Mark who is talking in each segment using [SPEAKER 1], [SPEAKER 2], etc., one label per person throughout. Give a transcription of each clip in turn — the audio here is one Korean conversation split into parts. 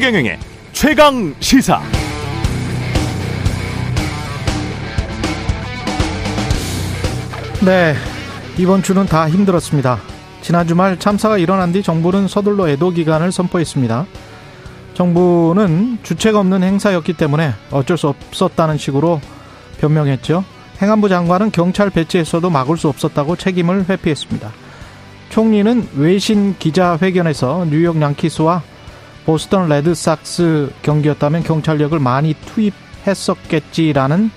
[SPEAKER 1] 최경영의 최강 시사.
[SPEAKER 2] 네, 이번 주는 다 힘들었습니다. 지난 주말 참사가 일어난 뒤 정부는 서둘러 애도 기간을 선포했습니다. 정부는 주체가 없는 행사였기 때문에 어쩔 수 없었다는 식으로 변명했죠. 행안부 장관은 경찰 배치에서도 막을 수 없었다고 책임을 회피했습니다. 총리는 외신 기자회견에서 뉴욕 양키스와 보스턴 레드삭스 경기였다면 경찰력을 많이 투입했었겠지라는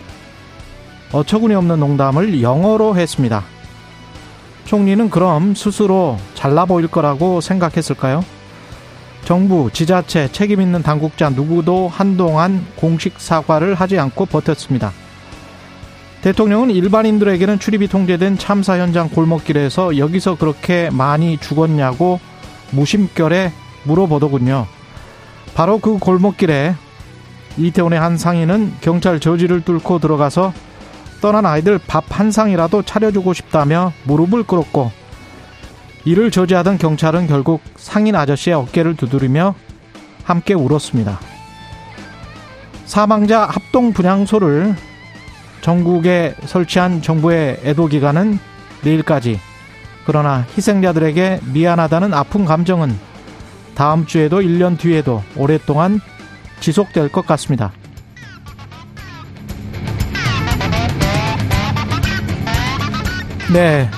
[SPEAKER 2] 어처구니 없는 농담을 영어로 했습니다. 총리는 그럼 스스로 잘나 보일 거라고 생각했을까요? 정부, 지자체, 책임 있는 당국자 누구도 한동안 공식 사과를 하지 않고 버텼습니다. 대통령은 일반인들에게는 출입이 통제된 참사 현장 골목길에서 여기서 그렇게 많이 죽었냐고 무심결에 물어보더군요. 바로 그 골목길에 이태원의 한 상인은 경찰 저지를 뚫고 들어가서 떠난 아이들 밥 한 상이라도 차려주고 싶다며 무릎을 꿇었고 이를 저지하던 경찰은 결국 상인 아저씨의 어깨를 두드리며 함께 울었습니다. 사망자 합동 분향소를 전국에 설치한 정부의 애도 기간은 내일까지. 그러나 희생자들에게 미안하다는 아픈 감정은 다음 주에도 1년 뒤에도 오랫동안 지속될 것 같습니다. 네.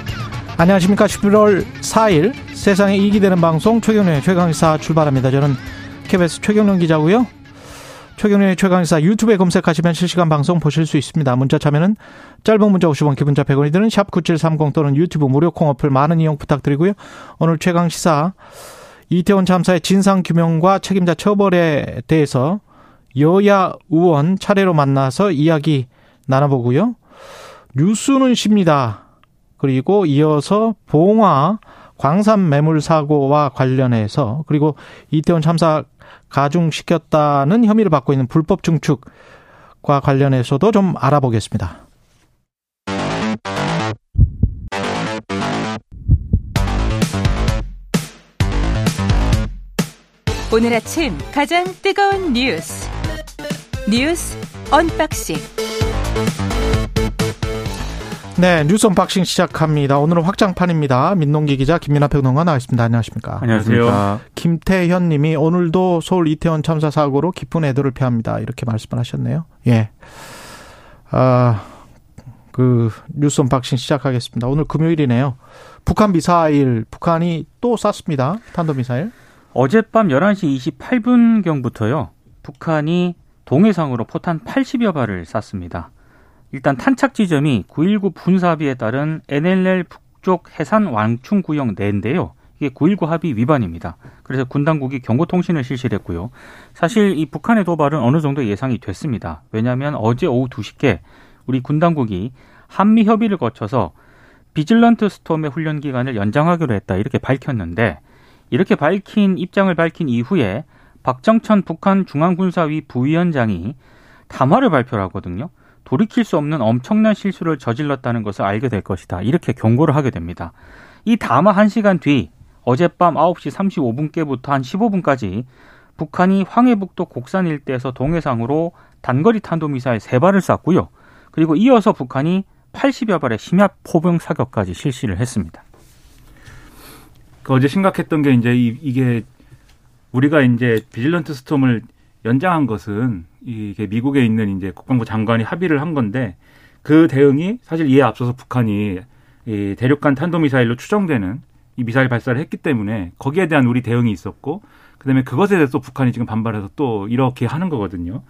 [SPEAKER 2] 안녕하십니까. 11월 4일 세상에 이익이 되는 방송 최경련의 최강의사 출발합니다. 저는 KBS 최경련 기자고요. 최경련의 최강의사 유튜브에 검색하시면 실시간 방송 보실 수 있습니다. 문자 참여는 짧은 문자 50원, 기본자 100원이 드는 샵9730 또는 유튜브 무료 콩 어플 많은 이용 부탁드리고요. 오늘 최강시사 이태원 참사의 진상 규명과 책임자 처벌에 대해서 여야 의원 차례로 만나서 이야기 나눠보고요. 뉴스는 쉽니다. 그리고 이어서 봉화 광산 매몰 사고와 관련해서 그리고 이태원 참사 가중시켰다는 혐의를 받고 있는 불법 증축과 관련해서도 좀 알아보겠습니다.
[SPEAKER 3] 오늘 아침 가장 뜨거운 뉴스 뉴스 unboxing
[SPEAKER 2] 네, 뉴스 unboxing 시작합니다. 오늘은 확장판입니다. 민동기 기자 김민아 평론가 나와있습니다. 안녕하십니까?
[SPEAKER 4] 안녕하세요.
[SPEAKER 2] 김태현 님이 오늘도 서울 이태원 참사 사고로 깊은 애도를 표합니다. 이렇게 말씀을 하셨네요. 예. 아, 그 뉴스 unboxing 시작하겠습니다. 오늘 금요일이네요. 북한 미사일, 북한이 또 쐈습니다. 탄도 미사일.
[SPEAKER 4] 어젯밤 11시 28분경부터요. 북한이 동해상으로 포탄 80여 발을 쐈습니다. 일단 탄착 지점이 9.19 군사합의에 따른 NLL 북쪽 해산 왕충 구역 내인데요. 이게 9.19 합의 위반입니다. 그래서 군 당국이 경고 통신을 실시했고요. 사실 이 북한의 도발은 어느 정도 예상이 됐습니다. 왜냐하면 어제 오후 2시께 우리 군 당국이 한미 협의를 거쳐서 비질런트 스톰의 훈련 기간을 연장하기로 했다 이렇게 밝혔는데 이렇게 밝힌 입장을 밝힌 이후에 박정천 북한 중앙군사위 부위원장이 담화를 발표를 하거든요. 돌이킬 수 없는 엄청난 실수를 저질렀다는 것을 알게 될 것이다. 이렇게 경고를 하게 됩니다. 이 담화 1시간 뒤 어젯밤 9시 35분께부터 한 15분까지 북한이 황해북도 곡산 일대에서 동해상으로 단거리 탄도미사일 3발을 쐈고요. 그리고 이어서 북한이 80여 발의 심야 포병 사격까지 실시를 했습니다.
[SPEAKER 5] 그 어제 심각했던 게 이제 이게 우리가 이제 비질런트 스톰을 연장한 것은 이게 미국에 있는 이제 국방부 장관이 합의를 한 건데 그 대응이 사실 이에 앞서서 북한이 이 대륙간 탄도미사일로 추정되는 이 미사일 발사를 했기 때문에 거기에 대한 우리 대응이 있었고 그다음에 그것에 대해서 북한이 지금 반발해서 또 이렇게 하는 거거든요.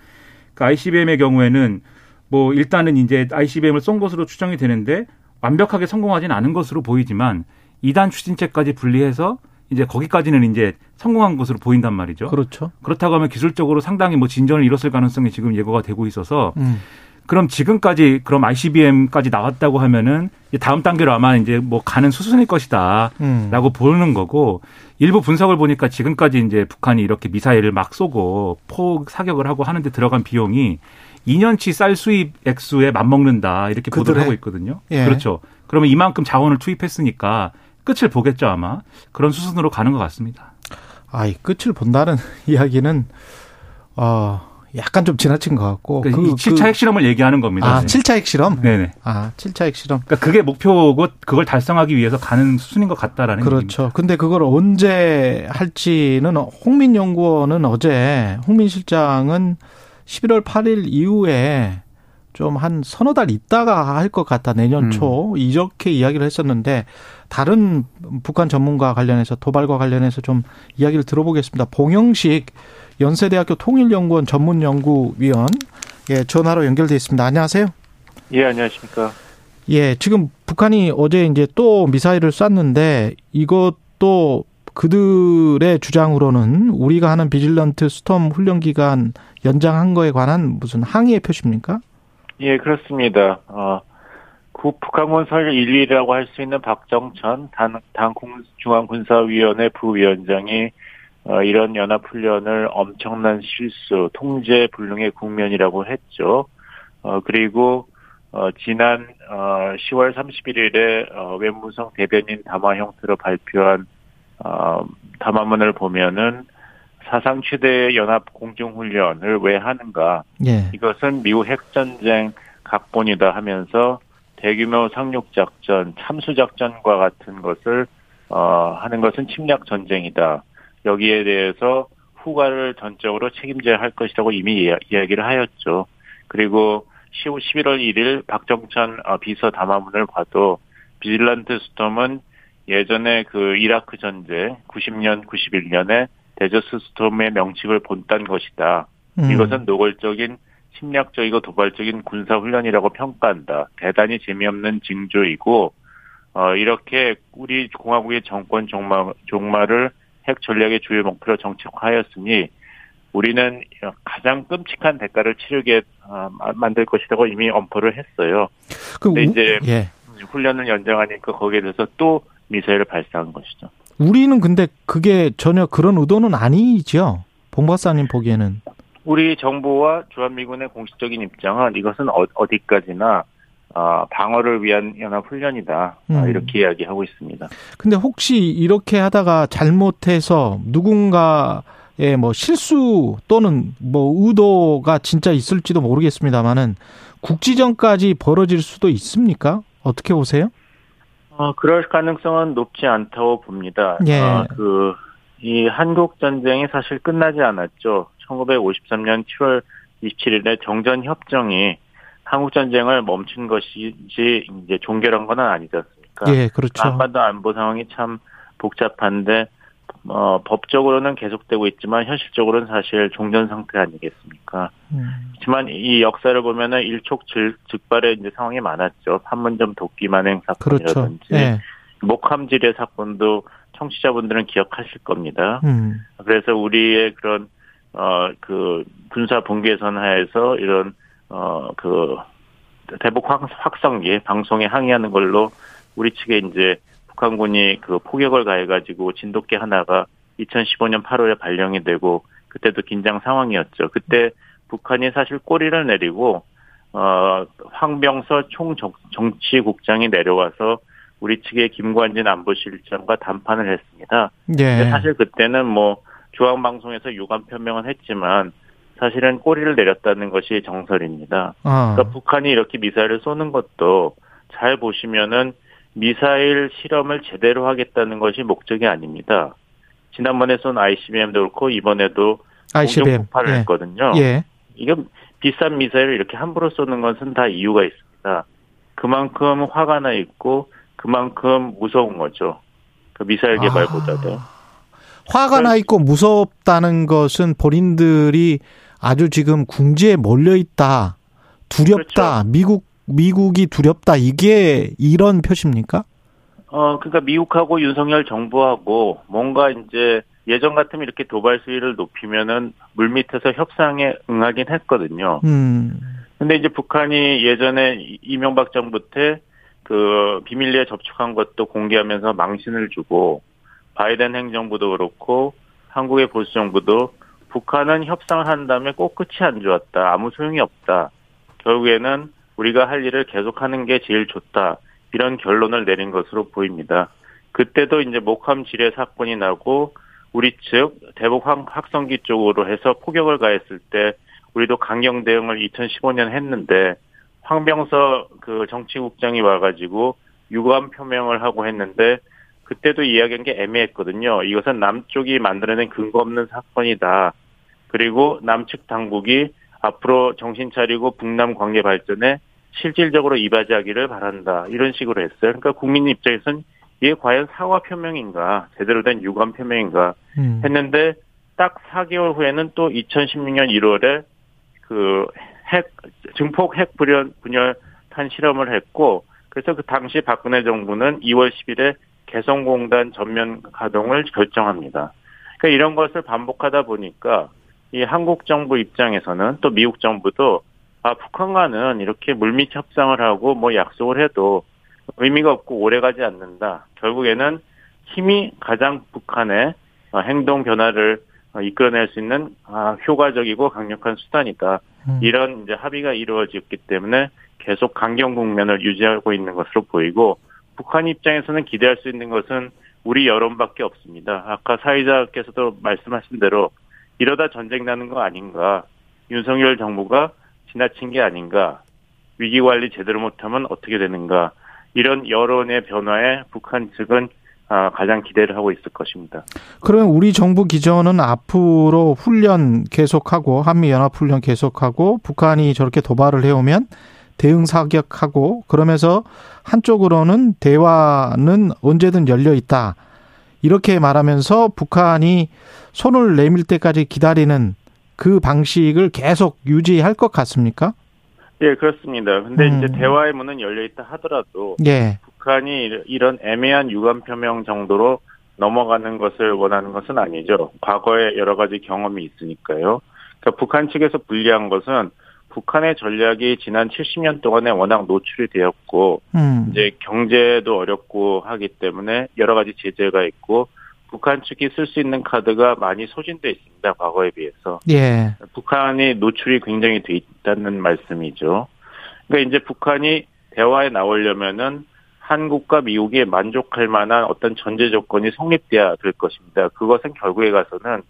[SPEAKER 5] 그 ICBM의 경우에는 뭐 일단은 이제 ICBM을 쏜 것으로 추정이 되는데 완벽하게 성공하지는 않은 것으로 보이지만 이단 추진체까지 분리해서 이제 거기까지는 이제 성공한 것으로 보인단 말이죠.
[SPEAKER 2] 그렇죠.
[SPEAKER 5] 그렇다고 하면 기술적으로 상당히 뭐 진전을 이뤘을 가능성이 지금 예고가 되고 있어서 음. 그럼 지금까지 그럼 ICBM까지 나왔다고 하면은 다음 단계로 아마 이제 뭐 가는 수순일 것이다라고 음. 보는 거고 일부 분석을 보니까 지금까지 이제 북한이 이렇게 미사일을 막 쏘고 포 사격을 하고 하는데 들어간 비용이 2년치 쌀 수입 액수에 맞먹는다 이렇게 보도를 하고 있거든요. 예. 그렇죠. 그러면 이만큼 자원을 투입했으니까 끝을 보겠죠 아마 그런 수순으로 가는 것 같습니다.
[SPEAKER 2] 아이 끝을 본다는 이야기는 어 약간 좀 지나친 것 같고
[SPEAKER 5] 그러니까 그, 이 7차 핵실험을 얘기하는 겁니다.
[SPEAKER 2] 아, 네. 7차 핵실험?
[SPEAKER 5] 네네.
[SPEAKER 2] 아, 7차 핵실험.
[SPEAKER 5] 그러니까 그게 목표고 그걸 달성하기 위해서 가는 수순인 것 같다라는
[SPEAKER 2] 그렇죠.
[SPEAKER 5] 얘기입니다.
[SPEAKER 2] 근데 그걸 언제 할지는 홍민 연구원은 어제 홍민 실장은 11월 8일 이후에 좀 한 서너 달 있다가 할 것 같다 내년 초 음. 이렇게 이야기를 했었는데 다른 북한 전문가 관련해서 도발과 관련해서 좀 이야기를 들어보겠습니다. 봉영식 연세대학교 통일연구원 전문연구위원 예, 전화로 연결돼 있습니다. 안녕하세요.
[SPEAKER 6] 예, 안녕하십니까.
[SPEAKER 2] 예, 지금 북한이 어제 이제 또 미사일을 쐈는데 이것도 그들의 주장으로는 우리가 하는 비질런트 스톰 훈련 기간 연장한 거에 관한 무슨 항의의 표시입니까?
[SPEAKER 6] 예, 그렇습니다. 어, 북한군설 1위라고 할 수 있는 박정천 당, 당 중앙군사위원회 부위원장이 어, 이런 연합훈련을 엄청난 실수, 통제 불능의 국면이라고 했죠. 어, 그리고 어, 지난 어, 10월 31일에 어, 외무성 대변인 담화 형태로 발표한 어, 담화문을 보면은 사상 최대의 연합 공중훈련을 왜 하는가? 예. 이것은 미국 핵전쟁 각본이다 하면서 대규모 상륙 작전, 참수 작전과 같은 것을 어, 하는 것은 침략 전쟁이다. 여기에 대해서 후과를 전적으로 책임져야 할 것이라고 이미 이야기를 하였죠. 그리고 11월 1일 박정찬 어, 비서 담화문을 봐도 Vigilant Storm은 예전에 그 이라크 전쟁 90년 91년에 데저스 스톰의 명칭을 본딴 것이다. 음. 이것은 노골적인 침략적이고 도발적인 군사 훈련이라고 평가한다. 대단히 재미없는 징조이고 어 이렇게 우리 공화국의 정권 종말 종말을 핵 전략의 주요 목표로 정책화하였으니 우리는 가장 끔찍한 대가를 치르게 어, 만들 것이라고 이미 엄포를 했어요. 근데 이제 예. 훈련을 연장하니까 거기에 대해서 또 미사일을 발사한 것이죠.
[SPEAKER 2] 우리는 근데 그게 전혀 그런 의도는 아니죠. 봉 박사님 보기에는.
[SPEAKER 6] 우리 정부와 주한미군의 공식적인 입장은 이것은 어, 어디까지나 어, 방어를 위한 연합 훈련이다 음. 이렇게 이야기하고 있습니다.
[SPEAKER 2] 근데 혹시 이렇게 하다가 잘못해서 누군가의 뭐 실수 또는 뭐 의도가 진짜 있을지도 모르겠습니다만은 국지전까지 벌어질 수도 있습니까? 어떻게 보세요?
[SPEAKER 6] 어, 그럴 가능성은 높지 않다고 봅니다. 예. 어, 그, 이 한국 전쟁이 사실 끝나지 않았죠. 1953년 7월 27일에 정전 협정이 한국 전쟁을 멈춘 것이지 이제 종결한 건 아니지 않습니까?
[SPEAKER 2] 예, 그렇죠.
[SPEAKER 6] 한반도 안보 상황이 참 복잡한데 어, 법적으로는 계속되고 있지만 현실적으로는 사실 종전 상태 아니겠습니까? 음. 하지만 이 역사를 보면은 일촉즉발의 이제 상황이 많았죠. 판문점 도끼 만행 사건이라든지 그렇죠. 네. 목함지뢰 사건도 청취자분들은 기억하실 겁니다. 음. 그래서 우리의 그런 어 그 군사 분계선 하에서 이런 어 그 대북 확성기 방송에 항의하는 걸로 우리 측에 이제 북한군이 그 포격을 가해가지고 진돗개 하나가 2015년 8월에 발령이 되고 그때도 긴장 상황이었죠. 그때 북한이 사실 꼬리를 내리고 어 황병서 총 정치국장이 내려와서 우리 측의 김관진 안보실장과 담판을 했습니다. 예. 사실 그때는 뭐 중앙 방송에서 유감 표명은 했지만 사실은 꼬리를 내렸다는 것이 정설입니다. 아. 그러니까 북한이 이렇게 미사일을 쏘는 것도 잘 보시면은 미사일 실험을 제대로 하겠다는 것이 목적이 아닙니다. 지난번에 쏜 ICBM도 그렇고 이번에도 ICBM. 폭발을 예. 했거든요. 예. 이게 비싼 미사일을 이렇게 함부로 쏘는 것은 다 이유가 있습니다. 그만큼 화가 나 있고 그만큼 무서운 거죠. 그 미사일 개발보다도. 아,
[SPEAKER 2] 화가 나 있고 무섭다는 것은 본인들이 아주 지금 궁지에 몰려 있다. 두렵다. 그렇죠. 미국 미국이 두렵다 이게 이런 표시입니까?
[SPEAKER 6] 어 그러니까 미국하고 윤석열 정부하고 뭔가 이제 예전 같으면 이렇게 도발 수위를 높이면은 물 밑에서 협상에 응하긴 했거든요. 음. 근데 이제 북한이 예전에 이명박 정부 때 그 비밀리에 접촉한 것도 공개하면서 망신을 주고 바이든 행정부도 그렇고 한국의 보수 정부도 북한은 협상을 한 다음에 꼭 끝이 안 좋았다. 아무 소용이 없다. 결국에는 우리가 할 일을 계속하는 게 제일 좋다. 이런 결론을 내린 것으로 보입니다. 그때도 이제 목함 지뢰 사건이 나고 우리 측 대북 확성기 쪽으로 해서 포격을 가했을 때 우리도 강경 대응을 2015년 했는데 황병서 그 정치국장이 와가지고 유감 표명을 하고 했는데 그때도 이야기한 게 애매했거든요. 이것은 남쪽이 만들어낸 근거 없는 사건이다. 그리고 남측 당국이 앞으로 정신 차리고 북남 관계 발전에 실질적으로 이바지하기를 바란다. 이런 식으로 했어요. 그러니까 국민 입장에서는 이게 과연 사과 표명인가, 제대로 된 유감 표명인가 음. 했는데 딱 4개월 후에는 또 2016년 1월에 그 핵, 증폭 핵 분열, 분열 탄 실험을 했고, 그래서 그 당시 박근혜 정부는 2월 10일에 개성공단 전면 가동을 결정합니다. 그러니까 이런 것을 반복하다 보니까 이 한국 정부 입장에서는 또 미국 정부도 아 북한과는 이렇게 물밑 협상을 하고 뭐 약속을 해도 의미가 없고 오래가지 않는다. 결국에는 힘이 가장 북한의 행동 변화를 이끌어낼 수 있는 아, 효과적이고 강력한 수단이다. 음. 이런 이제 합의가 이루어졌기 때문에 계속 강경 국면을 유지하고 있는 것으로 보이고 북한 입장에서는 기대할 수 있는 것은 우리 여론밖에 없습니다. 아까 사회자께서도 말씀하신 대로 이러다 전쟁 나는 거 아닌가. 윤석열 정부가 지나친 게 아닌가. 위기 관리 제대로 못하면 어떻게 되는가. 이런 여론의 변화에 북한 측은 아, 가장 기대를 하고 있을 것입니다.
[SPEAKER 2] 그러면 우리 정부 기조는 앞으로 훈련 계속하고 한미 연합 훈련 계속하고 북한이 저렇게 도발을 해오면 대응 사격하고 그러면서 한쪽으로는 대화는 언제든 열려 있다. 이렇게 말하면서 북한이 손을 내밀 때까지 기다리는 그 방식을 계속 유지할 것 같습니까?
[SPEAKER 6] 예, 그렇습니다. 근데 음. 이제 대화의 문은 열려 있다 하더라도 예. 북한이 이런 애매한 유감 표명 정도로 넘어가는 것을 원하는 것은 아니죠. 과거에 여러 가지 경험이 있으니까요. 그러니까 북한 측에서 불리한 것은 북한의 전략이 지난 70년 동안에 워낙 노출이 되었고 음. 이제 경제도 어렵고 하기 때문에 여러 가지 제재가 있고 북한 측이 쓸 수 있는 카드가 많이 소진돼 있습니다. 과거에 비해서. 예. 북한이 노출이 굉장히 돼 있다는 말씀이죠. 그러니까 이제 북한이 대화에 나오려면은 한국과 미국이 만족할 만한 어떤 전제 조건이 성립돼야 될 것입니다. 그것은 결국에 가서는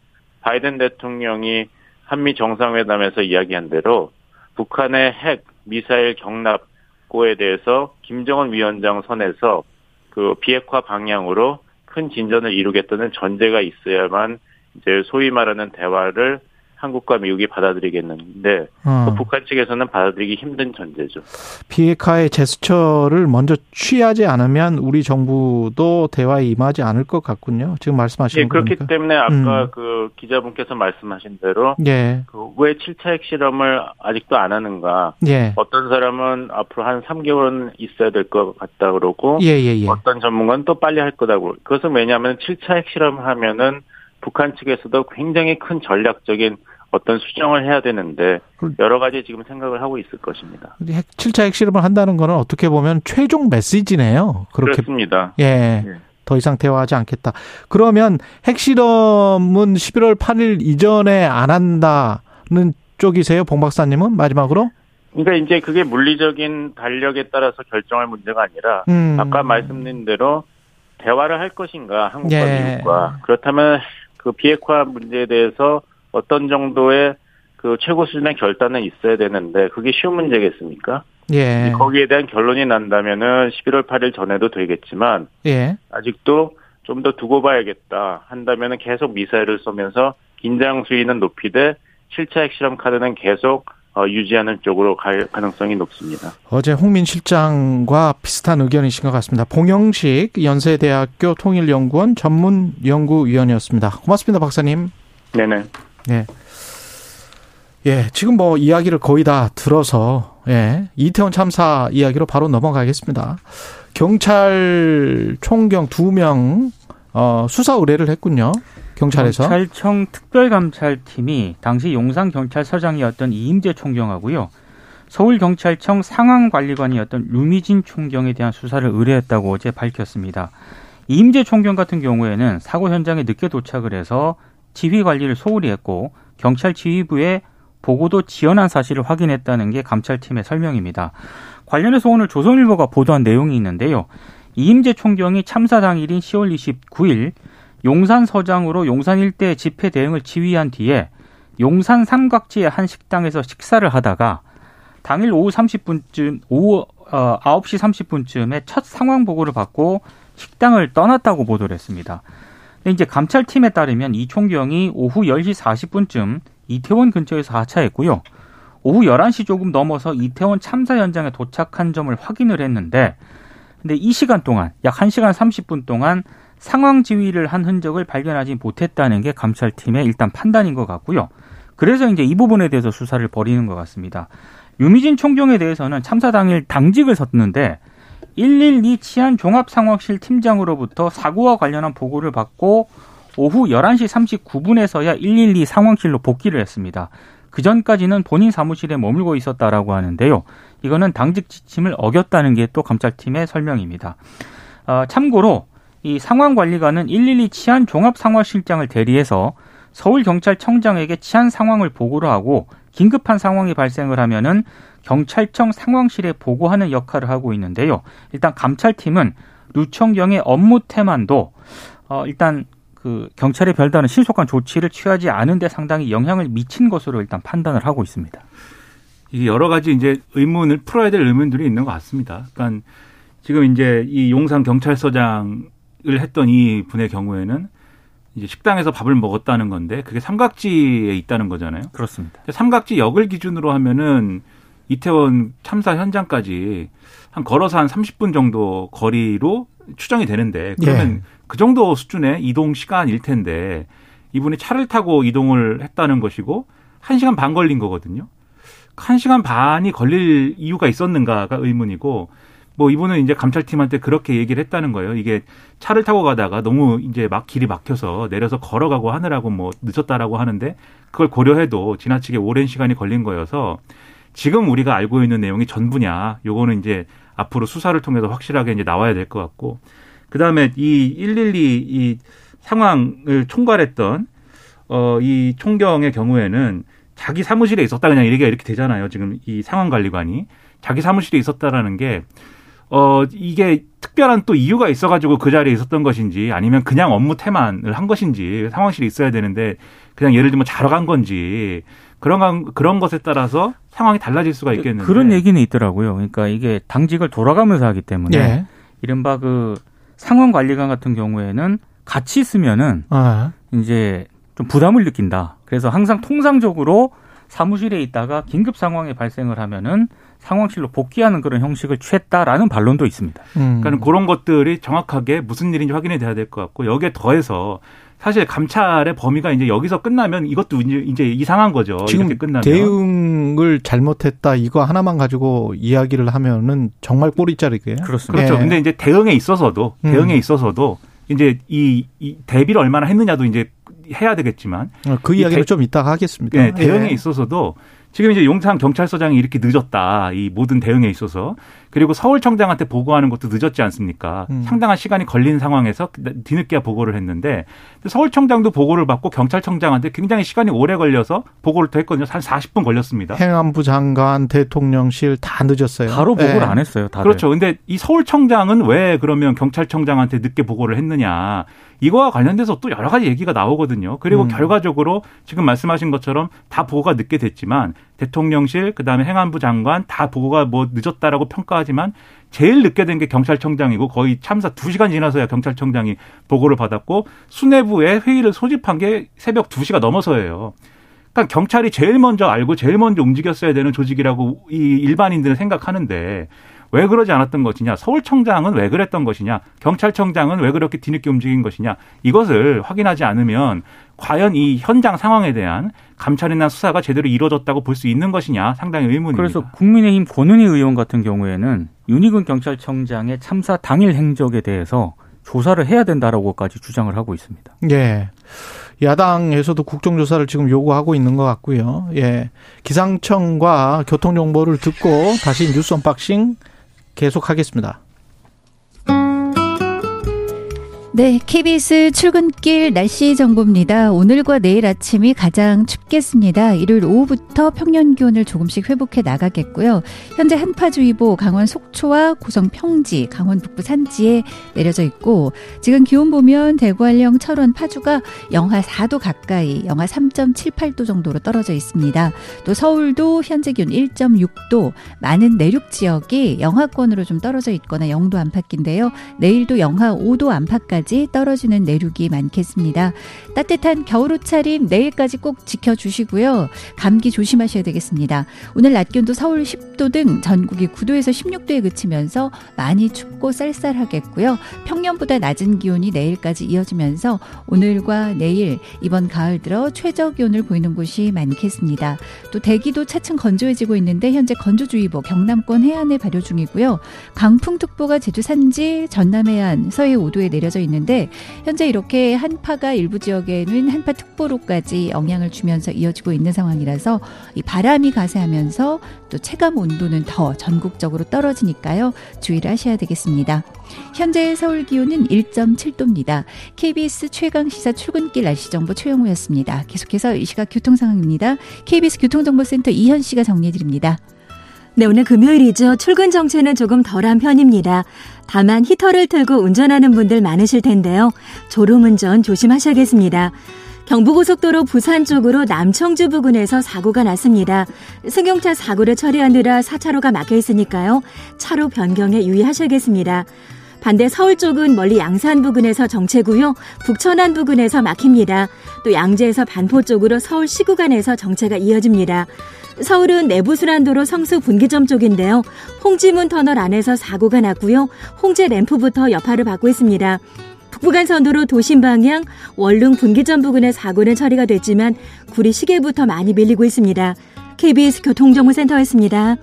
[SPEAKER 6] 바이든 대통령이 한미 정상회담에서 이야기한 대로 북한의 핵 미사일 경납고에 대해서 김정은 위원장 선에서 그 비핵화 방향으로 큰 진전을 이루겠다는 전제가 있어야만 이제 소위 말하는 대화를 한국과 미국이 받아들이겠는데 어. 그 북한 측에서는 받아들이기 힘든 전제죠.
[SPEAKER 2] 비핵화의 제스처를 먼저 취하지 않으면 우리 정부도 대화에 임하지 않을 것 같군요. 지금 말씀하신 예,
[SPEAKER 6] 그렇기 거니까. 때문에 아까 음. 그 기자분께서 말씀하신 대로 예. 그왜 7차 핵실험을 아직도 안 하는가? 예. 어떤 사람은 앞으로 한 3개월은 있어야 될 것 같다 그러고 예, 예, 예, 어떤 전문가는 또 빨리 할 거다고. 그것은 왜냐하면 7차 핵실험을 하면은 북한 측에서도 굉장히 큰 전략적인 어떤 수정을 해야 되는데 여러 가지 지금 생각을 하고 있을 것입니다.
[SPEAKER 2] 7차 핵실험을 한다는 거는 어떻게 보면 최종 메시지네요.
[SPEAKER 6] 그렇게 그렇습니다.
[SPEAKER 2] 예. 예. 더 이상 대화하지 않겠다. 그러면 핵실험은 11월 8일 이전에 안 한다는 쪽이세요, 봉 박사님은 마지막으로?
[SPEAKER 6] 그러니까 이제 그게 물리적인 달력에 따라서 결정할 문제가 아니라 음. 아까 말씀드린 대로 대화를 할 것인가 한국과 예. 미국과 그렇다면 그 비핵화 문제에 대해서 어떤 정도의 그 최고 수준의 결단은 있어야 되는데 그게 쉬운 문제겠습니까? 예. 거기에 대한 결론이 난다면은 11월 8일 전에도 되겠지만 예. 아직도 좀 더 두고 봐야겠다 한다면은 계속 미사일을 쏘면서 긴장 수위는 높이되 7차 핵실험 카드는 계속 어, 유지하는 쪽으로 갈 가능성이 높습니다.
[SPEAKER 2] 어제 홍민 실장과 비슷한 의견이신 것 같습니다. 봉영식 연세대학교 통일연구원 전문연구위원이었습니다. 고맙습니다, 박사님.
[SPEAKER 6] 네네. 예.
[SPEAKER 2] 예, 지금 뭐 이야기를 거의 다 들어서, 예, 이태원 참사 이야기로 바로 넘어가겠습니다. 경찰 총경 두 명, 어, 수사 의뢰를 했군요. 경찰에서.
[SPEAKER 4] 경찰청 특별감찰팀이 당시 용산 경찰서장이었던 이임재 총경하고요. 서울경찰청 상황관리관이었던 루미진 총경에 대한 수사를 의뢰했다고 어제 밝혔습니다. 이임재 총경 같은 경우에는 사고 현장에 늦게 도착을 해서 지휘 관리를 소홀히 했고 경찰 지휘부에 보고도 지연한 사실을 확인했다는 게 감찰팀의 설명입니다. 관련해서 오늘 조선일보가 보도한 내용이 있는데요. 이임재 총경이 참사 당일인 10월 29일 용산 서장으로 용산 일대 집회 대응을 지휘한 뒤에 용산 삼각지의 한 식당에서 식사를 하다가 당일 오후 30분쯤 오후 어, 9시 30분쯤에 첫 상황 보고를 받고 식당을 떠났다고 보도를 했습니다. 이제 감찰팀에 따르면 이 총경이 오후 10시 40분쯤 이태원 근처에서 하차했고요. 오후 11시 조금 넘어서 이태원 참사 현장에 도착한 점을 확인을 했는데 근데 이 시간 동안 약 1시간 30분 동안 상황 지휘를 한 흔적을 발견하지 못했다는 게 감찰팀의 일단 판단인 것 같고요. 그래서 이제 이 부분에 대해서 수사를 벌이는 것 같습니다. 유미진 총경에 대해서는 참사 당일 당직을 섰는데 112 치안 종합상황실 팀장으로부터 사고와 관련한 보고를 받고 오후 11시 39분에서야 112 상황실로 복귀를 했습니다. 그 전까지는 본인 사무실에 머물고 있었다라고 하는데요. 이거는 당직 지침을 어겼다는 게 또 감찰팀의 설명입니다. 어, 참고로 이 상황관리관은 112 치안 종합상황실장을 대리해서 서울경찰청장에게 치안 상황을 보고를 하고 긴급한 상황이 발생을 하면은 경찰청 상황실에 보고하는 역할을 하고 있는데요. 일단 감찰팀은 루청경의 업무 태만도 어 일단 그 경찰의 별다른 신속한 조치를 취하지 않은데 상당히 영향을 미친 것으로 일단 판단을 하고 있습니다.
[SPEAKER 5] 이게 여러 가지 이제 의문을 풀어야 될 의문들이 있는 것 같습니다. 그러니까 지금 이제 이 용산 경찰서장을 했던 이 분의 경우에는 이제 식당에서 밥을 먹었다는 건데 그게 삼각지에 있다는 거잖아요.
[SPEAKER 4] 그렇습니다.
[SPEAKER 5] 삼각지 역을 기준으로 하면은 이태원 참사 현장까지 한 걸어서 한 30분 정도 거리로 추정이 되는데 그러면 예. 그 정도 수준의 이동 시간일 텐데 이분이 차를 타고 이동을 했다는 것이고 1시간 반 걸린 거거든요. 1시간 반이 걸릴 이유가 있었는가가 의문이고 뭐 이분은 이제 감찰팀한테 그렇게 얘기를 했다는 거예요. 이게 차를 타고 가다가 너무 이제 막 길이 막혀서 내려서 걸어가고 하느라고 뭐 늦었다라고 하는데 그걸 고려해도 지나치게 오랜 시간이 걸린 거여서 지금 우리가 알고 있는 내용이 전부냐. 요거는 이제 앞으로 수사를 통해서 확실하게 이제 나와야 될 것 같고 그다음에 이 112 이 상황을 총괄했던 어이 총경의 경우에는 자기 사무실에 있었다 그냥 얘기가 이렇게 되잖아요. 지금 이 상황 관리관이 자기 사무실에 있었다라는 게 어, 이게 특별한 또 이유가 있어가지고 그 자리에 있었던 것인지 아니면 그냥 업무 태만을 한 것인지 상황실에 있어야 되는데 그냥 예를 들면 자러 간 건지 그런 그런 것에 따라서 상황이 달라질 수가 있겠는데
[SPEAKER 4] 그런 얘기는 있더라고요. 그러니까 이게 당직을 돌아가면서 하기 때문에 예. 이른바 그 상황 관리관 같은 경우에는 같이 있으면은 아. 이제 좀 부담을 느낀다. 그래서 항상 통상적으로 사무실에 있다가 긴급 상황이 발생을 하면은 상황실로 복귀하는 그런 형식을 취했다라는 반론도 있습니다.
[SPEAKER 5] 음. 그러니까 그런 것들이 정확하게 무슨 일인지 확인이 돼야 될 것 같고 여기에 더해서 사실 감찰의 범위가 이제 여기서 끝나면 이것도 이제, 이상한 거죠.
[SPEAKER 2] 지금 이렇게 끝나면 대응을 잘못했다 이거 하나만 가지고 이야기를 하면은 정말 꼬리자리게
[SPEAKER 5] 그렇습니다. 그렇죠. 네. 근데 이제 대응에 있어서도 음. 대응에 있어서도 이제 이, 이 대비를 얼마나 했느냐도 이제 해야 되겠지만
[SPEAKER 2] 어, 그 이야기를 대, 좀 이따가 하겠습니다.
[SPEAKER 5] 네, 대응에 예. 있어서도 지금 이제 용산 경찰서장이 이렇게 늦었다. 이 모든 대응에 있어서. 그리고 서울청장한테 보고하는 것도 늦었지 않습니까? 음. 상당한 시간이 걸린 상황에서 뒤늦게야 보고를 했는데 서울청장도 보고를 받고 경찰청장한테 굉장히 시간이 오래 걸려서 보고를 또 했거든요. 한 40분 걸렸습니다.
[SPEAKER 2] 행안부 장관, 대통령실 다 늦었어요.
[SPEAKER 4] 바로 보고를 네. 안 했어요. 다들.
[SPEAKER 5] 그렇죠. 근데 이 서울청장은 왜 그러면 경찰청장한테 늦게 보고를 했느냐. 이거와 관련돼서 또 여러 가지 얘기가 나오거든요. 그리고 음. 결과적으로 지금 말씀하신 것처럼 다 보고가 늦게 됐지만 대통령실 그다음에 행안부 장관 다 보고가 뭐 늦었다라고 평가하지만 제일 늦게 된 게 경찰청장이고 거의 참사 2시간 지나서야 경찰청장이 보고를 받았고 수뇌부에 회의를 소집한 게 새벽 2시가 넘어서예요. 그러니까 경찰이 제일 먼저 알고 제일 먼저 움직였어야 되는 조직이라고 이 일반인들은 생각하는데 왜 그러지 않았던 것이냐, 서울청장은 왜 그랬던 것이냐, 경찰청장은 왜 그렇게 뒤늦게 움직인 것이냐, 이것을 확인하지 않으면 과연 이 현장 상황에 대한 감찰이나 수사가 제대로 이루어졌다고 볼 수 있는 것이냐 상당히 의문입니다.
[SPEAKER 4] 그래서 국민의힘 권은희 의원 같은 경우에는 윤희근 경찰청장의 참사 당일 행적에 대해서 조사를 해야 된다라고까지 주장을 하고 있습니다.
[SPEAKER 2] 예. 야당에서도 국정조사를 지금 요구하고 있는 것 같고요. 예. 기상청과 교통정보를 듣고 다시 뉴스 unboxing 계속하겠습니다.
[SPEAKER 7] 네, KBS 출근길 날씨 정보입니다. 오늘과 내일 아침이 가장 춥겠습니다. 일요일 오후부터 평년 기온을 조금씩 회복해 나가겠고요. 현재 한파주의보 강원 속초와 고성 평지, 강원 북부 산지에 내려져 있고 지금 기온 보면 대구 한령 철원 파주가 영하 4도 가까이, 영하 3.78도 정도로 떨어져 있습니다. 또 서울도 현재 기온 1.6도, 많은 내륙 지역이 영하권으로 좀 떨어져 있거나 영도 안팎인데요. 내일도 영하 5도 안팎까지 까지 떨어지는 내륙이 많겠습니다. 따뜻한 겨울 옷차림 내일까지 꼭 지켜주시고요. 감기 조심하셔야 되겠습니다. 오늘 낮 기온도 서울 10도 등 전국이 9도에서 16도에 그치면서 많이 춥고 쌀쌀하겠고요. 평년보다 낮은 기온이 내일까지 이어지면서 오늘과 내일 이번 가을 들어 최저 기온을 보이는 곳이 많겠습니다. 또 대기도 차츰 건조해지고 있는데 현재 건조주의보 경남권 해안에 발효 중이고요. 강풍특보가 제주 산지 전남 해안 서해 5도에 내려져 있는 있는데 현재 이렇게 한파가 일부 지역에는 한파 특보로까지 영향을 주면서 이어지고 있는 상황이라서 이 바람이 가세하면서 또 체감 온도는 더 전국적으로 떨어지니까요. 주의를 하셔야 되겠습니다. 현재 서울 기온은 1.7도입니다. KBS 최강 시사 출근길 날씨 정보 최영우였습니다. 계속해서 이 시각 교통 상황입니다. KBS 교통정보센터 이현 씨가 정리해 드립니다.
[SPEAKER 8] 네, 오늘 금요일이죠. 출근 정체는 조금 덜한 편입니다. 다만 히터를 틀고 운전하는 분들 많으실 텐데요. 졸음운전 조심하셔야겠습니다. 경부고속도로 부산 쪽으로 남청주 부근에서 사고가 났습니다. 승용차 사고를 처리하느라 4차로가 막혀 있으니까요. 차로 변경에 유의하셔야겠습니다. 반대 서울 쪽은 멀리 양산 부근에서 정체고요. 북천안 부근에서 막힙니다. 또 양재에서 반포 쪽으로 서울 시구간에서 정체가 이어집니다. 서울은 내부순환도로 성수 분기점 쪽인데요. 홍지문 터널 안에서 사고가 났고요. 홍제 램프부터 여파를 받고 있습니다. 북부간선도로 도심 방향 월릉 분기점 부근의 사고는 처리가 됐지만 구리 시계부터 많이 밀리고 있습니다. KBS 교통정보센터였습니다.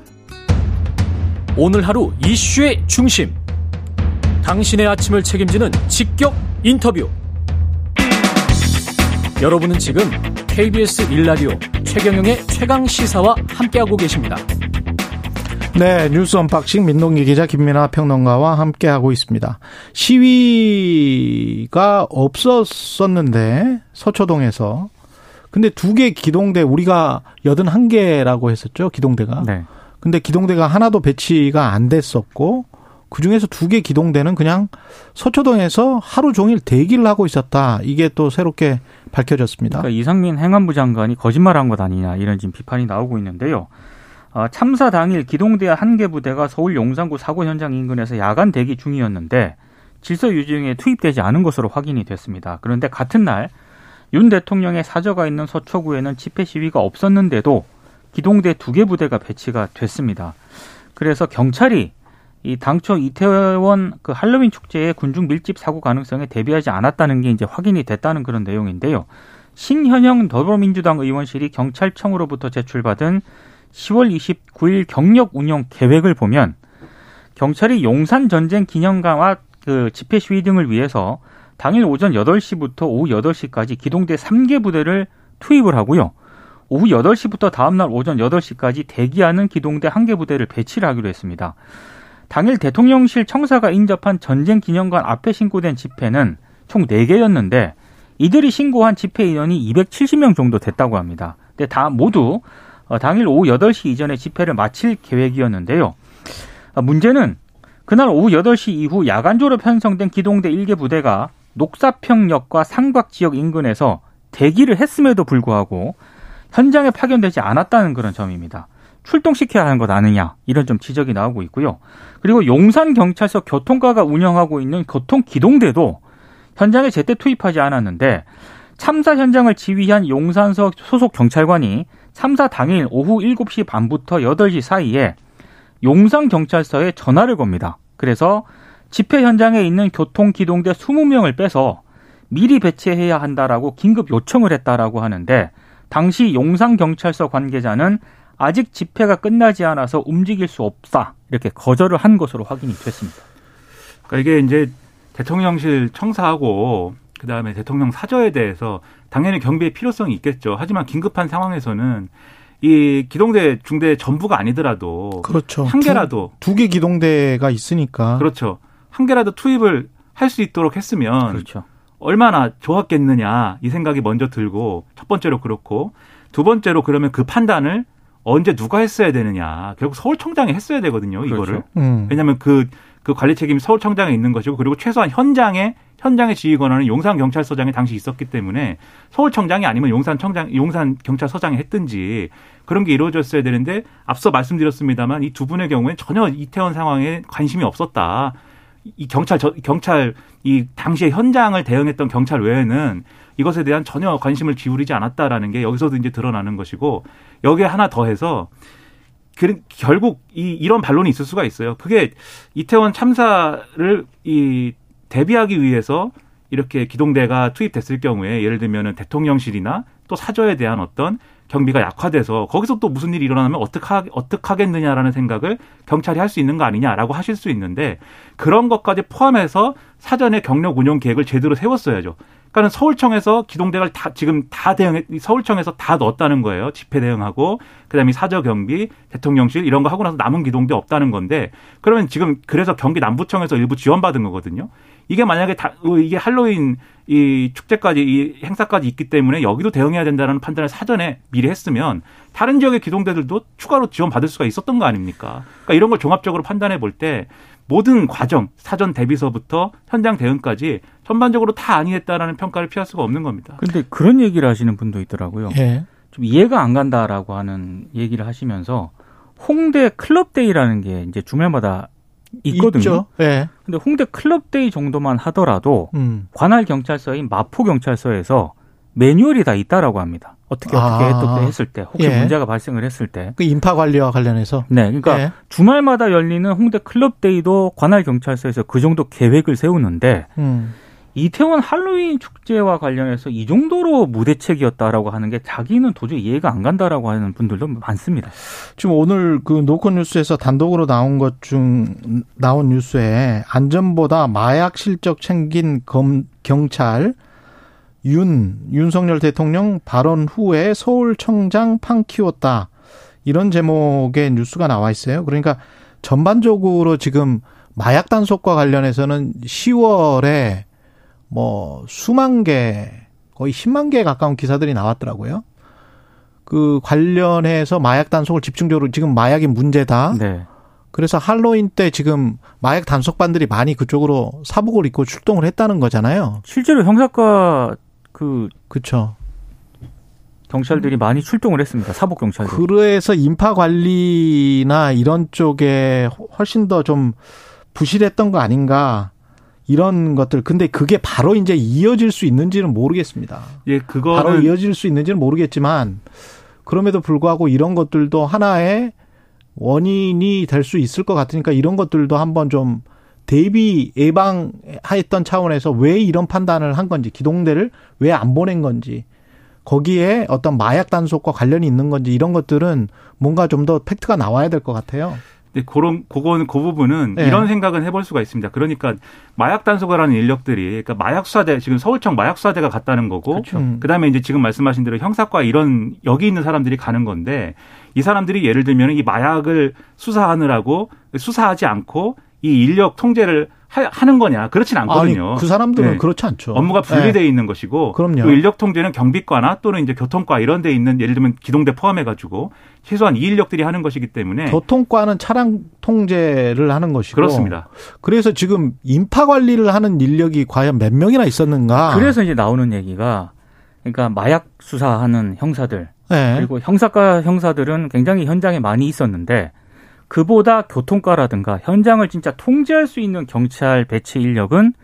[SPEAKER 9] 오늘 하루 이슈의 중심. 당신의 아침을 책임지는 직격 인터뷰. 여러분은 지금 KBS 일라디오 최경영의 최강 시사와 함께하고 계십니다.
[SPEAKER 2] 네, 뉴스 unboxing 민동기 기자 김민아 평론가와 함께하고 있습니다. 시위가 없었었는데 서초동에서 근데 두 개 기동대 우리가 여든 한 개라고 했었죠 기동대가. 네. 근데 기동대가 하나도 배치가 안 됐었고 그 중에서 두 개 기동대는 그냥 서초동에서 하루 종일 대기를 하고 있었다. 이게 또 새롭게 밝혀졌습니다.
[SPEAKER 4] 그러니까 이상민 행안부 장관이 거짓말한 것 아니냐 이런 지금 비판이 나오고 있는데요. 어, 참사 당일 기동대 한 개 부대가 서울 용산구 사고 현장 인근에서 야간 대기 중이었는데 질서 유지에 투입되지 않은 것으로 확인이 됐습니다. 그런데 같은 날 윤 대통령의 사저가 있는 서초구에는 집회 시위가 없었는데도 기동대 두 개 부대가 배치가 됐습니다. 그래서 경찰이 이 당초 이태원 그 할로윈 축제의 군중 밀집 사고 가능성에 대비하지 않았다는 게 이제 확인이 됐다는 그런 내용인데요. 신현영 더불어민주당 의원실이 경찰청으로부터 제출받은 10월 29일 경력 운영 계획을 보면 경찰이 용산 전쟁 기념관과 그 집회 시위 등을 위해서 당일 오전 8시부터 오후 8시까지 기동대 3개 부대를 투입을 하고요. 오후 8시부터 다음날 오전 8시까지 대기하는 기동대 1개 부대를 배치를 하기로 했습니다. 당일 대통령실 청사가 인접한 전쟁 기념관 앞에 신고된 집회는 총 4개였는데 이들이 신고한 집회 인원이 270명 정도 됐다고 합니다. 근데 다 모두 어, 당일 오후 8시 이전에 집회를 마칠 계획이었는데요. 어, 문제는 그날 오후 8시 이후 야간 졸업 편성된 기동대 1개 부대가 녹사평역과 삼각 지역 인근에서 대기를 했음에도 불구하고 현장에 파견되지 않았다는 그런 점입니다. 출동시켜야 하는 것 아니냐 이런 좀 지적이 나오고 있고요. 그리고 용산 경찰서 교통과가 운영하고 있는 교통 기동대도 현장에 제때 투입하지 않았는데 참사 현장을 지휘한 용산서 소속 경찰관이 참사 당일 오후 7시 반부터 8시 사이에 용산 경찰서에 전화를 겁니다. 그래서 집회 현장에 있는 교통 기동대 20명을 빼서 미리 배치해야 한다라고 긴급 요청을 했다라고 하는데 당시 용산 경찰서 관계자는 아직 집회가 끝나지 않아서 움직일 수 없다 이렇게 거절을 한 것으로 확인이 됐습니다.
[SPEAKER 5] 그러니까 이게 이제 대통령실 청사하고 그 다음에 대통령 사저에 대해서 당연히 경비의 필요성이 있겠죠. 하지만 긴급한 상황에서는 이 기동대 중대 전부가 아니더라도
[SPEAKER 2] 그렇죠.
[SPEAKER 5] 한 개라도
[SPEAKER 2] 두 개 기동대가 있으니까
[SPEAKER 5] 그렇죠. 한 개라도 투입을 할 수 있도록 했으면
[SPEAKER 4] 그렇죠.
[SPEAKER 5] 얼마나 좋았겠느냐 이 생각이 먼저 들고 첫 번째로 그렇고 두 번째로 그러면 그 판단을 언제 누가 했어야 되느냐 결국 서울청장이 했어야 되거든요 이거를
[SPEAKER 4] 그렇죠.
[SPEAKER 2] 음.
[SPEAKER 5] 왜냐하면 그, 그 관리 책임이 서울청장에 있는 것이고 그리고 최소한 현장에 현장의 지휘 권한은 용산 경찰서장에 당시 있었기 때문에 서울청장이 아니면 용산 청장 용산 경찰서장이 했든지 그런 게 이루어졌어야 되는데 앞서 말씀드렸습니다만 이 두 분의 경우에 전혀 이태원 상황에 관심이 없었다. 이 경찰 저, 경찰 이 당시에 현장을 대응했던 경찰 외에는 이것에 대한 전혀 관심을 기울이지 않았다라는 게 여기서도 이제 드러나는 것이고 여기에 하나 더해서 그, 결국 이 이런 반론이 있을 수가 있어요. 그게 이태원 참사를 이 대비하기 위해서 이렇게 기동대가 투입됐을 경우에 예를 들면은 대통령실이나 또 사저에 대한 어떤 경비가 약화돼서 거기서 또 무슨 일이 일어나면 어떡하, 어떡하겠느냐라는 생각을 경찰이 할 수 있는 거 아니냐라고 하실 수 있는데 그런 것까지 포함해서 사전에 경력 운영 계획을 제대로 세웠어야죠. 그러니까는 서울청에서 기동대를 다 지금 다 대응 서울청에서 다 넣었다는 거예요. 집회 대응하고 그다음에 사저 경비, 대통령실 이런 거 하고 나서 남은 기동대 없다는 건데 그러면 지금 그래서 경기 남부청에서 일부 지원받은 거거든요. 이게 만약에 다 이게 할로윈 이 축제까지 이 행사까지 있기 때문에 여기도 대응해야 된다는 판단을 사전에 미리 했으면 다른 지역의 기동대들도 추가로 지원받을 수가 있었던 거 아닙니까? 그러니까 이런 걸 종합적으로 판단해 볼 때 모든 과정 사전 대비서부터 현장 대응까지 전반적으로 다 아니했다라는 평가를 피할 수가 없는 겁니다.
[SPEAKER 4] 근데 그런 얘기를 하시는 분도 있더라고요.
[SPEAKER 2] 예.
[SPEAKER 4] 좀 이해가 안 간다라고 하는 얘기를 하시면서 홍대 club day라는 게 이제 주말마다 있거든요.
[SPEAKER 2] 있죠. 예.
[SPEAKER 4] 근데 홍대 club day 정도만 하더라도
[SPEAKER 2] 음.
[SPEAKER 4] 관할 경찰서인 마포 경찰서에서 매뉴얼이 다 있다라고 합니다. 어떻게 어떻게
[SPEAKER 2] 아.
[SPEAKER 4] 했- 했을 때 혹시
[SPEAKER 2] 예.
[SPEAKER 4] 문제가 발생을 했을 때.
[SPEAKER 2] 그 인파 관리와 관련해서
[SPEAKER 4] 네, 그러니까
[SPEAKER 2] 예.
[SPEAKER 4] 주말마다 열리는 홍대 club day도 관할 경찰서에서 그 정도 계획을 세우는데
[SPEAKER 2] 음.
[SPEAKER 4] 이태원 할로윈 축제와 관련해서 이 정도로 무대책이었다라고 하는 게 자기는 도저히 이해가 안 간다라고 하는 분들도 많습니다.
[SPEAKER 2] 지금 오늘 그 노컷 뉴스에서 단독으로 나온 것 중 나온 뉴스에 안전보다 마약 실적 챙긴 검, 경찰 윤 윤석열 대통령 발언 후에 서울청장 판 키웠다 이런 제목의 뉴스가 나와 있어요. 그러니까 전반적으로 지금 마약 단속과 관련해서는 10월에 뭐 수만 개 거의 10만 개에 가까운 기사들이 나왔더라고요. 그 관련해서 마약 단속을 집중적으로 지금 마약이 문제다.
[SPEAKER 4] 네.
[SPEAKER 2] 그래서 할로윈 때 지금 마약 단속반들이 많이 그쪽으로 사복을 입고 출동을 했다는 거잖아요.
[SPEAKER 4] 실제로 형사과 그
[SPEAKER 2] 그렇죠.
[SPEAKER 4] 경찰들이 많이 출동을 했습니다. 사복 경찰들.
[SPEAKER 2] 그래서 인파 관리나 이런 쪽에 훨씬 더 좀 부실했던 거 아닌가 이런 것들. 근데 그게 바로 이제 이어질 수 있는지는 모르겠습니다.
[SPEAKER 5] 예,
[SPEAKER 2] 바로
[SPEAKER 5] 그거는
[SPEAKER 2] 이어질 수 있는지는 모르겠지만 그럼에도 불구하고 이런 것들도 하나의 원인이 될 수 있을 것 같으니까 이런 것들도 한번 좀 대비 예방했던 차원에서 왜 이런 판단을 한 건지 기동대를 왜 안 보낸 건지 거기에 어떤 마약 단속과 관련이 있는 건지 이런 것들은 뭔가 좀 더 팩트가 나와야 될 것 같아요.
[SPEAKER 5] 네, 그런 그건 그 부분은
[SPEAKER 2] 네.
[SPEAKER 5] 이런 생각은 해볼 수가 있습니다. 그러니까 마약 단속을 하는 인력들이 그러니까 마약 수사대 지금 서울청 마약 수사대가 갔다는 거고
[SPEAKER 4] 그렇죠.
[SPEAKER 2] 음.
[SPEAKER 5] 그다음에 이제 지금 말씀하신 대로 형사과 이런 여기 있는 사람들이 가는 건데 이 사람들이 예를 들면 이 마약을 수사하느라고 수사하지 않고 이 인력 통제를 하, 하는 거냐 그렇진 않거든요.
[SPEAKER 2] 아니, 그 사람들은
[SPEAKER 5] 네.
[SPEAKER 2] 그렇지 않죠.
[SPEAKER 5] 업무가 분리되어
[SPEAKER 2] 네.
[SPEAKER 5] 있는 것이고
[SPEAKER 2] 그럼요.
[SPEAKER 5] 또 인력 통제는 경비과나 또는 이제 교통과 이런 데 있는 예를 들면 기동대 포함해 가지고 최소한 이 인력들이 하는 것이기 때문에
[SPEAKER 2] 교통과는 차량 통제를 하는 것이고
[SPEAKER 5] 그렇습니다.
[SPEAKER 2] 그래서 지금 인파 관리를 하는 인력이 과연 몇 명이나 있었는가?
[SPEAKER 4] 그래서 이제 나오는 얘기가 그러니까 마약 수사하는 형사들
[SPEAKER 2] 네.
[SPEAKER 4] 그리고 형사과 형사들은 굉장히 현장에 많이 있었는데 그보다 교통과라든가 현장을 진짜 통제할 수 있는 경찰 배치 인력은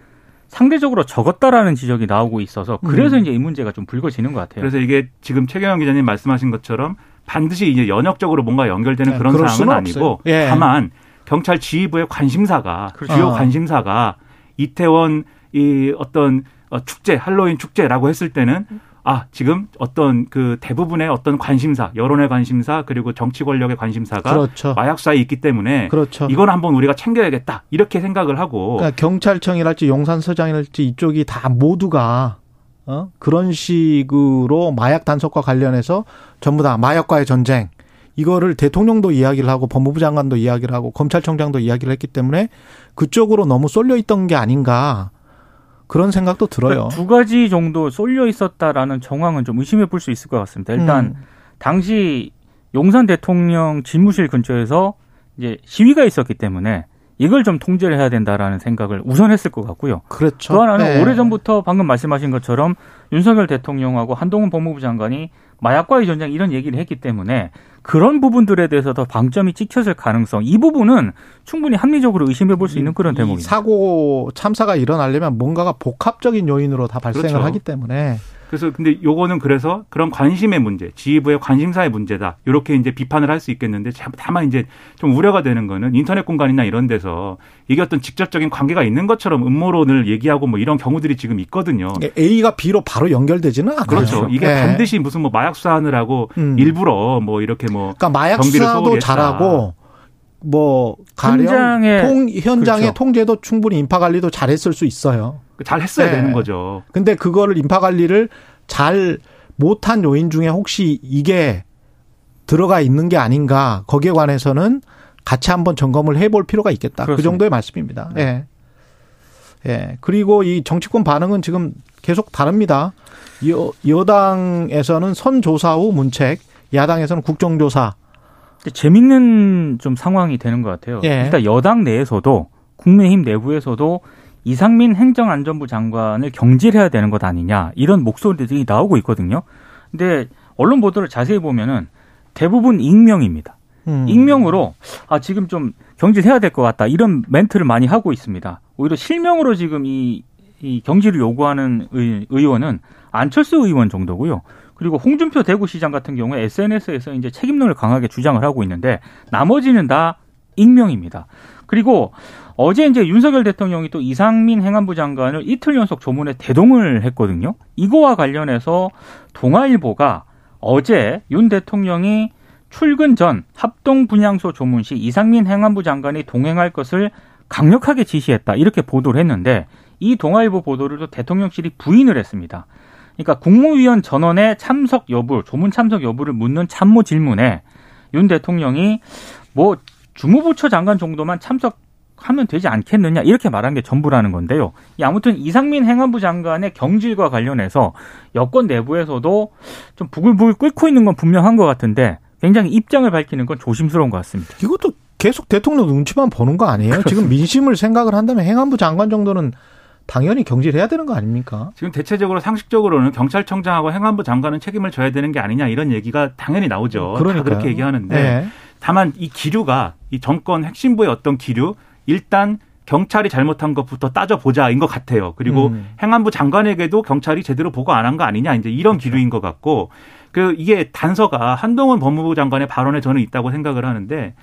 [SPEAKER 4] 상대적으로 적었다라는 지적이 나오고 있어서 그래서
[SPEAKER 2] 음.
[SPEAKER 4] 이제 이 문제가 좀 불거지는 것 같아요.
[SPEAKER 5] 그래서 이게 지금 최경영 기자님 말씀하신 것처럼 반드시 이제 연역적으로 뭔가 연결되는
[SPEAKER 2] 네,
[SPEAKER 5] 그런
[SPEAKER 2] 수는
[SPEAKER 5] 아니고.
[SPEAKER 2] 예.
[SPEAKER 5] 다만 경찰 지휘부의 관심사가
[SPEAKER 4] 그렇죠.
[SPEAKER 5] 주요
[SPEAKER 2] 어.
[SPEAKER 5] 관심사가 이태원 이 어떤 어, 축제 할로윈 축제라고 했을 때는 아 지금 어떤 그 대부분의 어떤 관심사 여론의 관심사 그리고 정치 권력의 관심사가
[SPEAKER 2] 그렇죠.
[SPEAKER 5] 마약 수사에 있기 때문에
[SPEAKER 2] 그렇죠.
[SPEAKER 5] 이건 한번 우리가 챙겨야겠다 이렇게 생각을 하고
[SPEAKER 2] 그러니까 경찰청이랄지 용산서장이랄지 이쪽이 다 모두가 어? 그런 식으로 마약 단속과 관련해서 전부 다 마약과의 전쟁 이거를 대통령도 이야기를 하고 법무부 장관도 이야기를 하고 검찰청장도 이야기를 했기 때문에 그쪽으로 너무 쏠려 있던 게 아닌가 그런 생각도 들어요.
[SPEAKER 4] 그러니까 두 가지 정도 쏠려 있었다라는 정황은 좀 의심해 볼 수 있을 것 같습니다. 일단
[SPEAKER 2] 음.
[SPEAKER 4] 당시 용산 대통령 집무실 근처에서 이제 시위가 있었기 때문에 이걸 좀 통제를 해야 된다라는 생각을 우선 했을 것 같고요.
[SPEAKER 2] 그렇죠.
[SPEAKER 4] 또 하나는
[SPEAKER 2] 네.
[SPEAKER 4] 오래전부터 방금 말씀하신 것처럼 윤석열 대통령하고 한동훈 법무부 장관이 마약과의 전쟁 이런 얘기를 했기 때문에 그런 부분들에 대해서 더 방점이 찍혔을 가능성 이 부분은 충분히 합리적으로 의심해 볼 수 있는 그런
[SPEAKER 2] 이
[SPEAKER 4] 대목입니다.
[SPEAKER 2] 사고 참사가 일어나려면 뭔가가 복합적인 요인으로 다 발생을
[SPEAKER 5] 그렇죠.
[SPEAKER 2] 하기 때문에
[SPEAKER 5] 그래서 근데 요거는 그래서 그런 관심의 문제, 지휘부의 관심사의 문제다. 이렇게 이제 비판을 할 수 있겠는데 자- 다만 이제 좀 우려가 되는 거는 인터넷 공간이나 이런 데서 이게 어떤 직접적인 관계가 있는 것처럼 음모론을 얘기하고 뭐 이런 경우들이 지금 있거든요.
[SPEAKER 2] A가 B로 바로 연결되지는 않아요.
[SPEAKER 5] 그렇죠. 이게
[SPEAKER 2] 네.
[SPEAKER 5] 반드시 무슨 뭐 마약 수사하느라고
[SPEAKER 2] 음.
[SPEAKER 5] 일부러 뭐 이렇게 뭐
[SPEAKER 2] 그러니까 마약
[SPEAKER 5] 경비를
[SPEAKER 2] 수사도. 잘하고 뭐 가령
[SPEAKER 4] 현장에-
[SPEAKER 2] 통, 현장의
[SPEAKER 4] 그렇죠.
[SPEAKER 2] 통제도 충분히 인파 관리도 잘했을 수 있어요.
[SPEAKER 5] 잘 했어야
[SPEAKER 2] 네.
[SPEAKER 5] 되는 거죠.
[SPEAKER 2] 근데 그거를 인파 관리를 잘 못한 요인 중에 혹시 이게 들어가 있는 게 아닌가 거기에 관해서는 같이 한번 점검을 해볼 필요가 있겠다. 그
[SPEAKER 4] 그렇습니다.
[SPEAKER 2] 정도의 말씀입니다. 예. 예. 그리고 이 정치권 반응은 지금 계속 다릅니다. 여, 여당에서는 선조사 후 문책, 야당에서는 국정조사.
[SPEAKER 4] 재밌는 좀 상황이 되는 것 같아요.
[SPEAKER 2] 예.
[SPEAKER 4] 일단 여당 내에서도 국민의힘 내부에서도 이상민 행정안전부 장관을 경질해야 되는 것 아니냐 이런 목소리들이 나오고 있거든요. 근데 언론 보도를 자세히 보면은 대부분 익명입니다.
[SPEAKER 2] 음.
[SPEAKER 4] 익명으로 아 지금 좀 경질해야 될 것 같다 이런 멘트를 많이 하고 있습니다. 오히려 실명으로 지금 이, 이 경질을 요구하는 의, 의원은 안철수 의원 정도고요. 그리고 홍준표 대구시장 같은 경우에 SNS에서 이제 책임론을 강하게 주장을 하고 있는데 나머지는 다 익명입니다. 그리고 어제 이제 윤석열 대통령이 또 이상민 행안부 장관을 이틀 연속 조문에 대동을 했거든요. 이거와 관련해서 동아일보가 어제 윤 대통령이 출근 전 합동 분향소 조문 시 이상민 행안부 장관이 동행할 것을 강력하게 지시했다. 이렇게 보도를 했는데 이 동아일보 보도를 또 대통령실이 부인을 했습니다. 그러니까 국무위원 전원의 참석 여부, 조문 참석 여부를 묻는 참모 질문에 윤 대통령이 뭐 주무부처 장관 정도만 참석 하면 되지 않겠느냐 이렇게 말한 게 전부라는 건데요. 이 아무튼 이상민 행안부 장관의 경질과 관련해서 여권 내부에서도 좀 부글부글 끓고 있는 건 분명한 것 같은데 굉장히 입장을 밝히는 건 조심스러운 것 같습니다.
[SPEAKER 2] 이것도 계속 대통령 눈치만 보는 거 아니에요? 지금 민심을 생각을 한다면 행안부 장관 정도는 당연히 경질해야 되는 거 아닙니까?
[SPEAKER 5] 지금 대체적으로 상식적으로는 경찰청장하고 행안부 장관은 책임을 져야 되는 게 아니냐 이런 얘기가 당연히 나오죠. 다
[SPEAKER 2] 그러니까요.
[SPEAKER 5] 그렇게 얘기하는데
[SPEAKER 2] 네.
[SPEAKER 5] 다만 이 기류가 이 정권 핵심부의 어떤 기류 일단 경찰이 잘못한 것부터 따져보자인 것 같아요. 그리고
[SPEAKER 2] 음.
[SPEAKER 5] 행안부 장관에게도 경찰이 제대로 보고 안 한 거 아니냐 이제 이런
[SPEAKER 2] 그렇죠.
[SPEAKER 5] 기류인 것 같고 그 이게 단서가 한동훈 법무부 장관의 발언에 저는 있다고 생각을 하는데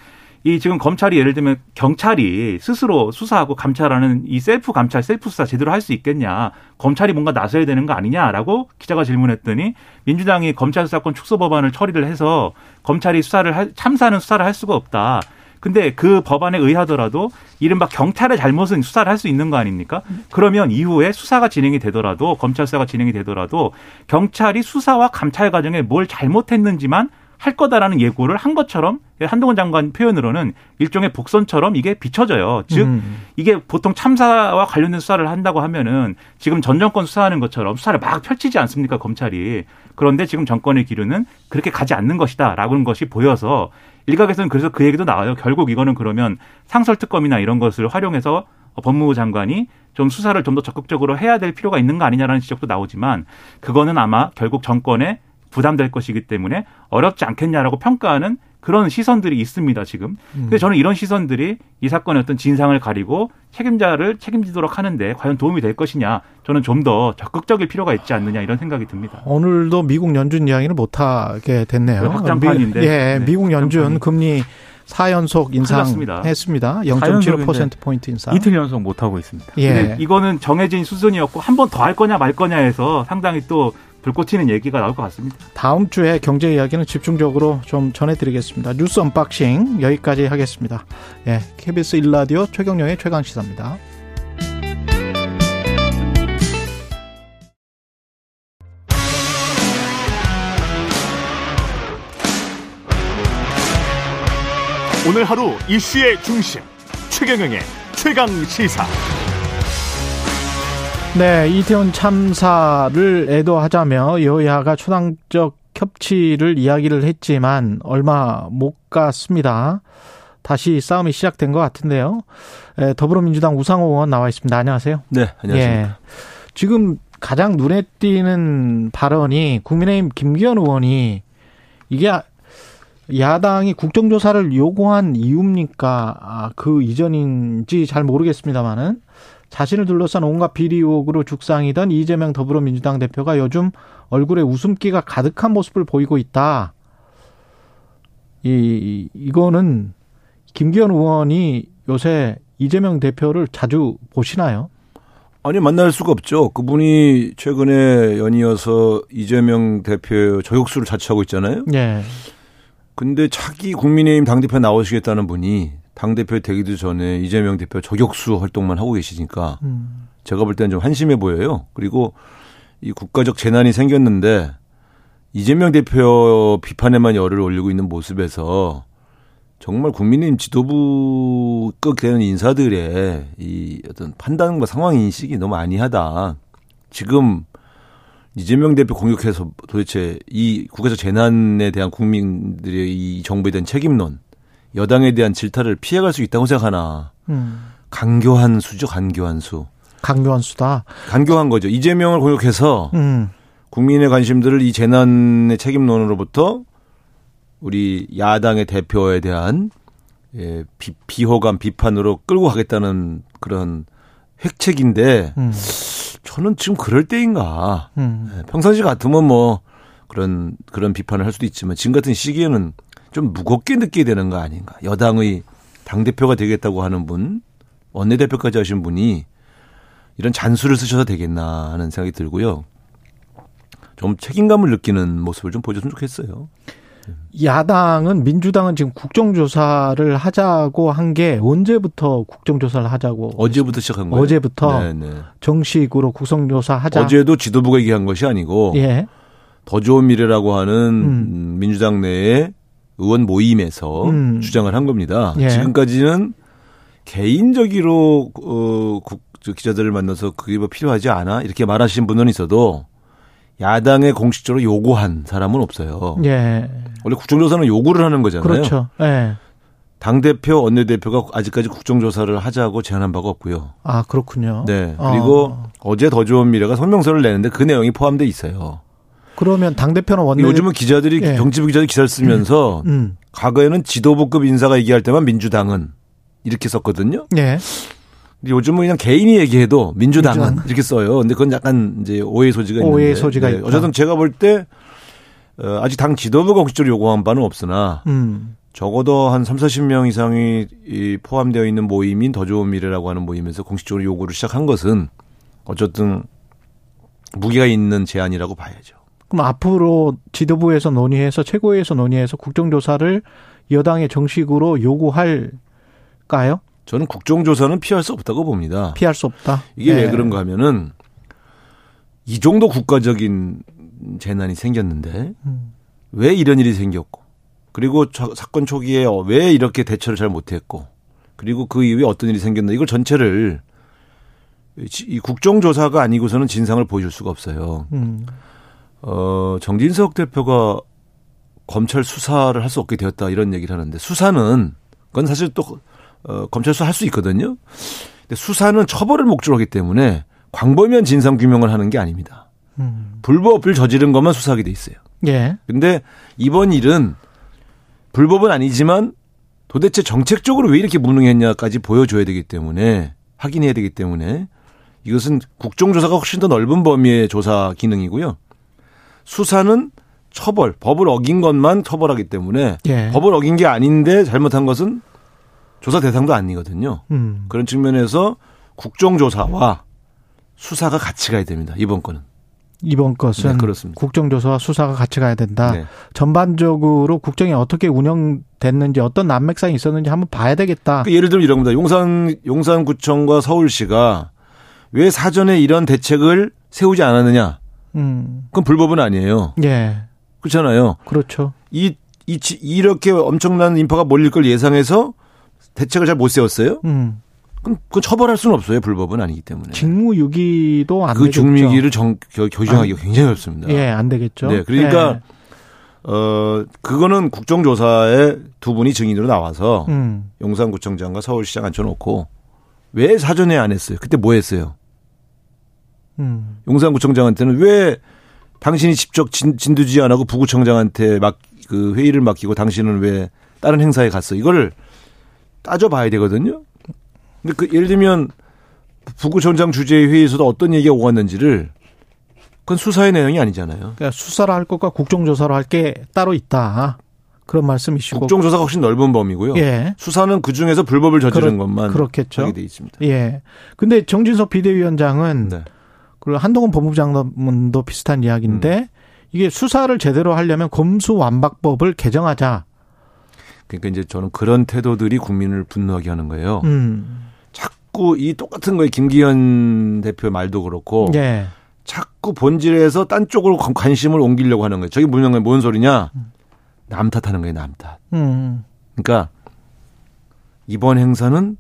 [SPEAKER 5] 이 지금 검찰이 예를 들면 경찰이 스스로 수사하고 감찰하는 이 셀프 감찰, 셀프 수사 제대로 할 수 있겠냐. 검찰이 뭔가 나서야 되는 거 아니냐라고 기자가 질문했더니 민주당이 검찰 수사권 축소 법안을 처리를 해서 검찰이 수사를 할, 참사는 수사를 할 수가 없다. 근데 그 법안에 의하더라도 이른바 경찰의 잘못은 수사를 할 수 있는 거 아닙니까? 그러면 이후에 수사가 진행이 되더라도 검찰 수사가 진행이 되더라도 경찰이 수사와 감찰 과정에 뭘 잘못했는지만 할 거다라는 예고를 한 것처럼 한동훈 장관 표현으로는 일종의 복선처럼 이게 비춰져요. 즉
[SPEAKER 2] 음.
[SPEAKER 5] 이게 보통 참사와 관련된 수사를 한다고 하면은 지금 전 정권 수사하는 것처럼 수사를 막 펼치지 않습니까 검찰이 그런데 지금 정권의 기류는 그렇게 가지 않는 것이다라는 것이 보여서 일각에서는 그래서 그 얘기도 나와요. 결국 이거는 그러면 상설 특검이나 이런 것을 활용해서 법무부 장관이 좀 수사를 좀 더 적극적으로 해야 될 필요가 있는 거 아니냐라는 지적도 나오지만 그거는 아마 결국 정권에 부담될 것이기 때문에 어렵지 않겠냐라고 평가하는 그런 시선들이 있습니다, 지금. 그래서 저는 이런 시선들이 이 사건의 어떤 진상을 가리고 책임자를 책임지도록 하는데 과연 도움이 될 것이냐, 저는 좀 더 적극적일 필요가 있지 않느냐 이런 생각이 듭니다.
[SPEAKER 2] 오늘도 미국 연준 이야기를 못 하게 됐네요.
[SPEAKER 5] 네, 확장판인데.
[SPEAKER 2] 미, 예,
[SPEAKER 5] 네,
[SPEAKER 2] 미국 연준
[SPEAKER 5] 확장판이.
[SPEAKER 2] 금리 4연속
[SPEAKER 5] 났습니다.
[SPEAKER 2] 인상했습니다.
[SPEAKER 4] 사연속인데
[SPEAKER 2] 0.75% 포인트 인상.
[SPEAKER 4] 이틀 연속 못 하고 있습니다.
[SPEAKER 2] 예.
[SPEAKER 5] 근데 이거는 정해진 수준이었고 한 번 더 할 거냐 말 거냐 해서 상당히 또 불꽃 튀는 얘기가 나올 것 같습니다.
[SPEAKER 2] 다음 주에 경제 이야기는 집중적으로 좀 전해드리겠습니다. 뉴스 unboxing 여기까지 하겠습니다. 예, KBS 1라디오 최경영의 최강 시사입니다.
[SPEAKER 1] 오늘 하루 이슈의 중심 최경영의 최강 시사.
[SPEAKER 2] 네, 이태원 참사를 애도하자며 여야가 초당적 협치를 이야기를 했지만 얼마 못 갔습니다. 다시 싸움이 시작된 것 같은데요. 더불어민주당 우상호 의원 나와 있습니다. 안녕하세요.
[SPEAKER 10] 네, 안녕하십니까. 예,
[SPEAKER 2] 지금 가장 눈에 띄는 발언이 국민의힘 김기현 의원이 이게 야당이 국정조사를 요구한 이유입니까? 아, 그 이전인지 잘 모르겠습니다만은 자신을 둘러싼 온갖 비리 의혹으로 죽상이던 이재명 더불어민주당 대표가 요즘 얼굴에 웃음기가 가득한 모습을 보이고 있다. 이 이거는 김기현 의원이 요새 이재명 대표를 자주 보시나요?
[SPEAKER 10] 아니 만날 수가 없죠. 그분이 최근에 연이어서 이재명 대표 저격수를 자처하고 있잖아요.
[SPEAKER 2] 네.
[SPEAKER 10] 근데 차기 국민의힘 당대표 나오시겠다는 분이 당대표 되기도 전에 이재명 대표 저격수 활동만 하고 계시니까 음. 제가 볼 때는 좀 한심해 보여요. 그리고 이 국가적 재난이 생겼는데 이재명 대표 비판에만 열을 올리고 있는 모습에서 정말 국민의힘 지도부급 되는 인사들의 이 어떤 판단과 상황 인식이 너무 아니하다. 지금 이재명 대표 공격해서 도대체 이 국가적 재난에 대한 국민들의 이 정부에 대한 책임론, 여당에 대한 질타를 피해갈 수 있다고 생각하나. 음. 강교한 수죠, 강교한 수.
[SPEAKER 2] 강교한 수다.
[SPEAKER 10] 강교한 거죠. 이재명을 공격해서 음. 국민의 관심들을 이 재난의 책임론으로부터 우리 야당의 대표에 대한 예, 비, 비호감 비판으로 끌고 가겠다는 그런 획책인데 음. 저는 지금 그럴 때인가. 음. 예, 평상시 같으면 뭐 그런 그런 비판을 할 수도 있지만 지금 같은 시기에는 좀 무겁게 느끼게 되는 거 아닌가. 여당의 당 대표가 되겠다고 하는 분, 원내대표까지 하신 분이 이런 잔수를 쓰셔도 되겠나 하는 생각이 들고요. 좀 책임감을 느끼는 모습을 좀 보여줬으면 좋겠어요.
[SPEAKER 2] 야당은 민주당은 지금 국정조사를 하자고 한 게 언제부터 국정조사를 하자고
[SPEAKER 10] 어제부터 시작한 거예요.
[SPEAKER 2] 어제부터 네네. 정식으로 국정조사 하자.
[SPEAKER 10] 어제도 지도부가 얘기한 것이 아니고
[SPEAKER 2] 예.
[SPEAKER 10] 더 좋은 미래라고 하는 음. 민주당 내에 의원 모임에서 음. 주장을 한 겁니다. 예. 지금까지는 개인적으로 어, 국, 기자들을 만나서 그게 뭐 필요하지 않아 이렇게 말하신 분은 있어도 야당에 공식적으로 요구한 사람은 없어요.
[SPEAKER 2] 예.
[SPEAKER 10] 원래 국정조사는 요구를 하는 거잖아요.
[SPEAKER 2] 그렇죠. 예.
[SPEAKER 10] 당 대표, 원내 대표가 아직까지 국정조사를 하자고 제안한 바가 없고요.
[SPEAKER 2] 아 그렇군요.
[SPEAKER 10] 네. 그리고 어. 제 더 좋은 미래가 성명서를 내는데 그 내용이 포함돼 있어요.
[SPEAKER 2] 그러면 당 대표는 원내
[SPEAKER 10] 요즘은 기자들이 예. 정치부 기자들이 기사를 쓰면서 음, 음. 과거에는 지도부급 인사가 얘기할 때만 민주당은 이렇게 썼거든요.
[SPEAKER 2] 예.
[SPEAKER 10] 요즘은 그냥 개인이 얘기해도 민주당은 민주당. 이렇게 써요. 근데 그건 약간 이제 오해 소지가 있는데.
[SPEAKER 2] 오해 소지가 네. 있다.
[SPEAKER 10] 어쨌든 제가 볼때 어, 아직 당 지도부가 공식적으로 요구한 바는 없으나 음. 적어도 한 3, 40명 이상이 이 포함되어 있는 모임인 더 좋은 미래라고 하는 모임에서 공식적으로 요구를 시작한 것은 어쨌든 무게가 있는 제안이라고 봐야죠.
[SPEAKER 2] 그럼 앞으로 지도부에서 논의해서 최고위에서 논의해서 국정조사를 여당에 정식으로 요구할까요?
[SPEAKER 10] 저는 국정조사는 피할 수 없다고 봅니다.
[SPEAKER 2] 피할 수 없다.
[SPEAKER 10] 이게 네. 왜 그런가 하면은 이 정도 국가적인 재난이 생겼는데 음. 왜 이런 일이 생겼고 그리고 사건 초기에 왜 이렇게 대처를 잘 못했고 그리고 그 이후에 어떤 일이 생겼나 이걸 전체를 이 국정조사가 아니고서는 진상을 보여줄 수가 없어요. 음. 어, 정진석 대표가 검찰 수사를 할 수 없게 되었다 이런 얘기를 하는데 수사는 그건 사실 또 어, 검찰 수사 할 수 있거든요. 근데 수사는 처벌을 목적으로 하기 때문에 광범위한 진상 규명을 하는 게 아닙니다. 음. 불법을 저지른 것만 수사하게 돼 있어요.
[SPEAKER 2] 예.
[SPEAKER 10] 근데 이번 일은 불법은 아니지만 도대체 정책적으로 왜 이렇게 무능했냐까지 보여줘야 되기 때문에 확인해야 되기 때문에 이것은 국정조사가 훨씬 더 넓은 범위의 조사 기능이고요. 수사는 처벌, 법을 어긴 것만 처벌하기 때문에 예. 법을 어긴 게 아닌데 잘못한 것은 조사 대상도 아니거든요. 음. 그런 측면에서 국정조사와 수사가 같이 가야 됩니다. 이번 건은.
[SPEAKER 2] 이번 것은 네, 그렇습니다. 국정조사와 수사가 같이 가야 된다. 네. 전반적으로 국정이 어떻게 운영됐는지 어떤 난맥상이 있었는지 한번 봐야 되겠다.
[SPEAKER 10] 그 예를 들면 이런 겁니다. 용산 용산구청과 서울시가 왜 사전에 이런 대책을 세우지 않았느냐? 음. 그건 불법은 아니에요.
[SPEAKER 2] 예.
[SPEAKER 10] 그렇잖아요.
[SPEAKER 2] 그렇죠.
[SPEAKER 10] 이, 이 이렇게 엄청난 인파가 몰릴 걸 예상해서 대책을 잘 못 세웠어요. 음. 그건, 그건 처벌할 수는 없어요. 불법은 아니기 때문에.
[SPEAKER 2] 직무유기도 안
[SPEAKER 10] 그
[SPEAKER 2] 되겠죠.
[SPEAKER 10] 중미기를 정, 겨, 교정하기가 굉장히 어렵습니다.
[SPEAKER 2] 예, 안 되겠죠.
[SPEAKER 10] 네, 그러니까
[SPEAKER 2] 예.
[SPEAKER 10] 어 그거는 국정조사에 두 분이 증인으로 나와서
[SPEAKER 2] 음.
[SPEAKER 10] 용산구청장과 서울시장 앉혀놓고 왜 사전에 안 했어요? 그때 뭐 했어요?
[SPEAKER 2] 음.
[SPEAKER 10] 용산구청장한테는 왜 당신이 직접 진, 진두지 안 하고 부구청장한테 막 그 회의를 맡기고 당신은 왜 다른 행사에 갔어? 이거를 따져봐야 되거든요. 근데 그 예를 들면 부구청장 주재의 회의에서도 어떤 얘기가 오갔는지를 그건 수사의 내용이 아니잖아요.
[SPEAKER 2] 그러니까 수사를 할 것과 국정조사를 할 게 따로 있다. 그런 말씀이시고.
[SPEAKER 10] 국정조사가 훨씬 넓은 범위고요.
[SPEAKER 2] 예.
[SPEAKER 10] 수사는 그 중에서 불법을 저지른
[SPEAKER 2] 그렇-
[SPEAKER 10] 것만
[SPEAKER 2] 그렇겠죠.
[SPEAKER 10] 하게 돼 있습니다.
[SPEAKER 2] 예. 근데 정진석 비대위원장은
[SPEAKER 10] 네.
[SPEAKER 2] 그리고 한동훈 법무장관도 비슷한 이야기인데
[SPEAKER 10] 음.
[SPEAKER 2] 이게 수사를 제대로 하려면 검수완박법을 개정하자.
[SPEAKER 10] 그러니까 이제 저는 그런 태도들이 국민을 분노하게 하는 거예요.
[SPEAKER 2] 음.
[SPEAKER 10] 자꾸 이 똑같은 거에 김기현 대표 말도 그렇고
[SPEAKER 2] 예.
[SPEAKER 10] 자꾸 본질에서 딴 쪽으로 관- 관심을 옮기려고 하는 거예요. 저게 무슨 뭔 소리냐? 남 탓하는 거예요, 남 탓.
[SPEAKER 2] 음.
[SPEAKER 10] 그러니까 이번 행사는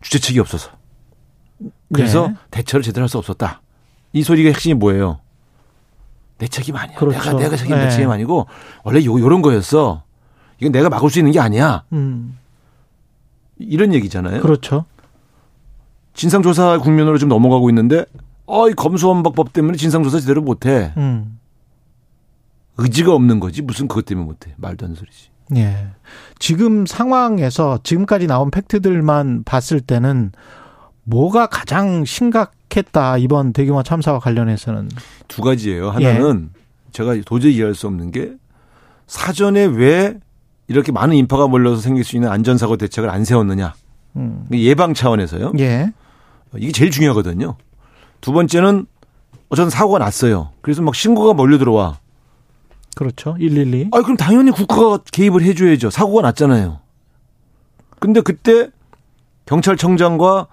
[SPEAKER 10] 주최 측이 없어서 그래서
[SPEAKER 2] 예.
[SPEAKER 10] 대처를 제대로 할 수 없었다. 이 소리가 핵심이 뭐예요? 내 책임 아니야.
[SPEAKER 2] 그렇죠.
[SPEAKER 10] 내가 내가 책임 내
[SPEAKER 2] 예.
[SPEAKER 10] 책임 아니고 원래 요 요런 거였어. 이건 내가 막을 수 있는 게 아니야.
[SPEAKER 2] 음.
[SPEAKER 10] 이런 얘기잖아요.
[SPEAKER 2] 그렇죠.
[SPEAKER 10] 진상조사 국면으로 좀 넘어가고 있는데 어이 검수완박법 때문에 진상조사 제대로 못해.
[SPEAKER 2] 음.
[SPEAKER 10] 의지가 없는 거지 무슨 그것 때문에 못해. 말도 안 되는 소리지.
[SPEAKER 2] 예. 지금 상황에서 지금까지 나온 팩트들만 봤을 때는 뭐가 가장 심각했다 이번 대규모 참사와 관련해서는
[SPEAKER 10] 두 가지예요.
[SPEAKER 2] 예.
[SPEAKER 10] 하나는 제가 도저히 이해할 수 없는 게 사전에 왜 이렇게 많은 인파가 몰려서 생길 수 있는 안전사고 대책을 안 세웠느냐.
[SPEAKER 2] 음.
[SPEAKER 10] 예방 차원에서요.
[SPEAKER 2] 예.
[SPEAKER 10] 이게 제일 중요하거든요. 두 번째는 어쨌든 사고가 났어요. 그래서 막 신고가 몰려 들어와.
[SPEAKER 2] 그렇죠. 112.
[SPEAKER 10] 아, 그럼 당연히 국가가 개입을 해줘야죠. 사고가 났잖아요. 근데 그때 경찰청장과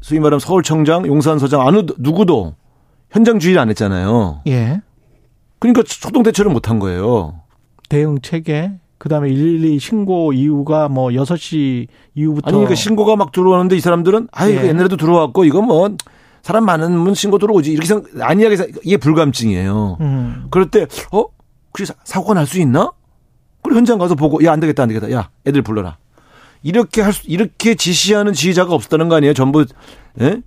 [SPEAKER 10] 소위 말하면 서울청장, 용산서장 아무 누구도 현장 주의를 안 했잖아요.
[SPEAKER 2] 예.
[SPEAKER 10] 그러니까 초동 대처를 못 한 거예요.
[SPEAKER 2] 대응 체계 그다음에 112 신고 이후가 뭐 6시 이후부터
[SPEAKER 10] 아니 그러니까 신고가 막 들어오는데 이 사람들은 아 이거
[SPEAKER 2] 예.
[SPEAKER 10] 옛날에도 들어왔고 이거 뭐 사람 많으면 신고 들어오지 이렇게 생각 생각- 이게 불감증이에요.
[SPEAKER 2] 음.
[SPEAKER 10] 그럴 때 어? 그래서 사고가 날 수 있나? 그리고 현장 가서 보고 야 안 되겠다 안 되겠다 야 애들 불러라 이렇게 할 수 이렇게 지시하는 지휘자가 없었다는 거 아니에요 전부 예?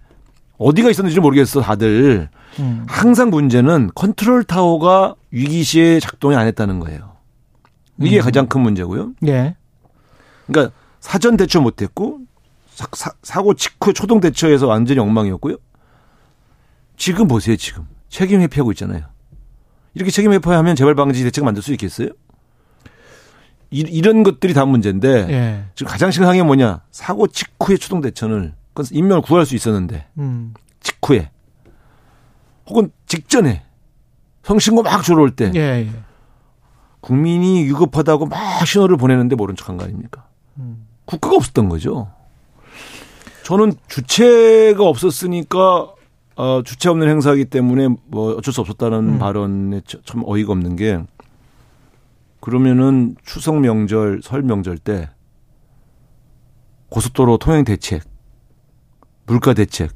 [SPEAKER 10] 어디가 있었는지 모르겠어 다들
[SPEAKER 2] 음.
[SPEAKER 10] 항상 문제는 컨트롤 타워가 위기 시에 작동이 안 했다는 거예요 이게
[SPEAKER 2] 음.
[SPEAKER 10] 가장 큰 문제고요
[SPEAKER 2] 예.
[SPEAKER 10] 그러니까 사전 대처 못했고 사, 고 직후 초동 대처에서 완전히 엉망이었고요 지금 보세요 지금 책임 회피하고 있잖아요 이렇게 책임 회피하면 재발 방지 대책 만들 수 있겠어요? 이, 이런 것들이 다 문제인데
[SPEAKER 2] 예.
[SPEAKER 10] 지금 가장 심각한 게 뭐냐 사고 직후에 초동 대처를 그건 인명을 구할 수 있었는데
[SPEAKER 2] 음.
[SPEAKER 10] 직후에 혹은 직전에 성신고 막 들어올 때
[SPEAKER 2] 예. 예.
[SPEAKER 10] 국민이 위급하다고 막 신호를 보내는데 모른 척한 거 아닙니까?
[SPEAKER 2] 음.
[SPEAKER 10] 국가가 없었던 거죠. 저는 주체가 없었으니까 어, 주체 없는 행사이기 때문에 뭐 어쩔 수 없었다는
[SPEAKER 2] 음.
[SPEAKER 10] 발언에 저- 참 어이가 없는 게 그러면은 추석 명절, 설 명절 때 고속도로 통행 대책, 물가 대책,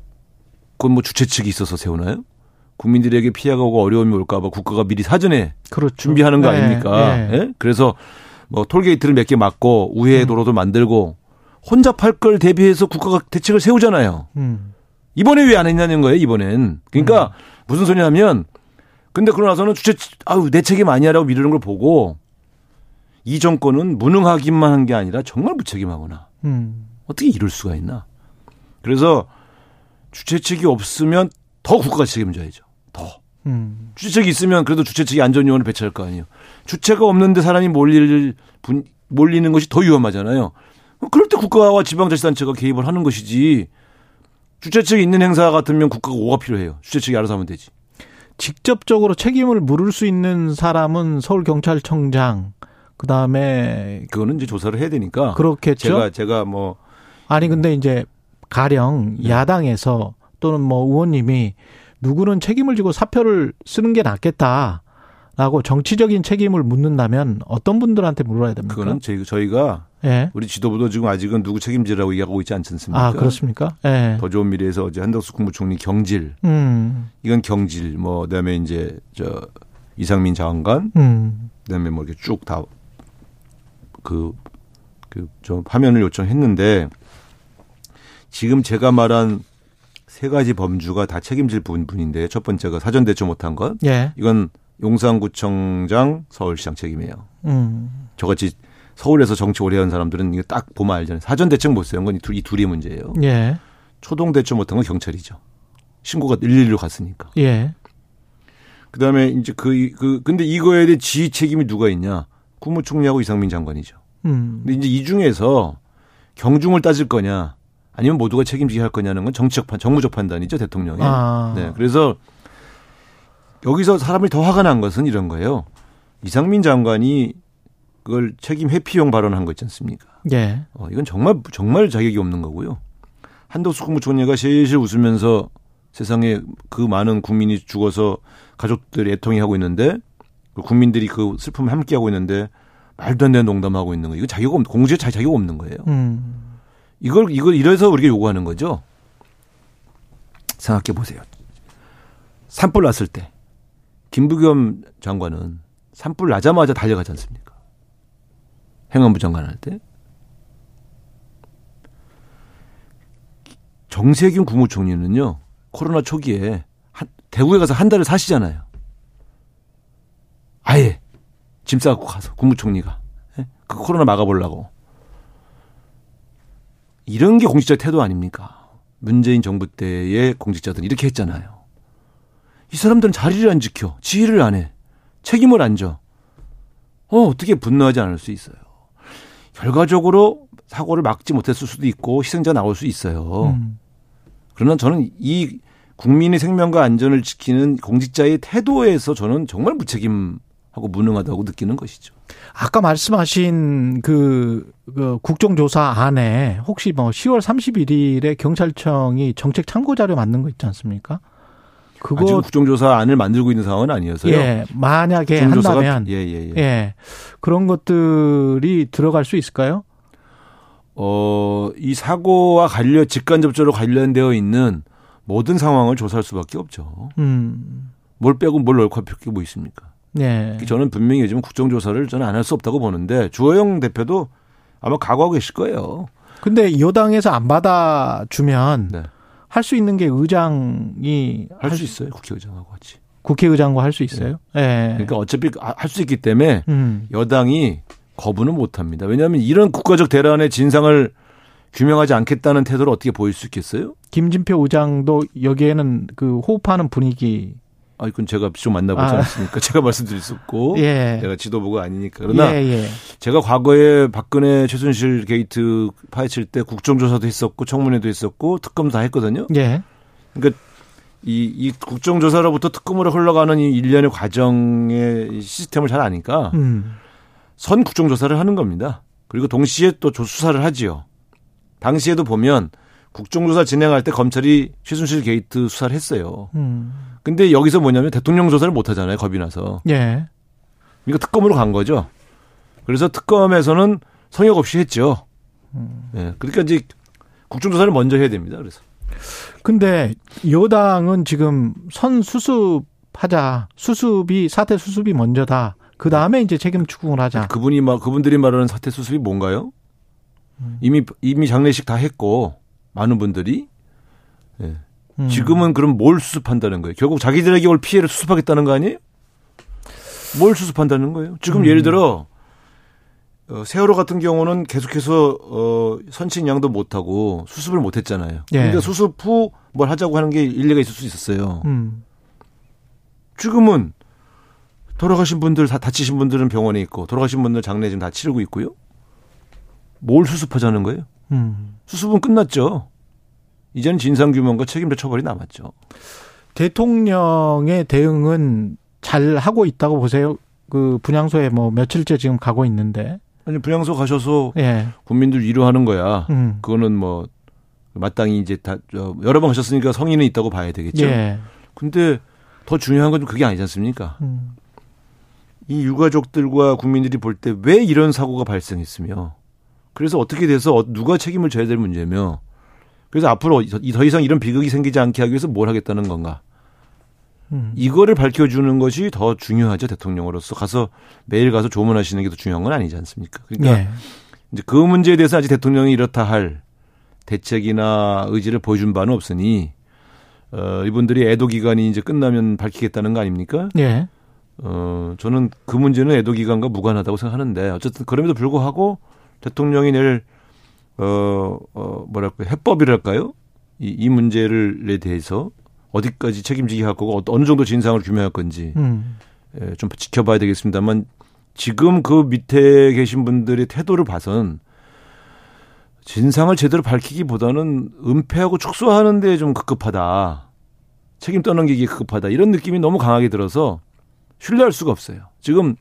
[SPEAKER 10] 그건 뭐 주최 측이 있어서 세우나요? 국민들에게 피해가 오고 어려움이 올까봐 국가가 미리 사전에
[SPEAKER 2] 그렇죠.
[SPEAKER 10] 준비하는 거
[SPEAKER 2] 예,
[SPEAKER 10] 아닙니까?
[SPEAKER 2] 예.
[SPEAKER 10] 예? 그래서 뭐 톨게이트를 몇 개 막고 우회
[SPEAKER 2] 음.
[SPEAKER 10] 도로도 만들고 혼잡할 걸 대비해서 국가가 대책을 세우잖아요.
[SPEAKER 2] 음.
[SPEAKER 10] 이번에 왜 안 했냐는 거예요, 이번엔. 그러니까 무슨 소리냐면 근데 그러고 나서는 주체 아유 내 책임 아니야라고 미루는 걸 보고 이 정권은 무능하기만 한 게 아니라 정말 무책임하구나.
[SPEAKER 2] 음.
[SPEAKER 10] 어떻게 이럴 수가 있나? 그래서 주최 측이 없으면 더 국가가 책임져야죠. 더.
[SPEAKER 2] 음.
[SPEAKER 10] 주최측이 있으면 그래도 주최측이 안전요원을 배치할 거 아니에요. 주체가 없는데 사람이 몰릴 분, 몰리는 것이 더 위험하잖아요. 그럴 때 국가와 지방자치단체가 개입을 하는 것이지. 주최측이 있는 행사 같으면 국가가 오가 필요해요. 주최측이 알아서 하면 되지.
[SPEAKER 2] 직접적으로 책임을 물을 수 있는 사람은 서울경찰청장 그다음에
[SPEAKER 10] 그거는 이제 조사를 해야 되니까.
[SPEAKER 2] 그렇겠죠.
[SPEAKER 10] 제가 제가 뭐
[SPEAKER 2] 아니 근데 이제 가령
[SPEAKER 10] 네.
[SPEAKER 2] 야당에서 또는 뭐 의원님이 누구는 책임을 지고 사표를 쓰는 게 낫겠다라고 정치적인 책임을 묻는다면 어떤 분들한테 물어야 됩니까?
[SPEAKER 10] 그거는 저희, 저희가
[SPEAKER 2] 예.
[SPEAKER 10] 우리 지도부도 지금 아직은 누구 책임지라고 얘기하고 있지 않지 않습니까?
[SPEAKER 2] 아, 그렇습니까? 예.
[SPEAKER 10] 더 좋은 미래에서 어제 한덕수 국무총리 경질,
[SPEAKER 2] 음.
[SPEAKER 10] 이건 경질, 뭐 그다음에 이제 저 이상민 장관,
[SPEAKER 2] 음.
[SPEAKER 10] 그다음에 뭐 이렇게 쭉 다 그 그 좀 화면을 요청했는데 지금 제가 말한 세 가지 범주가 다 책임질 부분인데 첫 번째가 사전 대처 못한 것,
[SPEAKER 2] 예.
[SPEAKER 10] 이건 용산구청장, 서울시장 책임이에요.
[SPEAKER 2] 음.
[SPEAKER 10] 저같이 서울에서 정치 오래 한 사람들은 이거 딱 보면 알잖아요. 사전 대책 못 세운 건이 둘- 이 둘이 문제예요.
[SPEAKER 2] 예.
[SPEAKER 10] 초동 대처 못한 건 경찰이죠. 신고가 112로 갔으니까.
[SPEAKER 2] 예.
[SPEAKER 10] 그다음에 이제 그, 그, 근데 이거에 대해 지휘 책임이 누가 있냐? 국무총리하고 이상민 장관이죠.
[SPEAKER 2] 음.
[SPEAKER 10] 근데 이제 이 중에서 경중을 따질 거냐, 아니면 모두가 책임지게 할 거냐는 건 정치적 판, 정무적 판단이죠, 대통령이.
[SPEAKER 2] 아.
[SPEAKER 10] 네. 그래서 여기서 사람이 더 화가 난 것은 이런 거예요. 이상민 장관이 그걸 책임 회피용 발언한 거 있지 않습니까?
[SPEAKER 2] 예.
[SPEAKER 10] 어, 이건 정말, 정말 자격이 없는 거고요. 한덕수 국무총리가 실실 웃으면서 세상에 그 많은 국민이 죽어서 가족들이 애통해 하고 있는데 그 국민들이 그 슬픔을 함께 하고 있는데 말도 안 되는 농담하고 있는 거. 이거 자격 없, 공주에 자 자격 없는 거예요.
[SPEAKER 2] 음.
[SPEAKER 10] 이걸, 이걸 이래서 우리가 요구하는 거죠. 생각해 보세요. 산불 났을 때 김부겸 장관은 산불 나자마자 달려가지 않습니까? 행안부 장관 할 때. 정세균 국무총리는요, 코로나 초기에 한, 대구에 가서 한 달을 사시잖아요. 아예 짐 싸갖고 가서 국무총리가 예? 그 코로나 막아보려고 이런 게 공직자 태도 아닙니까? 문재인 정부 때의 공직자들은 이렇게 했잖아요. 이 사람들은 자리를 안 지켜, 지휘를 안 해, 책임을 안 져. 어 어떻게 분노하지 않을 수 있어요? 결과적으로 사고를 막지 못했을 수도 있고 희생자 나올 수 있어요.
[SPEAKER 2] 음.
[SPEAKER 10] 그러나 저는 이 국민의 생명과 안전을 지키는 공직자의 태도에서 저는 정말 무책임 하고 무능하다고 느끼는 것이죠.
[SPEAKER 2] 아까 말씀하신 그, 그 국정조사 안에 혹시 뭐 10월 31일에 경찰청이 정책 참고 자료 만든 거 있지 않습니까?
[SPEAKER 10] 아직
[SPEAKER 2] 그거
[SPEAKER 10] 국정조사 안을 만들고 있는 상황은 아니어서요.
[SPEAKER 2] 예, 만약에
[SPEAKER 10] 국정조사가-
[SPEAKER 2] 한다면
[SPEAKER 10] 예, 예, 예.
[SPEAKER 2] 예. 그런 것들이 들어갈 수 있을까요?
[SPEAKER 10] 어, 이 사고와 관련 직간접적으로 관련되어 있는 모든 상황을 조사할 수밖에 없죠.
[SPEAKER 2] 음.
[SPEAKER 10] 뭘 빼고 뭘할 필요가 뭐 있습니까?
[SPEAKER 2] 예.
[SPEAKER 10] 저는 분명히 요즘 국정조사를 저는 안 할 수 없다고 보는데 주호영 대표도 아마 각오하고 계실 거예요.
[SPEAKER 2] 근데 여당에서 안 받아주면
[SPEAKER 10] 네.
[SPEAKER 2] 할수 있는 게 의장이
[SPEAKER 10] 할 수 있어요. 국회의장하고 같이.
[SPEAKER 2] 국회의장과 할 수 있어요. 예.
[SPEAKER 10] 그러니까 어차피 할 수 있기 때문에
[SPEAKER 2] 음.
[SPEAKER 10] 여당이 거부는 못 합니다. 왜냐하면 이런 국가적 대란의 진상을 규명하지 않겠다는 태도를 어떻게 보일 수 있겠어요?
[SPEAKER 2] 김진표 의장도 여기에는 그 호흡하는 분위기.
[SPEAKER 10] 아, 이건 제가 좀 만나보지
[SPEAKER 2] 아.
[SPEAKER 10] 않았으니까 제가 말씀드릴 수 없고
[SPEAKER 2] 예.
[SPEAKER 10] 내가 지도부가 아니니까 그러나
[SPEAKER 2] 예, 예.
[SPEAKER 10] 제가 과거에 박근혜 최순실 게이트 파헤칠 때 국정조사도 했었고 청문회도 했었고 특검도 다 했거든요.
[SPEAKER 2] 예.
[SPEAKER 10] 그러니까 이, 이 국정조사로부터 특검으로 흘러가는 이 일련의 과정의 시스템을 잘 아니까
[SPEAKER 2] 음.
[SPEAKER 10] 선 국정조사를 하는 겁니다. 그리고 동시에 또 조수사를 하지요. 당시에도 보면 국정조사 진행할 때 검찰이 최순실 게이트 수사를 했어요.
[SPEAKER 2] 음.
[SPEAKER 10] 근데 여기서 뭐냐면 대통령 조사를 못 하잖아요. 겁이 나서.
[SPEAKER 2] 예.
[SPEAKER 10] 그러니까 특검으로 간 거죠. 그래서 특검에서는 성역 없이 했죠. 예. 그러니까 이제 국정조사를 먼저 해야 됩니다. 그래서.
[SPEAKER 2] 근데 여당은 지금 선 수습하자. 수습이 사태 수습이 먼저다. 그 다음에 이제 책임 추궁을 하자.
[SPEAKER 10] 그분이 막 그분들이 말하는 사태 수습이 뭔가요? 이미 이미 장례식 다 했고 많은 분들이 예.
[SPEAKER 2] 음.
[SPEAKER 10] 지금은 그럼 뭘 수습한다는 거예요? 결국 자기들에게 올 피해를 수습하겠다는 거 아니에요? 뭘 수습한다는 거예요? 지금
[SPEAKER 2] 음.
[SPEAKER 10] 예를 들어 어, 세월호 같은 경우는 계속해서 어, 선친 양도 못하고 수습을 못했잖아요.
[SPEAKER 2] 예.
[SPEAKER 10] 그러니까 수습 후 뭘 하자고 하는 게 일리가 있을 수 있었어요.
[SPEAKER 2] 음.
[SPEAKER 10] 지금은 돌아가신 분들 다 다치신 분들은 병원에 있고 돌아가신 분들 장례 지금 다 치르고 있고요. 뭘 수습하자는 거예요?
[SPEAKER 2] 음.
[SPEAKER 10] 수습은 끝났죠. 이제는 진상 규명과 책임자 처벌이 남았죠.
[SPEAKER 2] 대통령의 대응은 잘 하고 있다고 보세요. 그 분향소에 뭐 며칠째 지금 가고 있는데.
[SPEAKER 10] 아니 분양소 가셔서
[SPEAKER 2] 예.
[SPEAKER 10] 국민들 위로하는 거야.
[SPEAKER 2] 음.
[SPEAKER 10] 그거는 뭐 마땅히 이제 다 저, 여러 번 가셨으니까 성의는 있다고 봐야 되겠죠.
[SPEAKER 2] 예.
[SPEAKER 10] 근데 더 중요한 건 그게 아니지 않습니까?
[SPEAKER 2] 음.
[SPEAKER 10] 이 유가족들과 국민들이 볼 때 왜 이런 사고가 발생했으며 그래서 어떻게 돼서 누가 책임을 져야 될 문제며 그래서 앞으로 더 이상 이런 비극이 생기지 않게 하기 위해서 뭘 하겠다는 건가. 음. 이거를 밝혀주는 것이 더 중요하죠 대통령으로서 가서 매일 가서 조문하시는 게 더 중요한 건 아니지 않습니까? 그러니까 네. 이제 그 문제에 대해서 아직 대통령이 이렇다 할 대책이나 의지를 보여준 바는 없으니 어, 이분들이 애도 기간이 이제 끝나면 밝히겠다는 거 아닙니까?
[SPEAKER 2] 네.
[SPEAKER 10] 어, 저는 그 문제는 애도 기간과 무관하다고 생각하는데 어쨌든 그럼에도 불구하고 대통령이 내일 어, 어 뭐랄까 해법이랄까요? 이, 이 문제를에 대해서 어디까지 책임지게 할 거고 어느 정도 진상을 규명할 건지 음. 예, 좀 지켜봐야 되겠습니다만 지금 그 밑에 계신 분들의 태도를 봐선 진상을 제대로 밝히기보다는 은폐하고 축소하는 데 좀 급급하다. 책임 떠넘기기 급급하다. 이런 느낌이 너무 강하게 들어서 신뢰할 수가 없어요. 지금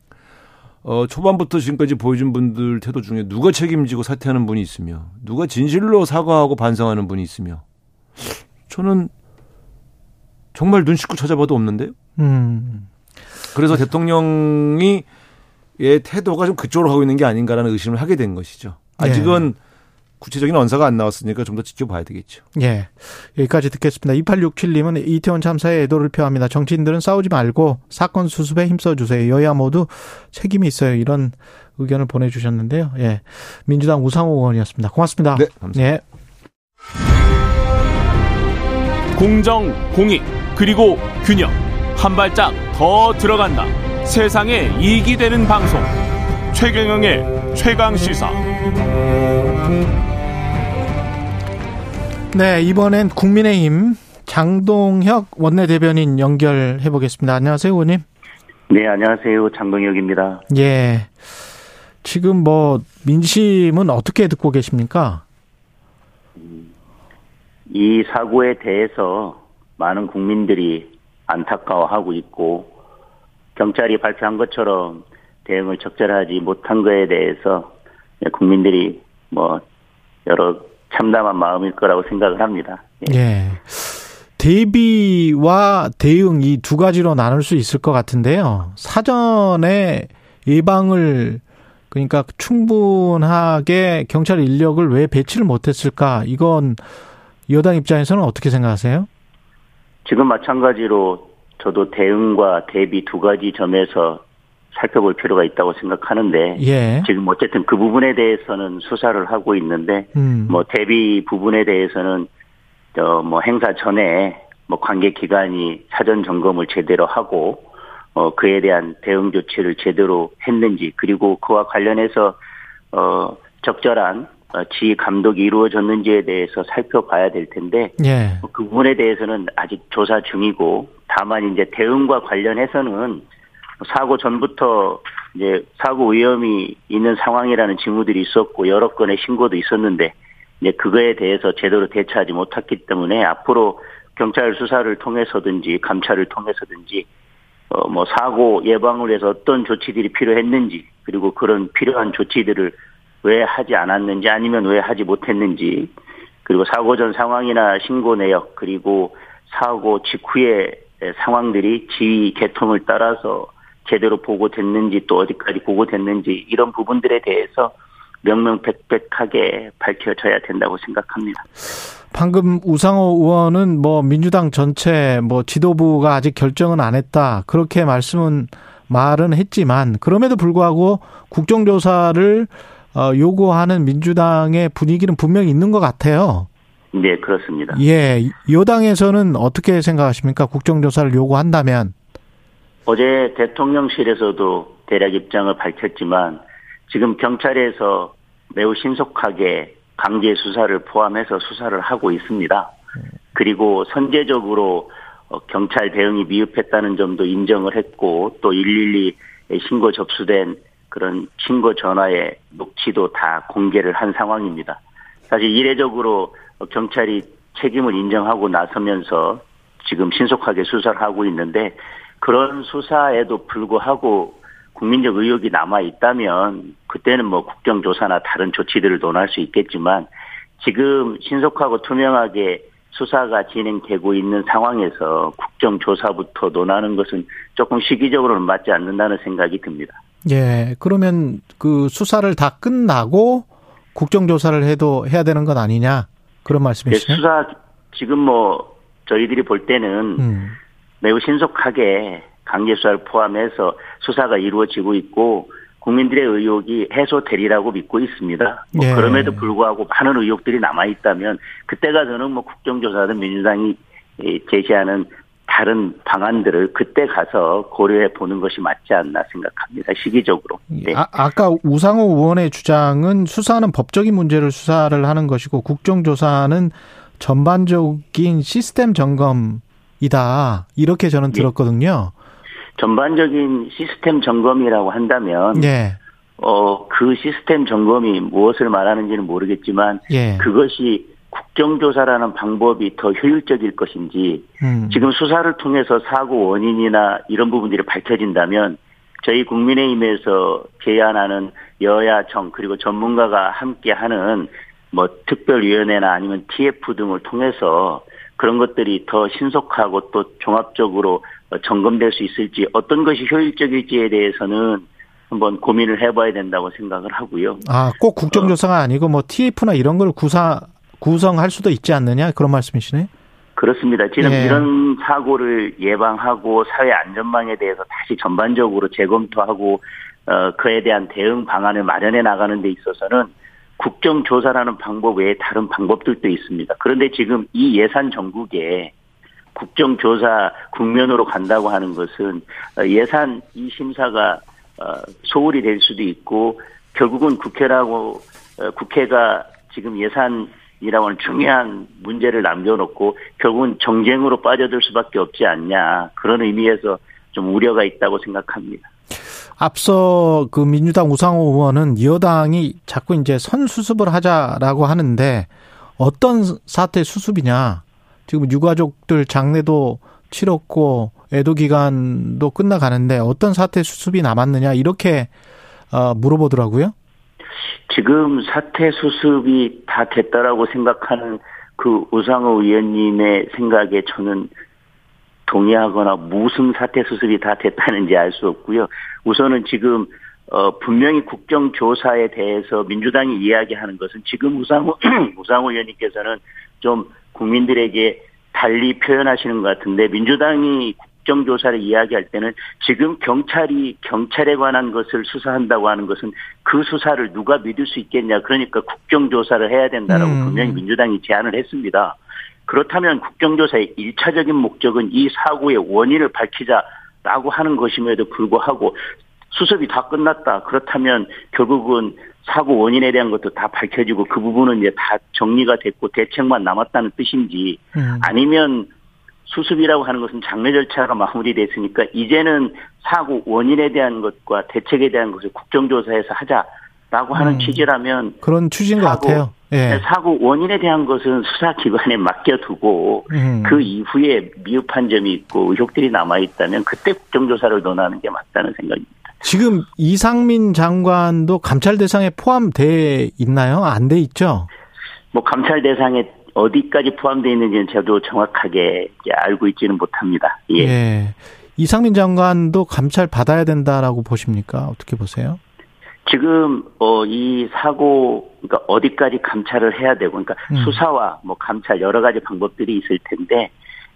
[SPEAKER 10] 어 초반부터 지금까지 보여준 분들 태도 중에 누가 책임지고 사퇴하는 분이 있으며 누가 진실로 사과하고 반성하는 분이 있으며 저는 정말 눈 씻고 찾아봐도 없는데요. 음. 그래서 대통령이 의 태도가 좀 그쪽으로 가고 있는 게 아닌가라는 의심을 하게 된 것이죠. 아직은 네. 구체적인 언사가 안 나왔으니까 좀 더 지켜봐야 되겠죠.
[SPEAKER 2] 예. 여기까지 듣겠습니다. 2867님은 이태원 참사에 애도를 표합니다. 정치인들은 싸우지 말고 사건 수습에 힘써 주세요. 여야 모두 책임이 있어요. 이런 의견을 보내주셨는데요. 예. 민주당 우상호 의원이었습니다. 고맙습니다.
[SPEAKER 10] 네. 감사합니다. 예.
[SPEAKER 1] 공정, 공익, 그리고 균형. 한 발짝 더 들어간다. 세상에 이익이 되는 방송. 최경영의 최강 시사.
[SPEAKER 2] 네, 이번엔 국민의힘 장동혁 원내대변인 연결해 보겠습니다. 안녕하세요, 의원님.
[SPEAKER 11] 네, 안녕하세요. 장동혁입니다.
[SPEAKER 2] 예. 지금 뭐 민심은 어떻게 듣고 계십니까?
[SPEAKER 11] 이 사고에 대해서 많은 국민들이 안타까워하고 있고 경찰이 발표한 것처럼 대응을 적절하지 못한 거에 대해서 국민들이 뭐 여러 참담한 마음일 거라고 생각을 합니다.
[SPEAKER 2] 예. 예. 대비와 대응 이 두 가지로 나눌 수 있을 것 같은데요. 사전에 예방을 그러니까 충분하게 경찰 인력을 왜 배치를 못했을까? 이건 여당 입장에서는 어떻게 생각하세요?
[SPEAKER 11] 지금 마찬가지로 저도 대응과 대비 두 가지 점에서 살펴볼 필요가 있다고 생각하는데 예. 지금 어쨌든 그 부분에 대해서는 수사를 하고 있는데 음. 뭐 대비 부분에 대해서는 저뭐 행사 전에 뭐 관계 기관이 사전 점검을 제대로 하고 어 그에 대한 대응 조치를 제대로 했는지 그리고 그와 관련해서 어 적절한 어, 지휘 감독이 이루어졌는지에 대해서 살펴봐야 될 텐데 예. 그 부분에 대해서는 아직 조사 중이고 다만 이제 대응과 관련해서는 사고 전부터 이제 사고 위험이 있는 상황이라는 징후들이 있었고 여러 건의 신고도 있었는데 이제 그거에 대해서 제대로 대처하지 못했기 때문에 앞으로 경찰 수사를 통해서든지 감찰을 통해서든지 어 뭐 사고 예방을 위해서 어떤 조치들이 필요했는지 그리고 그런 필요한 조치들을 왜 하지 않았는지 아니면 왜 하지 못했는지 그리고 사고 전 상황이나 신고 내역 그리고 사고 직후의 상황들이 지휘 개통을 따라서 제대로 보고 됐는지 또 어디까지 보고 됐는지 이런 부분들에 대해서 명명백백하게 밝혀져야 된다고 생각합니다.
[SPEAKER 2] 방금 우상호 의원은 뭐 민주당 전체 뭐 지도부가 아직 결정은 안 했다 그렇게 말씀은 말은 했지만 그럼에도 불구하고 국정조사를 어, 요구하는 민주당의 분위기는 분명히 있는 것 같아요.
[SPEAKER 11] 네, 그렇습니다.
[SPEAKER 2] 예, 여당에서는 어떻게 생각하십니까? 국정조사를 요구한다면?
[SPEAKER 11] 어제 대통령실에서도 대략 입장을 밝혔지만 지금 경찰에서 매우 신속하게 강제 수사를 포함해서 수사를 하고 있습니다. 그리고 선제적으로 어, 경찰 대응이 미흡했다는 점도 인정을 했고 또 112에 신고 접수된 그런 신고 전화의 녹취도 다 공개를 한 상황입니다. 사실 이례적으로 경찰이 책임을 인정하고 나서면서 지금 신속하게 수사를 하고 있는데 그런 수사에도 불구하고 국민적 의혹이 남아 있다면 그때는 뭐 국정조사나 다른 조치들을 논할 수 있겠지만 지금 신속하고 투명하게 수사가 진행되고 있는 상황에서 국정조사부터 논하는 것은 조금 시기적으로는 맞지 않는다는 생각이 듭니다.
[SPEAKER 2] 예, 그러면 그 수사를 다 끝나고 국정조사를 해도 해야 되는 것 아니냐 그런 말씀이시죠?
[SPEAKER 11] 네, 수사 지금 뭐 저희들이 볼 때는 음. 매우 신속하게 강제 수사를 포함해서 수사가 이루어지고 있고 국민들의 의혹이 해소되리라고 믿고 있습니다. 뭐 예. 그럼에도 불구하고 많은 의혹들이 남아 있다면 그때가 저는 뭐 국정조사든 민주당이 제시하는 다른 방안들을 그때 가서 고려해 보는 것이 맞지 않나 생각합니다. 시기적으로.
[SPEAKER 2] 네. 아, 아까 우상호 의원의 주장은 수사는 법적인 문제를 수사를 하는 것이고 국정조사는 전반적인 시스템 점검 이다. 이렇게 저는 예. 들었거든요.
[SPEAKER 11] 전반적인 시스템 점검이라고 한다면 예. 어, 그 시스템 점검이 무엇을 말하는지는 모르겠지만 예. 그것이 국정조사라는 방법이 더 효율적일 것인지 음. 지금 수사를 통해서 사고 원인이나 이런 부분들이 밝혀진다면 저희 국민의힘에서 제안하는 여야청 그리고 전문가가 함께하는 뭐 특별위원회나 아니면 TF 등을 통해서 그런 것들이 더 신속하고 또 종합적으로 점검될 수 있을지 어떤 것이 효율적일지에 대해서는 한번 고민을 해봐야 된다고 생각을 하고요.
[SPEAKER 2] 아, 꼭 국정조사가 어. 아니고 뭐 TF나 이런 걸 구사 구성할 수도 있지 않느냐 그런 말씀이시네.
[SPEAKER 11] 그렇습니다. 지금 예. 이런 사고를 예방하고 사회 안전망에 대해서 다시 전반적으로 재검토하고 어, 그에 대한 대응 방안을 마련해 나가는 데 있어서는 국정조사라는 방법 외에 다른 방법들도 있습니다. 그런데 지금 이 예산 전국에 국정조사 국면으로 간다고 하는 것은 예산 이 심사가 어, 소홀히 될 수도 있고 결국은 국회라고 어, 국회가 지금 예산이라고 하는 중요한 문제를 남겨놓고 결국은 정쟁으로 빠져들 수밖에 없지 않냐 그런 의미에서 좀 우려가 있다고 생각합니다.
[SPEAKER 2] 앞서 그 민주당 우상호 의원은 여당이 자꾸 이제 선수습을 하자라고 하는데 어떤 사태 수습이냐. 지금 유가족들 장례도 치렀고 애도 기간도 끝나가는데 어떤 사태 수습이 남았느냐 이렇게 어, 물어보더라고요.
[SPEAKER 11] 지금 사태 수습이 다 됐다라고 생각하는 그 우상호 의원님의 생각에 저는 동의하거나 무슨 사태 수습이 다 됐다는지 알 수 없고요. 우선은 지금 어 분명히 국정조사에 대해서 민주당이 이야기하는 것은 지금 우상호 우상호 의원님께서는 좀 국민들에게 달리 표현하시는 것 같은데 민주당이 국정조사를 이야기할 때는 지금 경찰이 경찰에 관한 것을 수사한다고 하는 것은 그 수사를 누가 믿을 수 있겠냐 그러니까 국정조사를 해야 된다라고 음. 분명히 민주당이 제안을 했습니다. 그렇다면 국정조사의 일차적인 목적은 이 사고의 원인을 밝히자라고 하는 것임에도 불구하고 수습이 다 끝났다. 그렇다면 결국은 사고 원인에 대한 것도 다 밝혀지고 그 부분은 이제 다 정리가 됐고 대책만 남았다는 뜻인지 음. 아니면 수습이라고 하는 것은 장례 절차가 마무리됐으니까 이제는 사고 원인에 대한 것과 대책에 대한 것을 국정조사에서 하자라고 하는 음. 취지라면
[SPEAKER 2] 그런 취지인 것 같아요.
[SPEAKER 11] 예. 네, 사고 원인에 대한 것은 수사 기관에 맡겨두고 음. 그 이후에 미흡한 점이 있고 의혹들이 남아 있다면 그때 국정조사를 논하는 게 맞다는 생각입니다.
[SPEAKER 2] 지금 이상민 장관도 감찰 대상에 포함돼 있나요? 안 돼 있죠?
[SPEAKER 11] 뭐 감찰 대상에 어디까지 포함되어 있는지는 저도 정확하게 알고 있지는 못합니다. 예. 예.
[SPEAKER 2] 이상민 장관도 감찰 받아야 된다라고 보십니까? 어떻게 보세요?
[SPEAKER 11] 지금 어 이 사고 그러니까 어디까지 감찰을 해야 되고 그러니까 음. 수사와 뭐 감찰 여러 가지 방법들이 있을 텐데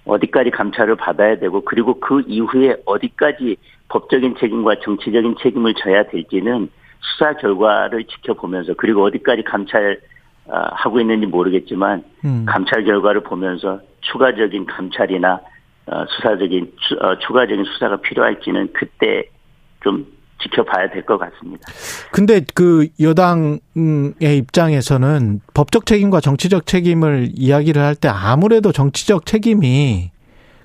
[SPEAKER 11] 어디까지 감찰을 받아야 되고 그리고 그 이후에 어디까지 법적인 책임과 정치적인 책임을 져야 될지는 수사 결과를 지켜보면서 그리고 어디까지 감찰 아, 하고 있는지 모르겠지만 음. 감찰 결과를 보면서 추가적인 감찰이나 어, 수사적인 어, 추가적인 수사가 필요할지는 그때 좀 지켜봐야 될 것 같습니다.
[SPEAKER 2] 근데 그 여당의 입장에서는 법적 책임과 정치적 책임을 이야기를 할 때 아무래도 정치적 책임이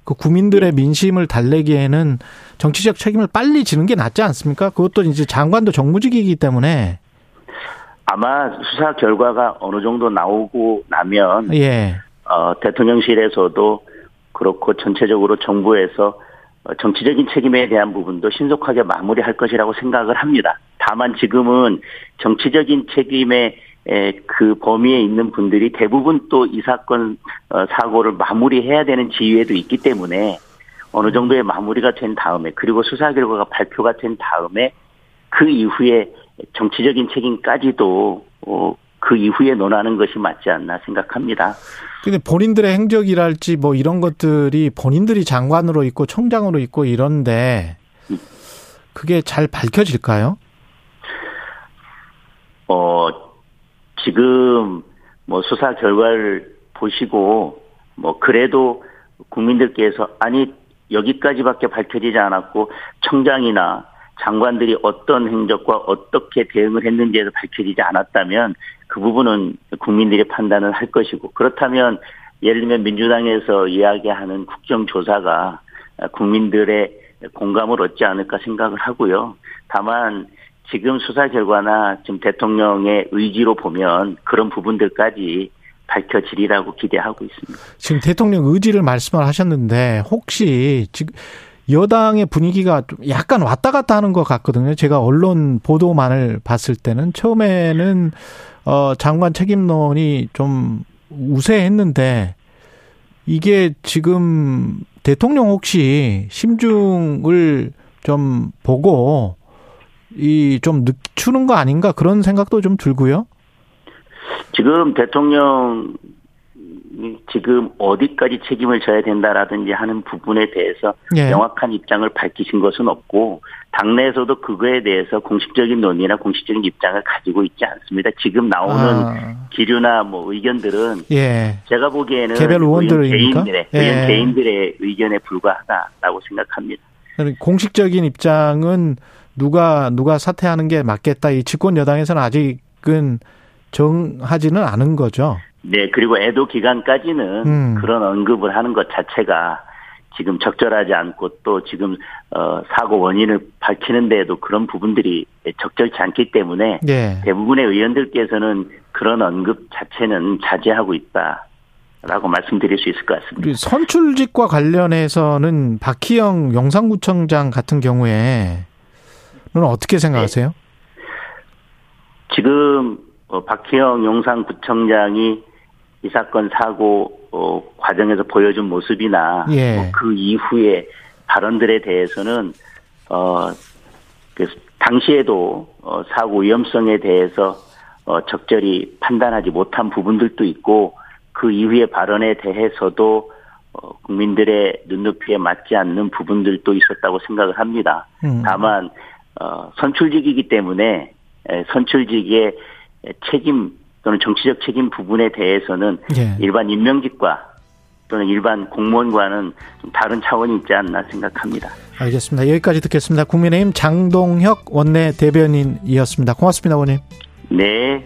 [SPEAKER 2] 그 국민들의 네. 민심을 달래기에는 정치적 책임을 빨리 지는 게 낫지 않습니까? 그것도 이제 장관도 정무직이기 때문에
[SPEAKER 11] 아마 수사 결과가 어느 정도 나오고 나면 예. 어, 대통령실에서도 그렇고 전체적으로 정부에서 어, 정치적인 책임에 대한 부분도 신속하게 마무리할 것이라고 생각을 합니다. 다만 지금은 정치적인 책임의 그 범위에 있는 분들이 대부분 또 이 사건 어, 사고를 마무리해야 되는 지위에도 있기 때문에 어느 정도의 마무리가 된 다음에 그리고 수사 결과가 발표가 된 다음에 그 이후에 정치적인 책임까지도 어, 그 이후에 논하는 것이 맞지 않나 생각합니다.
[SPEAKER 2] 근데 본인들의 행적이랄지 뭐 이런 것들이 본인들이 장관으로 있고 총장으로 있고 이런데 그게 잘 밝혀질까요?
[SPEAKER 11] 어, 지금 뭐 수사 결과를 보시고 뭐 그래도 국민들께서 아니 여기까지밖에 밝혀지지 않았고 청장이나 장관들이 어떤 행적과 어떻게 대응을 했는지에도 밝혀지지 않았다면 그 부분은 국민들이 판단을 할 것이고 그렇다면 예를 들면 민주당에서 이야기하는 국정조사가 국민들의 공감을 얻지 않을까 생각을 하고요. 다만 지금 수사 결과나 지금 대통령의 의지로 보면 그런 부분들까지 밝혀지리라고 기대하고 있습니다.
[SPEAKER 2] 지금 대통령 의지를 말씀을 하셨는데 혹시 지금 여당의 분위기가 좀 약간 왔다 갔다 하는 것 같거든요. 제가 언론 보도만을 봤을 때는 처음에는 어 장관 책임론이 좀 우세했는데 이게 지금 대통령 혹시 심중을 좀 보고 이 좀 늦추는 거 아닌가 그런 생각도 좀 들고요.
[SPEAKER 11] 지금 대통령 지금 어디까지 책임을 져야 된다라든지 하는 부분에 대해서 예. 명확한 입장을 밝히신 것은 없고 당내에서도 그거에 대해서 공식적인 논의나 공식적인 입장을 가지고 있지 않습니다. 지금 나오는 아. 기류나 뭐 의견들은 예. 제가 보기에는
[SPEAKER 2] 개별 의원들
[SPEAKER 11] 개인들의 예. 의원 개인들의 의견에 불과하다라고 생각합니다.
[SPEAKER 2] 공식적인 입장은 누가 누가 사퇴하는 게 맞겠다. 이 집권 여당에서는 아직은 정하지는 않은 거죠.
[SPEAKER 11] 네, 그리고 애도 기간까지는 음. 그런 언급을 하는 것 자체가 지금 적절하지 않고 또 지금 어 사고 원인을 밝히는 데에도 그런 부분들이 적절치 않기 때문에 네. 대부분의 의원들께서는 그런 언급 자체는 자제하고 있다. 라고 말씀드릴 수 있을 것 같습니다.
[SPEAKER 2] 선출직과 관련해서는 박희영 영상구청장 같은 경우에는 어떻게 생각하세요? 네.
[SPEAKER 11] 지금 어, 박희영 용산구청장이 이 사건 사고 어, 과정에서 보여준 모습이나 예. 뭐 그 이후에 발언들에 대해서는 어, 그 당시에도 어, 사고 위험성에 대해서 어, 적절히 판단하지 못한 부분들도 있고 그 이후의 발언에 대해서도 어, 국민들의 눈높이에 맞지 않는 부분들도 있었다고 생각을 합니다. 음. 다만 어, 선출직이기 때문에 에, 선출직의 책임 또는 정치적 책임 부분에 대해서는 예. 일반 임명직과 또는 일반 공무원과는 좀 다른 차원이 있지 않나 생각합니다.
[SPEAKER 2] 알겠습니다. 여기까지 듣겠습니다. 국민의힘 장동혁 원내 대변인이었습니다. 고맙습니다, 원님.
[SPEAKER 11] 네.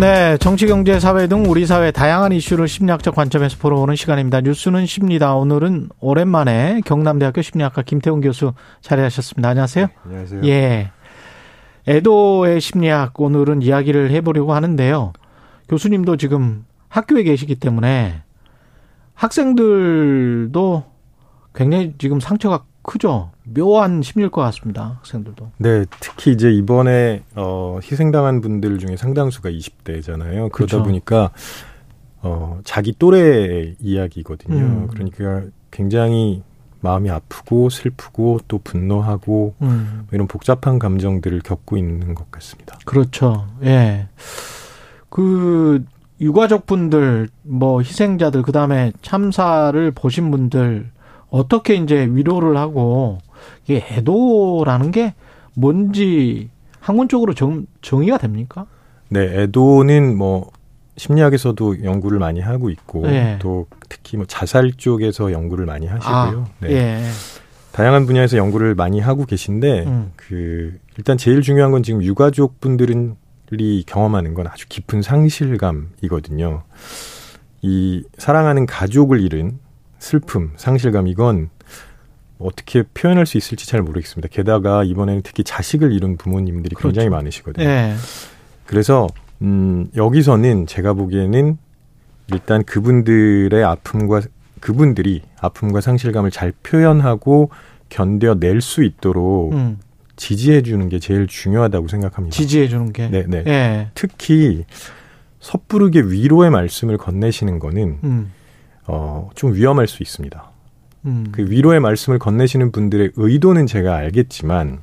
[SPEAKER 2] 네, 정치, 경제, 사회 등 우리 사회 다양한 이슈를 심리학적 관점에서 보러보는 시간입니다. 뉴스는 십니다. 오늘은 오랜만에 경남대학교 심리학과 김태훈 교수 자리하셨습니다. 안녕하세요. 네,
[SPEAKER 12] 안녕하세요.
[SPEAKER 2] 예. 애도의 심리학 오늘은 이야기를 해보려고 하는데요. 교수님도 지금 학교에 계시기 때문에 학생들도 굉장히 지금 상처가 크죠. 묘한 심리일 것 같습니다. 학생들도.
[SPEAKER 12] 네, 특히 이제 이번에 어 희생당한 분들 중에 상당수가 20대잖아요. 그러다 그렇죠. 보니까 어 자기 또래 이야기거든요. 음. 그러니까 굉장히 마음이 아프고 슬프고 또 분노하고 음. 뭐 이런 복잡한 감정들을 겪고 있는 것 같습니다.
[SPEAKER 2] 그렇죠. 예. 그 유가족 분들 뭐 희생자들 그다음에 참사를 보신 분들 어떻게 이제 위로를 하고 이게 애도라는 게 뭔지 학문적으로 정, 정의가 됩니까?
[SPEAKER 12] 네, 애도는 뭐 심리학에서도 연구를 많이 하고 있고 예. 또 특히 뭐 자살 쪽에서 연구를 많이 하시고요.
[SPEAKER 2] 아, 네. 예.
[SPEAKER 12] 다양한 분야에서 연구를 많이 하고 계신데 음. 그 일단 제일 중요한 건 지금 유가족 분들이 경험하는 건 아주 깊은 상실감이거든요. 이 사랑하는 가족을 잃은 슬픔, 상실감 이건 어떻게 표현할 수 있을지 잘 모르겠습니다. 게다가 이번에는 특히 자식을 잃은 부모님들이 그렇죠. 굉장히 많으시거든요. 네. 그래서 음, 여기서는 제가 보기에는 일단 그분들의 아픔과 그분들이 아픔과 상실감을 잘 표현하고 견뎌낼 수 있도록 음. 지지해 주는 게 제일 중요하다고 생각합니다.
[SPEAKER 2] 지지해 주는 게.
[SPEAKER 12] 네, 네. 예. 특히 섣부르게 위로의 말씀을 건네시는 거는 음. 어, 좀 위험할 수 있습니다. 음. 그 위로의 말씀을 건네시는 분들의 의도는 제가 알겠지만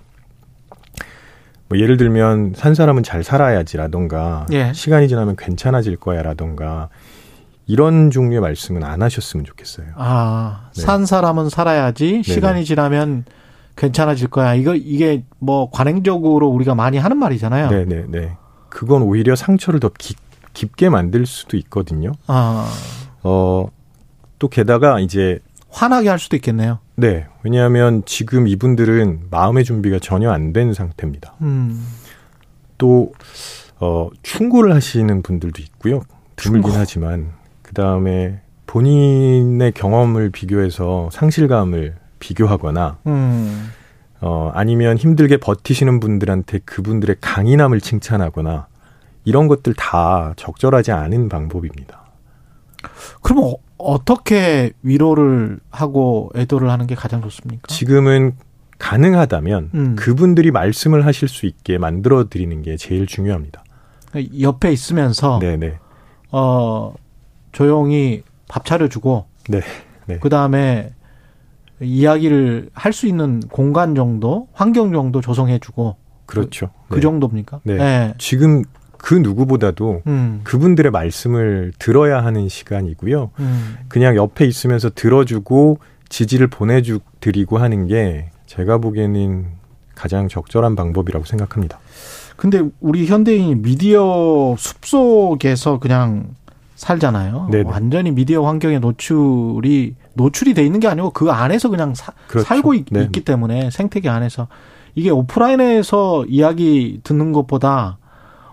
[SPEAKER 12] 뭐 예를 들면 산 사람은 잘 살아야지라던가 예. 시간이 지나면 괜찮아질 거야라던가 이런 종류의 말씀은 안 하셨으면 좋겠어요.
[SPEAKER 2] 아, 네. 산 사람은 살아야지 시간이 네네. 지나면 괜찮아질 거야. 이거 이게 뭐 관행적으로 우리가 많이 하는 말이잖아요.
[SPEAKER 12] 네, 네, 네. 그건 오히려 상처를 더 깊, 깊게 만들 수도 있거든요. 아. 어, 또 게다가 이제
[SPEAKER 2] 화나게 할 수도 있겠네요.
[SPEAKER 12] 네. 왜냐하면 지금 이분들은 마음의 준비가 전혀 안 된 상태입니다. 음. 또, 어, 충고를 하시는 분들도 있고요. 드물긴 충고. 하지만 그 다음에 본인의 경험을 비교해서 상실감을 비교하거나, 음. 어, 아니면 힘들게 버티시는 분들한테 그분들의 강인함을 칭찬하거나, 이런 것들 다 적절하지 않은 방법입니다.
[SPEAKER 2] 그럼 어, 어떻게 위로를 하고 애도를 하는 게 가장 좋습니까?
[SPEAKER 12] 지금은 가능하다면 음. 그분들이 말씀을 하실 수 있게 만들어 드리는 게 제일 중요합니다.
[SPEAKER 2] 옆에 있으면서 네네. 어 조용히 밥 차려주고 네. 네. 그 다음에 이야기를 할 수 있는 공간 정도, 환경 정도 조성해주고
[SPEAKER 12] 그렇죠.
[SPEAKER 2] 그, 그 네. 정도입니까?
[SPEAKER 12] 네. 네. 지금 그 누구보다도 음. 그분들의 말씀을 들어야 하는 시간이고요. 음. 그냥 옆에 있으면서 들어주고 지지를 보내주 드리고 하는 게 제가 보기에는 가장 적절한 방법이라고 생각합니다.
[SPEAKER 2] 근데 우리 현대인이 미디어 숲속에서 그냥 살잖아요. 네네. 완전히 미디어 환경에 노출이 노출이 돼 있는 게 아니고 그 안에서 그냥 사, 그렇죠. 살고 있, 기 때문에 생태계 안에서 이게 오프라인에서 이야기 듣는 것보다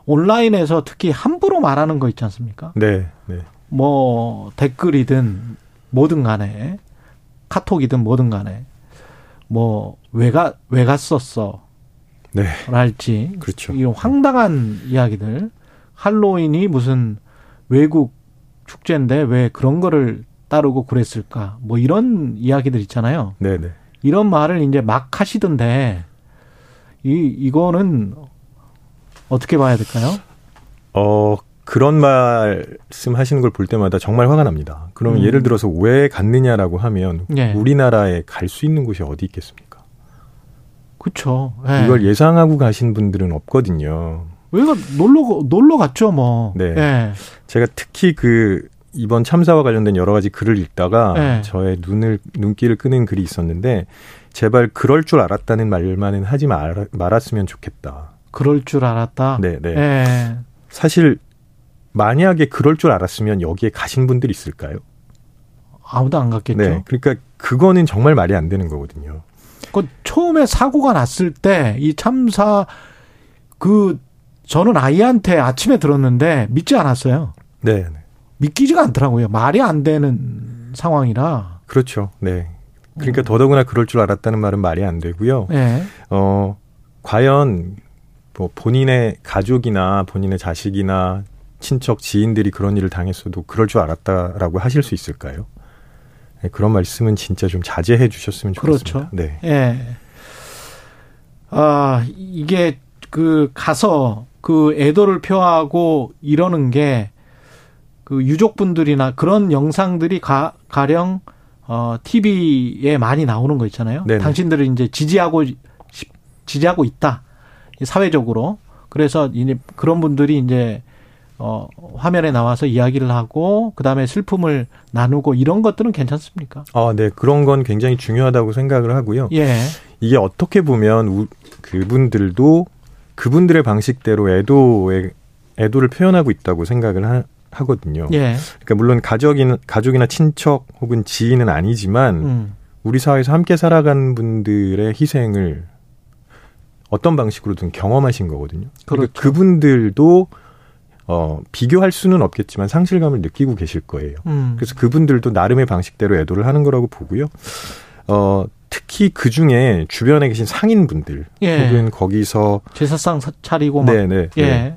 [SPEAKER 2] 온라인에서 특히 함부로 말하는 거 있지 않습니까?
[SPEAKER 12] 네. 네.
[SPEAKER 2] 뭐 댓글이든 뭐든 간에 카톡이든 뭐든 간에 뭐 왜가 왜 갔었어? 네. 랄지.
[SPEAKER 12] 그렇죠.
[SPEAKER 2] 이런 황당한 이야기들. 할로윈이 무슨 외국 축제인데 왜 그런 거를 따르고 그랬을까? 뭐 이런 이야기들 있잖아요.
[SPEAKER 12] 네네. 네.
[SPEAKER 2] 이런 말을 이제 막 하시던데 이 이거는 어떻게 봐야 될까요?
[SPEAKER 12] 어, 그런 말씀 하시는 걸 볼 때마다 정말 화가 납니다. 그러면 음. 예를 들어서 왜 갔느냐라고 하면 네. 우리나라에 갈 수 있는 곳이 어디 있겠습니까?
[SPEAKER 2] 그렇죠.
[SPEAKER 12] 네. 이걸 예상하고 가신 분들은 없거든요.
[SPEAKER 2] 왜가 놀러 놀러 갔죠, 뭐.
[SPEAKER 12] 네. 네. 제가 특히 그 이번 참사와 관련된 여러 가지 글을 읽다가 네. 저의 눈을 눈길을 끄는 글이 있었는데 제발 그럴 줄 알았다는 말만은 하지 말, 말았으면 좋겠다.
[SPEAKER 2] 그럴 줄 알았다.
[SPEAKER 12] 네, 네. 예. 사실 만약에 그럴 줄 알았으면 여기에 가신 분들이 있을까요?
[SPEAKER 2] 아무도 안 갔겠죠. 네.
[SPEAKER 12] 그러니까 그거는 정말 말이 안 되는 거거든요.
[SPEAKER 2] 그 처음에 사고가 났을 때 이 참사 그 저는 아이한테 아침에 들었는데 믿지 않았어요.
[SPEAKER 12] 네.
[SPEAKER 2] 믿기지가 않더라고요. 말이 안 되는 상황이라.
[SPEAKER 12] 그렇죠. 네. 그러니까 음. 더더구나 그럴 줄 알았다는 말은 말이 안 되고요. 네. 어, 과연 뭐 본인의 가족이나 본인의 자식이나 친척 지인들이 그런 일을 당했어도 그럴 줄 알았다라고 하실 수 있을까요? 네, 그런 말씀은 진짜 좀 자제해 주셨으면 좋겠습니다.
[SPEAKER 2] 그렇죠. 네. 예. 아, 이게 그 가서 그 애도를 표하고 이러는 게 그 유족분들이나 그런 영상들이 가, 가령 어 TV에 많이 나오는 거 있잖아요. 네네. 당신들을 이제 지지하고 지지하고 있다. 사회적으로. 그래서 이제 그런 분들이 이제 어 화면에 나와서 이야기를 하고 그다음에 슬픔을 나누고 이런 것들은 괜찮습니까?
[SPEAKER 12] 아, 네. 그런 건 굉장히 중요하다고 생각을 하고요.
[SPEAKER 2] 예.
[SPEAKER 12] 이게 어떻게 보면 우, 그분들도 그분들의 방식대로 애도의 애도를 표현하고 있다고 생각을 하, 하거든요. 예. 그러니까 물론 가족인 가족이나 친척 혹은 지인은 아니지만 음. 우리 사회에서 함께 살아간 분들의 희생을 어떤 방식으로든 경험하신 거거든요. 그러니까 그렇죠. 그분들도 어, 비교할 수는 없겠지만 상실감을 느끼고 계실 거예요. 음. 그래서 그분들도 나름의 방식대로 애도를 하는 거라고 보고요. 어, 특히 그 중에 주변에 계신 상인분들 예. 혹은 거기서
[SPEAKER 2] 제사상 차리고 막 네네 예. 네.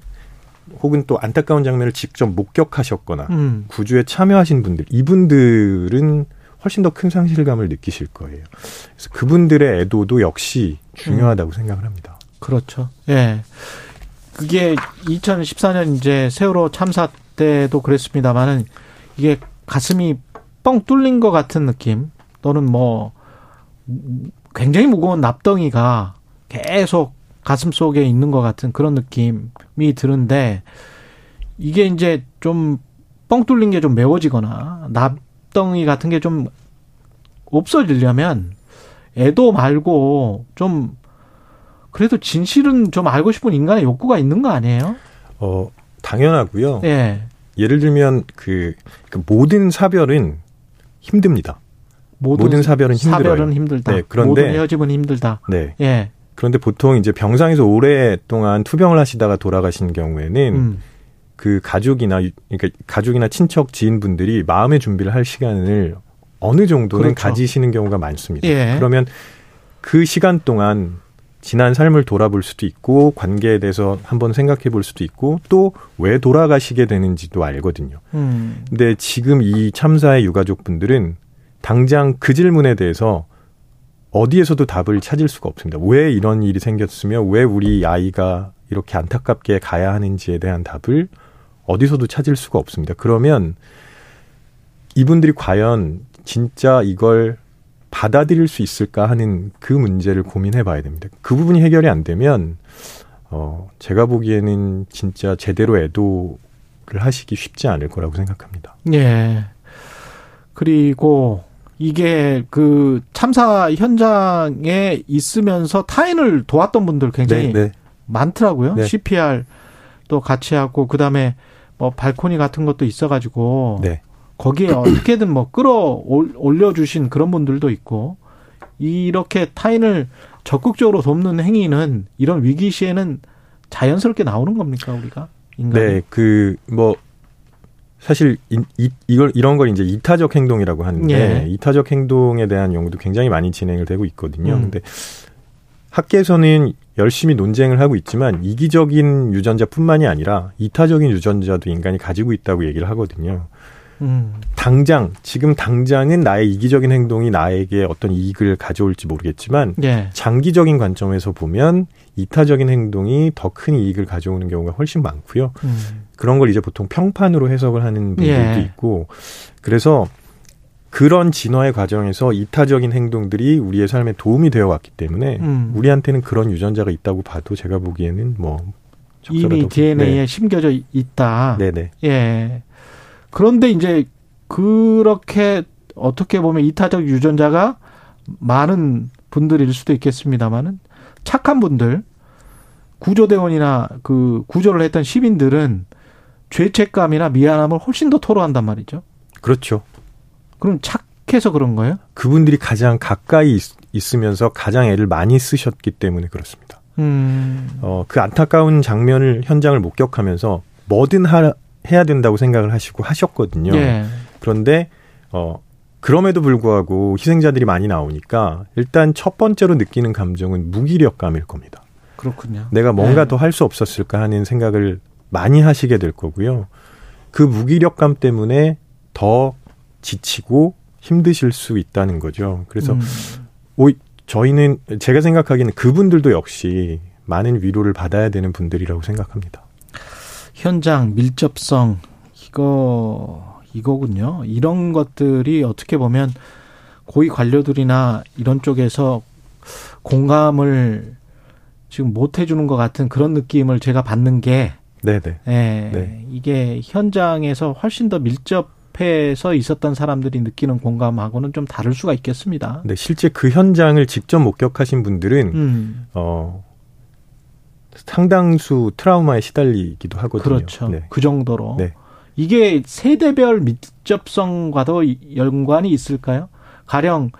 [SPEAKER 12] 혹은 또 안타까운 장면을 직접 목격하셨거나 음. 구조에 참여하신 분들 이분들은 훨씬 더 큰 상실감을 느끼실 거예요. 그래서 그분들의 애도도 역시 중요하다고 음. 생각을 합니다.
[SPEAKER 2] 그렇죠. 예. 그게 2014년 이제 세월호 참사 때도 그랬습니다만은 이게 가슴이 뻥 뚫린 것 같은 느낌 또는 뭐 굉장히 무거운 납덩이가 계속 가슴 속에 있는 것 같은 그런 느낌이 드는데 이게 이제 좀 뻥 뚫린 게 좀 메워지거나 납 덩이 같은 게 좀 없어지려면 애도 말고 좀 그래도 진실은 좀 알고 싶은 인간의 욕구가 있는 거 아니에요?
[SPEAKER 12] 어, 당연하고요. 예. 예를 들면 그, 그 모든 사별은 힘듭니다. 모든, 모든 사별은 힘들어요.
[SPEAKER 2] 사별은 힘들다. 네, 그런데 모든 헤어짐은 힘들다.
[SPEAKER 12] 네. 예. 그런데 보통 이제 병상에서 오랫동안 투병을 하시다가 돌아가신 경우에는 음. 그 가족이나 그러니까 가족이나 친척 지인분들이 마음의 준비를 할 시간을 어느 정도는 그렇죠. 가지시는 경우가 많습니다. 예. 그러면 그 시간 동안 지난 삶을 돌아볼 수도 있고 관계에 대해서 한번 생각해 볼 수도 있고 또 왜 돌아가시게 되는지도 알거든요. 음. 근데 지금 이 참사의 유가족분들은 당장 그 질문에 대해서 어디에서도 답을 찾을 수가 없습니다. 왜 이런 일이 생겼으며 왜 우리 아이가 이렇게 안타깝게 가야 하는지에 대한 답을 어디서도 찾을 수가 없습니다. 그러면 이분들이 과연 진짜 이걸 받아들일 수 있을까 하는 그 문제를 고민해 봐야 됩니다. 그 부분이 해결이 안 되면, 어, 제가 보기에는 진짜 제대로 애도를 하시기 쉽지 않을 거라고 생각합니다.
[SPEAKER 2] 예. 그리고 이게 그 참사 현장에 있으면서 타인을 도왔던 분들 굉장히 네, 네. 많더라고요. 네. CPR 또 같이 하고 그다음에 뭐 발코니 같은 것도 있어가지고 네. 거기에 어떻게든 뭐 끌어 올려주신 그런 분들도 있고 이렇게 타인을 적극적으로 돕는 행위는 이런 위기 시에는 자연스럽게 나오는 겁니까 우리가?
[SPEAKER 12] 인간이? 네, 그 뭐 사실 이, 이, 이걸 이런 걸 이제 이타적 행동이라고 하는데 예. 이타적 행동에 대한 연구도 굉장히 많이 진행을 되고 있거든요. 음. 근데 학계에서는 열심히 논쟁을 하고 있지만 이기적인 유전자뿐만이 아니라 이타적인 유전자도 인간이 가지고 있다고 얘기를 하거든요. 음. 당장 지금 당장은 나의 이기적인 행동이 나에게 어떤 이익을 가져올지 모르겠지만 예. 장기적인 관점에서 보면 이타적인 행동이 더 큰 이익을 가져오는 경우가 훨씬 많고요. 음. 그런 걸 이제 보통 평판으로 해석을 하는 분들도 예. 있고 그래서 그런 진화의 과정에서 이타적인 행동들이 우리의 삶에 도움이 되어 왔기 때문에 음. 우리한테는 그런 유전자가 있다고 봐도 제가 보기에는 뭐
[SPEAKER 2] 이미 DNA에 네. 심겨져 있다. 네네. 예. 그런데 이제 그렇게 어떻게 보면 이타적 유전자가 많은 분들일 수도 있겠습니다만은 착한 분들 구조대원이나 그 구조를 했던 시민들은 죄책감이나 미안함을 훨씬 더 토로한단 말이죠.
[SPEAKER 12] 그렇죠.
[SPEAKER 2] 그럼 착해서 그런 거예요?
[SPEAKER 12] 그분들이 가장 가까이 있, 으면서 가장 애를 많이 쓰셨기 때문에 그렇습니다. 음. 어, 그 안타까운 장면을 현장을 목격하면서 뭐든 하, 해야 된다고 생각을 하시고 하셨거든요. 예. 그런데 어 그럼에도 불구하고 희생자들이 많이 나오니까 일단 첫 번째로 느끼는 감정은 무기력감일 겁니다.
[SPEAKER 2] 그렇군요.
[SPEAKER 12] 내가 뭔가 네. 더할 수 없었을까 하는 생각을 많이 하시게 될 거고요. 그 무기력감 때문에 더 지치고 힘드실 수 있다는 거죠. 그래서 음. 오, 저희는 제가 생각하기에는 그분들도 역시 많은 위로를 받아야 되는 분들이라고 생각합니다.
[SPEAKER 2] 현장 밀접성 이거 이거군요. 이런 것들이 어떻게 보면 고위 관료들이나 이런 쪽에서 공감을 지금 못 해주는 것 같은 그런 느낌을 제가 받는 게 네네. 예, 네. 이게 현장에서 훨씬 더 밀접 해서 있었던 사람들이 느끼는 공감하고는 좀 다를 수가 있겠습니다.
[SPEAKER 12] 네, 실제 그 현장을 직접 목격하신 분들은 음. 어 상당수 트라우마에 시달리기도 하거든요.
[SPEAKER 2] 그렇죠. 네. 그 정도로. 네. 이게 세대별 밀접성과도 연관이 있을까요? 가령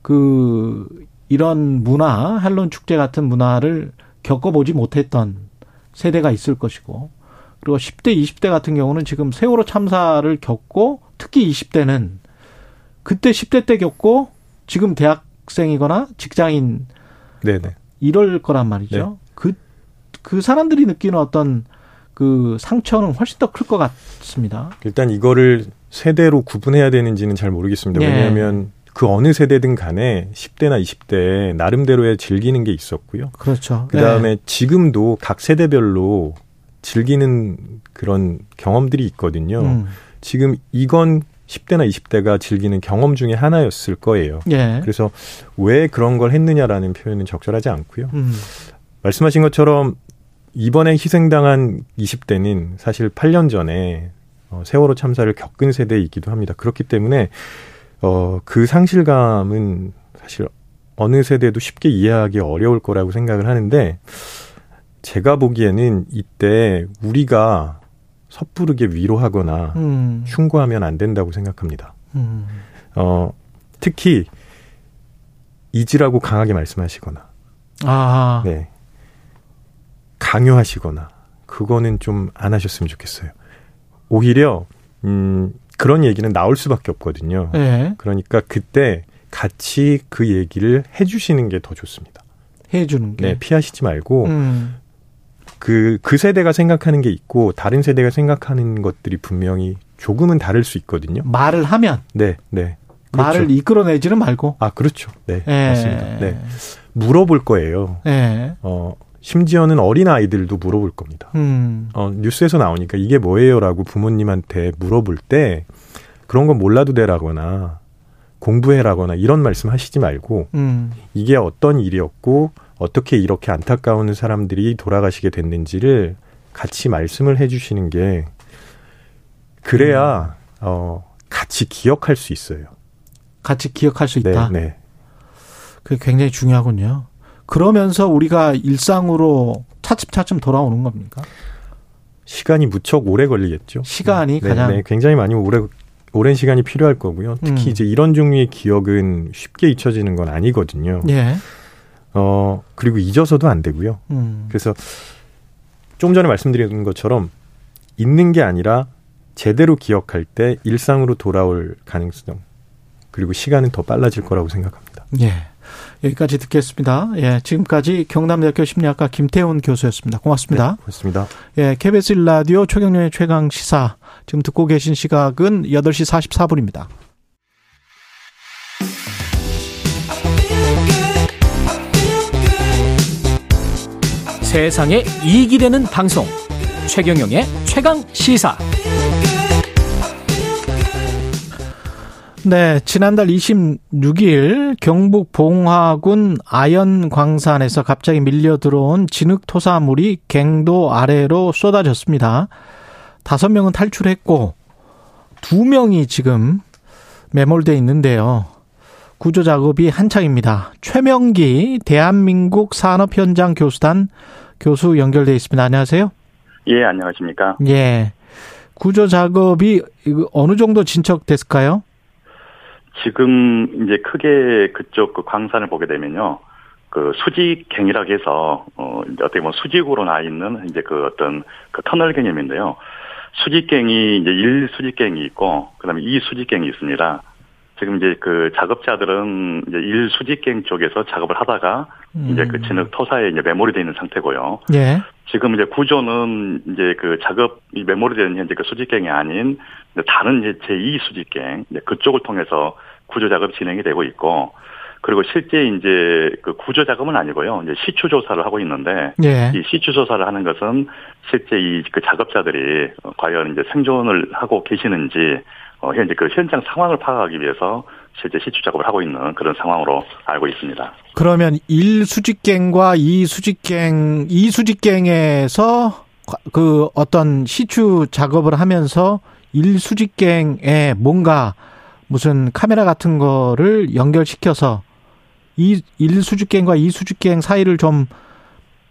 [SPEAKER 2] 그 이런 문화, 할론 축제 같은 문화를 겪어보지 못했던 세대가 있을 것이고 그리고 10대, 20대 같은 경우는 지금 세월호 참사를 겪고 특히 20대는 그때 10대 때 겪고 지금 대학생이거나 직장인 네네. 이럴 거란 말이죠. 네. 그, 그 사람들이 느끼는 어떤 그 상처는 훨씬 더 클 것 같습니다.
[SPEAKER 12] 일단 이거를 세대로 구분해야 되는지는 잘 모르겠습니다. 네. 왜냐하면 그 어느 세대든 간에 10대나 20대 나름대로의 즐기는 게 있었고요.
[SPEAKER 2] 그렇죠.
[SPEAKER 12] 그 다음에 네. 지금도 각 세대별로 즐기는 그런 경험들이 있거든요. 음. 지금 이건 10대나 20대가 즐기는 경험 중에 하나였을 거예요. 예. 그래서 왜 그런 걸 했느냐라는 표현은 적절하지 않고요. 음. 말씀하신 것처럼 이번에 희생당한 20대는 사실 8년 전에 어, 세월호 참사를 겪은 세대이기도 합니다. 그렇기 때문에 어, 그 상실감은 사실 어느 세대도 쉽게 이해하기 어려울 거라고 생각을 하는데 제가 보기에는 이때 우리가 섣부르게 위로하거나 음. 충고하면 안 된다고 생각합니다. 음. 어, 특히 잊으라고 강하게 말씀하시거나, 아. 네, 강요하시거나 그거는 좀 안 하셨으면 좋겠어요. 오히려 음, 그런 얘기는 나올 수밖에 없거든요. 네. 그러니까 그때 같이 그 얘기를 해주시는 게 더 좋습니다.
[SPEAKER 2] 해주는 게.
[SPEAKER 12] 네, 피하시지 말고 음. 그, 그 세대가 생각하는 게 있고 다른 세대가 생각하는 것들이 분명히 조금은 다를 수 있거든요.
[SPEAKER 2] 말을 하면.
[SPEAKER 12] 네, 네.
[SPEAKER 2] 그렇죠. 말을 이끌어내지는 말고.
[SPEAKER 12] 아, 그렇죠. 네, 네. 맞습니다. 네. 물어볼 거예요. 네. 어, 심지어는 어린 아이들도 물어볼 겁니다. 음. 어, 뉴스에서 나오니까 이게 뭐예요라고 부모님한테 물어볼 때 그런 건 몰라도 되라거나 공부해라거나 이런 말씀 하시지 말고 음. 이게 어떤 일이었고 어떻게 이렇게 안타까운 사람들이 돌아가시게 됐는지를 같이 말씀을 해주시는 게 그래야 음. 어 같이 기억할 수 있어요.
[SPEAKER 2] 같이 기억할 수 있다. 네, 네. 그게 굉장히 중요하군요. 그러면서 우리가 일상으로 차츰차츰 돌아오는 겁니까?
[SPEAKER 12] 시간이 무척 오래 걸리겠죠.
[SPEAKER 2] 시간이 네, 가장
[SPEAKER 12] 네, 굉장히 많이 오래 오랜 시간이 필요할 거고요. 특히 음. 이제 이런 종류의 기억은 쉽게 잊혀지는 건 아니거든요. 예. 어, 그리고 잊어서도 안 되고요. 음. 그래서 좀 전에 말씀드린 것처럼 잊는 게 아니라 제대로 기억할 때 일상으로 돌아올 가능성 그리고 시간은 더 빨라질 거라고 생각합니다.
[SPEAKER 2] 예. 여기까지 듣겠습니다. 예, 지금까지 경남대학교 심리학과 김태훈 교수였습니다. 고맙습니다. 네,
[SPEAKER 12] 고맙습니다.
[SPEAKER 2] 예, KBS 라디오 최경련의 최강 시사 지금 듣고 계신 시각은 8시 44분입니다.
[SPEAKER 9] 세상에 이익이 되는 방송 최경영의 최강 시사
[SPEAKER 2] 네, 지난달 26일 경북 봉화군 아연 광산에서 갑자기 밀려 들어온 진흙 토사물이 갱도 아래로 쏟아졌습니다. 다섯 명은 탈출했고 두 명이 지금 매몰돼 있는데요. 구조 작업이 한창입니다. 최명기 대한민국 산업현장 교수단 교수 연결돼 있습니다. 안녕하세요.
[SPEAKER 13] 예, 안녕하십니까?
[SPEAKER 2] 예. 구조 작업이 어느 정도 진척됐을까요?
[SPEAKER 13] 지금 이제 크게 그쪽 그 광산을 보게 되면요. 그 수직갱이라고 해서 어 어떻게 보면 수직으로 나 있는 이제 그 어떤 그 터널 개념인데요. 수직갱이 이제 1 수직갱이 있고 그다음에 2 수직갱이 있습니다. 지금 이제 그 작업자들은 이제 일 수직갱 쪽에서 작업을 하다가 음. 이제 그 진흙 토사에 이제 메모리 되어 있는 상태고요. 예. 지금 이제 구조는 이제 그 작업이 메모리 되는 현재 그 수직갱이 아닌 다른 이제 제2 수직갱 이제 그쪽을 통해서 구조 작업 진행이 되고 있고 그리고 실제 이제 그 구조 작업은 아니고요. 이제 시추 조사를 하고 있는데 예. 이 시추 조사를 하는 것은 실제 이 그 작업자들이 과연 이제 생존을 하고 계시는지 어, 현재 그 현장 상황을 파악하기 위해서 실제 시추 작업을 하고 있는 그런 상황으로 알고 있습니다.
[SPEAKER 2] 그러면 1수직갱과 2수직갱, 2수직갱에서 그 어떤 시추 작업을 하면서 1수직갱에 뭔가 무슨 카메라 같은 거를 연결시켜서 이 1수직갱과 2수직갱 사이를 좀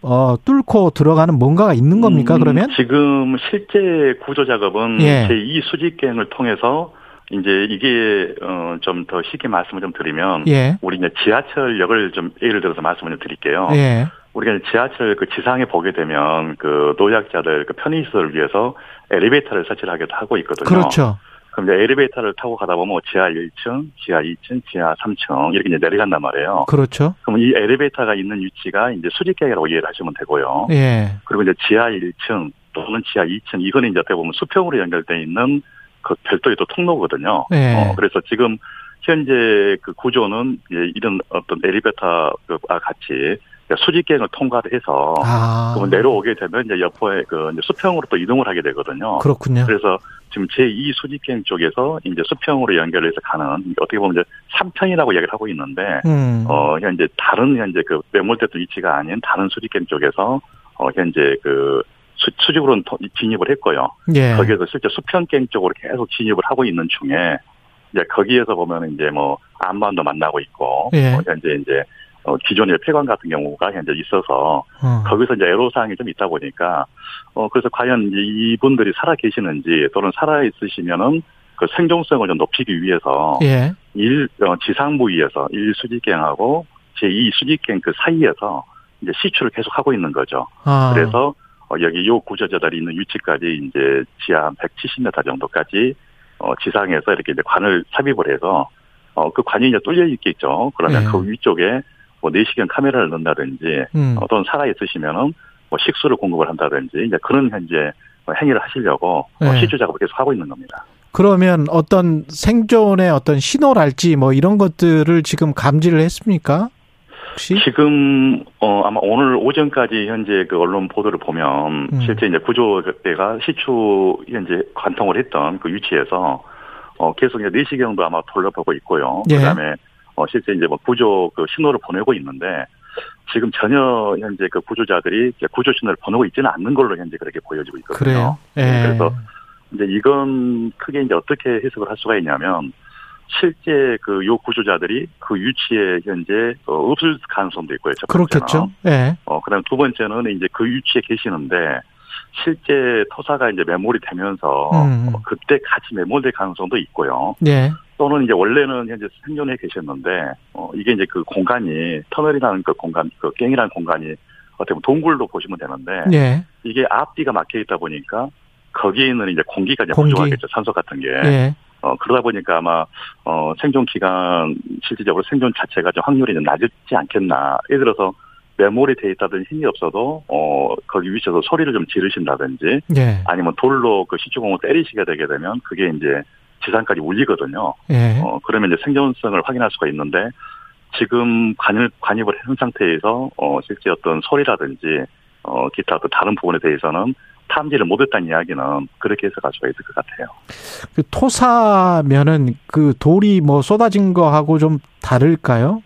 [SPEAKER 2] 어, 뚫고 들어가는 뭔가가 있는 겁니까, 음, 그러면?
[SPEAKER 13] 지금 실제 구조 작업은 예. 제2 수직갱을 통해서 이제 이게 어, 좀 더 쉽게 말씀을 좀 드리면 예. 우리 이제 지하철역을 좀 예를 들어서 말씀을 좀 드릴게요. 예. 우리가 지하철 그 지상에 보게 되면 그 노약자들 그 편의시설을 위해서 엘리베이터를 설치를 하기도 하고 있거든요.
[SPEAKER 2] 그렇죠.
[SPEAKER 13] 그럼 이제 엘리베이터를 타고 가다 보면 뭐 지하 1층, 지하 2층, 지하 3층 이렇게 이제 내려간단 말이에요.
[SPEAKER 2] 그렇죠.
[SPEAKER 13] 그럼 이 엘리베이터가 있는 위치가 이제 수직계라고 이해를 하시면 되고요.
[SPEAKER 2] 예.
[SPEAKER 13] 그리고 이제 지하 1층 또는 지하 2층 이거는 이제 어떻게 보면 수평으로 연결돼 있는 그 별도의 또 통로거든요.
[SPEAKER 2] 예.
[SPEAKER 13] 어, 그래서 지금 현재 그 구조는 이런 어떤 엘리베이터와 같이 수직계를 통과를 해서
[SPEAKER 2] 아.
[SPEAKER 13] 내려오게 되면 이제 옆에 그 이제 수평으로 또 이동을 하게 되거든요.
[SPEAKER 2] 그렇군요.
[SPEAKER 13] 그래서 지금 제2 수직행 쪽에서 이제 수평으로 연결해서 가는 어떻게 보면 이제 3편이라고 얘기를 하고 있는데
[SPEAKER 2] 음.
[SPEAKER 13] 어 현재 다른 현재 그 매몰됐던 위치가 아닌 다른 수직행 쪽에서 어 현재 그 수, 수직으로는 진입을 했고요.
[SPEAKER 2] 예.
[SPEAKER 13] 거기에서 실제 수평갱 쪽으로 계속 진입을 하고 있는 중에 이제 거기에서 보면 이제 뭐 안반도 만나고 있고
[SPEAKER 2] 예.
[SPEAKER 13] 어, 현재 이제 어, 기존의 폐관 같은 경우가 현재 있어서
[SPEAKER 2] 어.
[SPEAKER 13] 거기서 이제 애로사항이 좀 있다 보니까 어 그래서 과연 이분들이 살아 계시는지 또는 살아 있으시면은 그 생존성을 좀 높이기 위해서
[SPEAKER 2] 예.
[SPEAKER 13] 일 어, 지상 부위에서 일 수직갱하고 제2 수직갱 그 사이에서 이제 시추를 계속 하고 있는 거죠.
[SPEAKER 2] 아.
[SPEAKER 13] 그래서 어, 여기 요 구조자들이 있는 위치까지 이제 지하 170m 정도까지 어, 지상에서 이렇게 이제 관을 삽입을 해서 어, 그 관이 이제 뚫려 있겠죠. 그러면
[SPEAKER 2] 예.
[SPEAKER 13] 그 위쪽에 뭐 내시경 카메라를 넣는다든지
[SPEAKER 2] 음.
[SPEAKER 13] 어떤 살아 있으시면은 뭐 식수를 공급을 한다든지 이제 그런 현재 행위를 하시려고 어,
[SPEAKER 2] 네.
[SPEAKER 13] 시추 작업을 계속 하고 있는 겁니다.
[SPEAKER 2] 그러면 어떤 생존의 어떤 신호랄지 뭐 이런 것들을 지금 감지를 했습니까? 혹시?
[SPEAKER 13] 지금 어 아마 오늘 오전까지 현재 그 언론 보도를 보면
[SPEAKER 2] 음.
[SPEAKER 13] 실제 이제 구조대가 시추 현재 관통을 했던 그 위치에서 어 계속 이제 내시경도 아마 돌려보고 있고요.
[SPEAKER 2] 예.
[SPEAKER 13] 그다음에 어 실제 이제 뭐 구조 그 신호를 보내고 있는데 지금 전혀 현재 그 구조자들이 구조 신호를 보내고 있지는 않는 걸로 현재 그렇게 보여지고 있거든요.
[SPEAKER 2] 그래요. 예.
[SPEAKER 13] 그래서 이제 이건 크게 이제 어떻게 해석을 할 수가 있냐면 실제 그 요 구조자들이 그 위치에 현재 어, 없을 가능성도 있고요. 첫.
[SPEAKER 2] 그렇겠죠. 예.
[SPEAKER 13] 어 그다음 두 번째는 이제 그 위치에 계시는데 실제 토사가 이제 매몰이 되면서
[SPEAKER 2] 음.
[SPEAKER 13] 어, 그때 같이 매몰될 가능성도 있고요.
[SPEAKER 2] 예.
[SPEAKER 13] 또는 이제 원래는 현재 생존해 계셨는데 어 이게 이제 그 공간이 터널이라는 그 공간 그 갱이라는 공간이 어떻게 보면 동굴로 보시면 되는데
[SPEAKER 2] 예.
[SPEAKER 13] 이게 앞뒤가 막혀 있다 보니까 거기에 있는 이제 공기가 이제
[SPEAKER 2] 공기.
[SPEAKER 13] 부족하겠죠 산소 같은 게
[SPEAKER 2] 예.
[SPEAKER 13] 어 그러다 보니까 아마 어 생존 기간 실질적으로 생존 자체가 좀 확률이 좀 낮지 않겠나 예를 들어서 메모리 돼 있다든 힘이 없어도 어 거기 위치에서 소리를 좀 지르신다든지
[SPEAKER 2] 예.
[SPEAKER 13] 아니면 돌로 그 시추공을 때리시게 되게 되면 그게 이제 지상까지 울리거든요.
[SPEAKER 2] 예.
[SPEAKER 13] 어, 그러면 이제 생존성을 확인할 수가 있는데, 지금 관입, 관입을 한 상태에서, 어, 실제 어떤 소리라든지, 어, 기타 또 다른 부분에 대해서는 탐지를 못했다는 이야기는 그렇게 해석할 수가 있을 것 같아요.
[SPEAKER 2] 그 토사면은 그 돌이 뭐 쏟아진 거하고 좀 다를까요?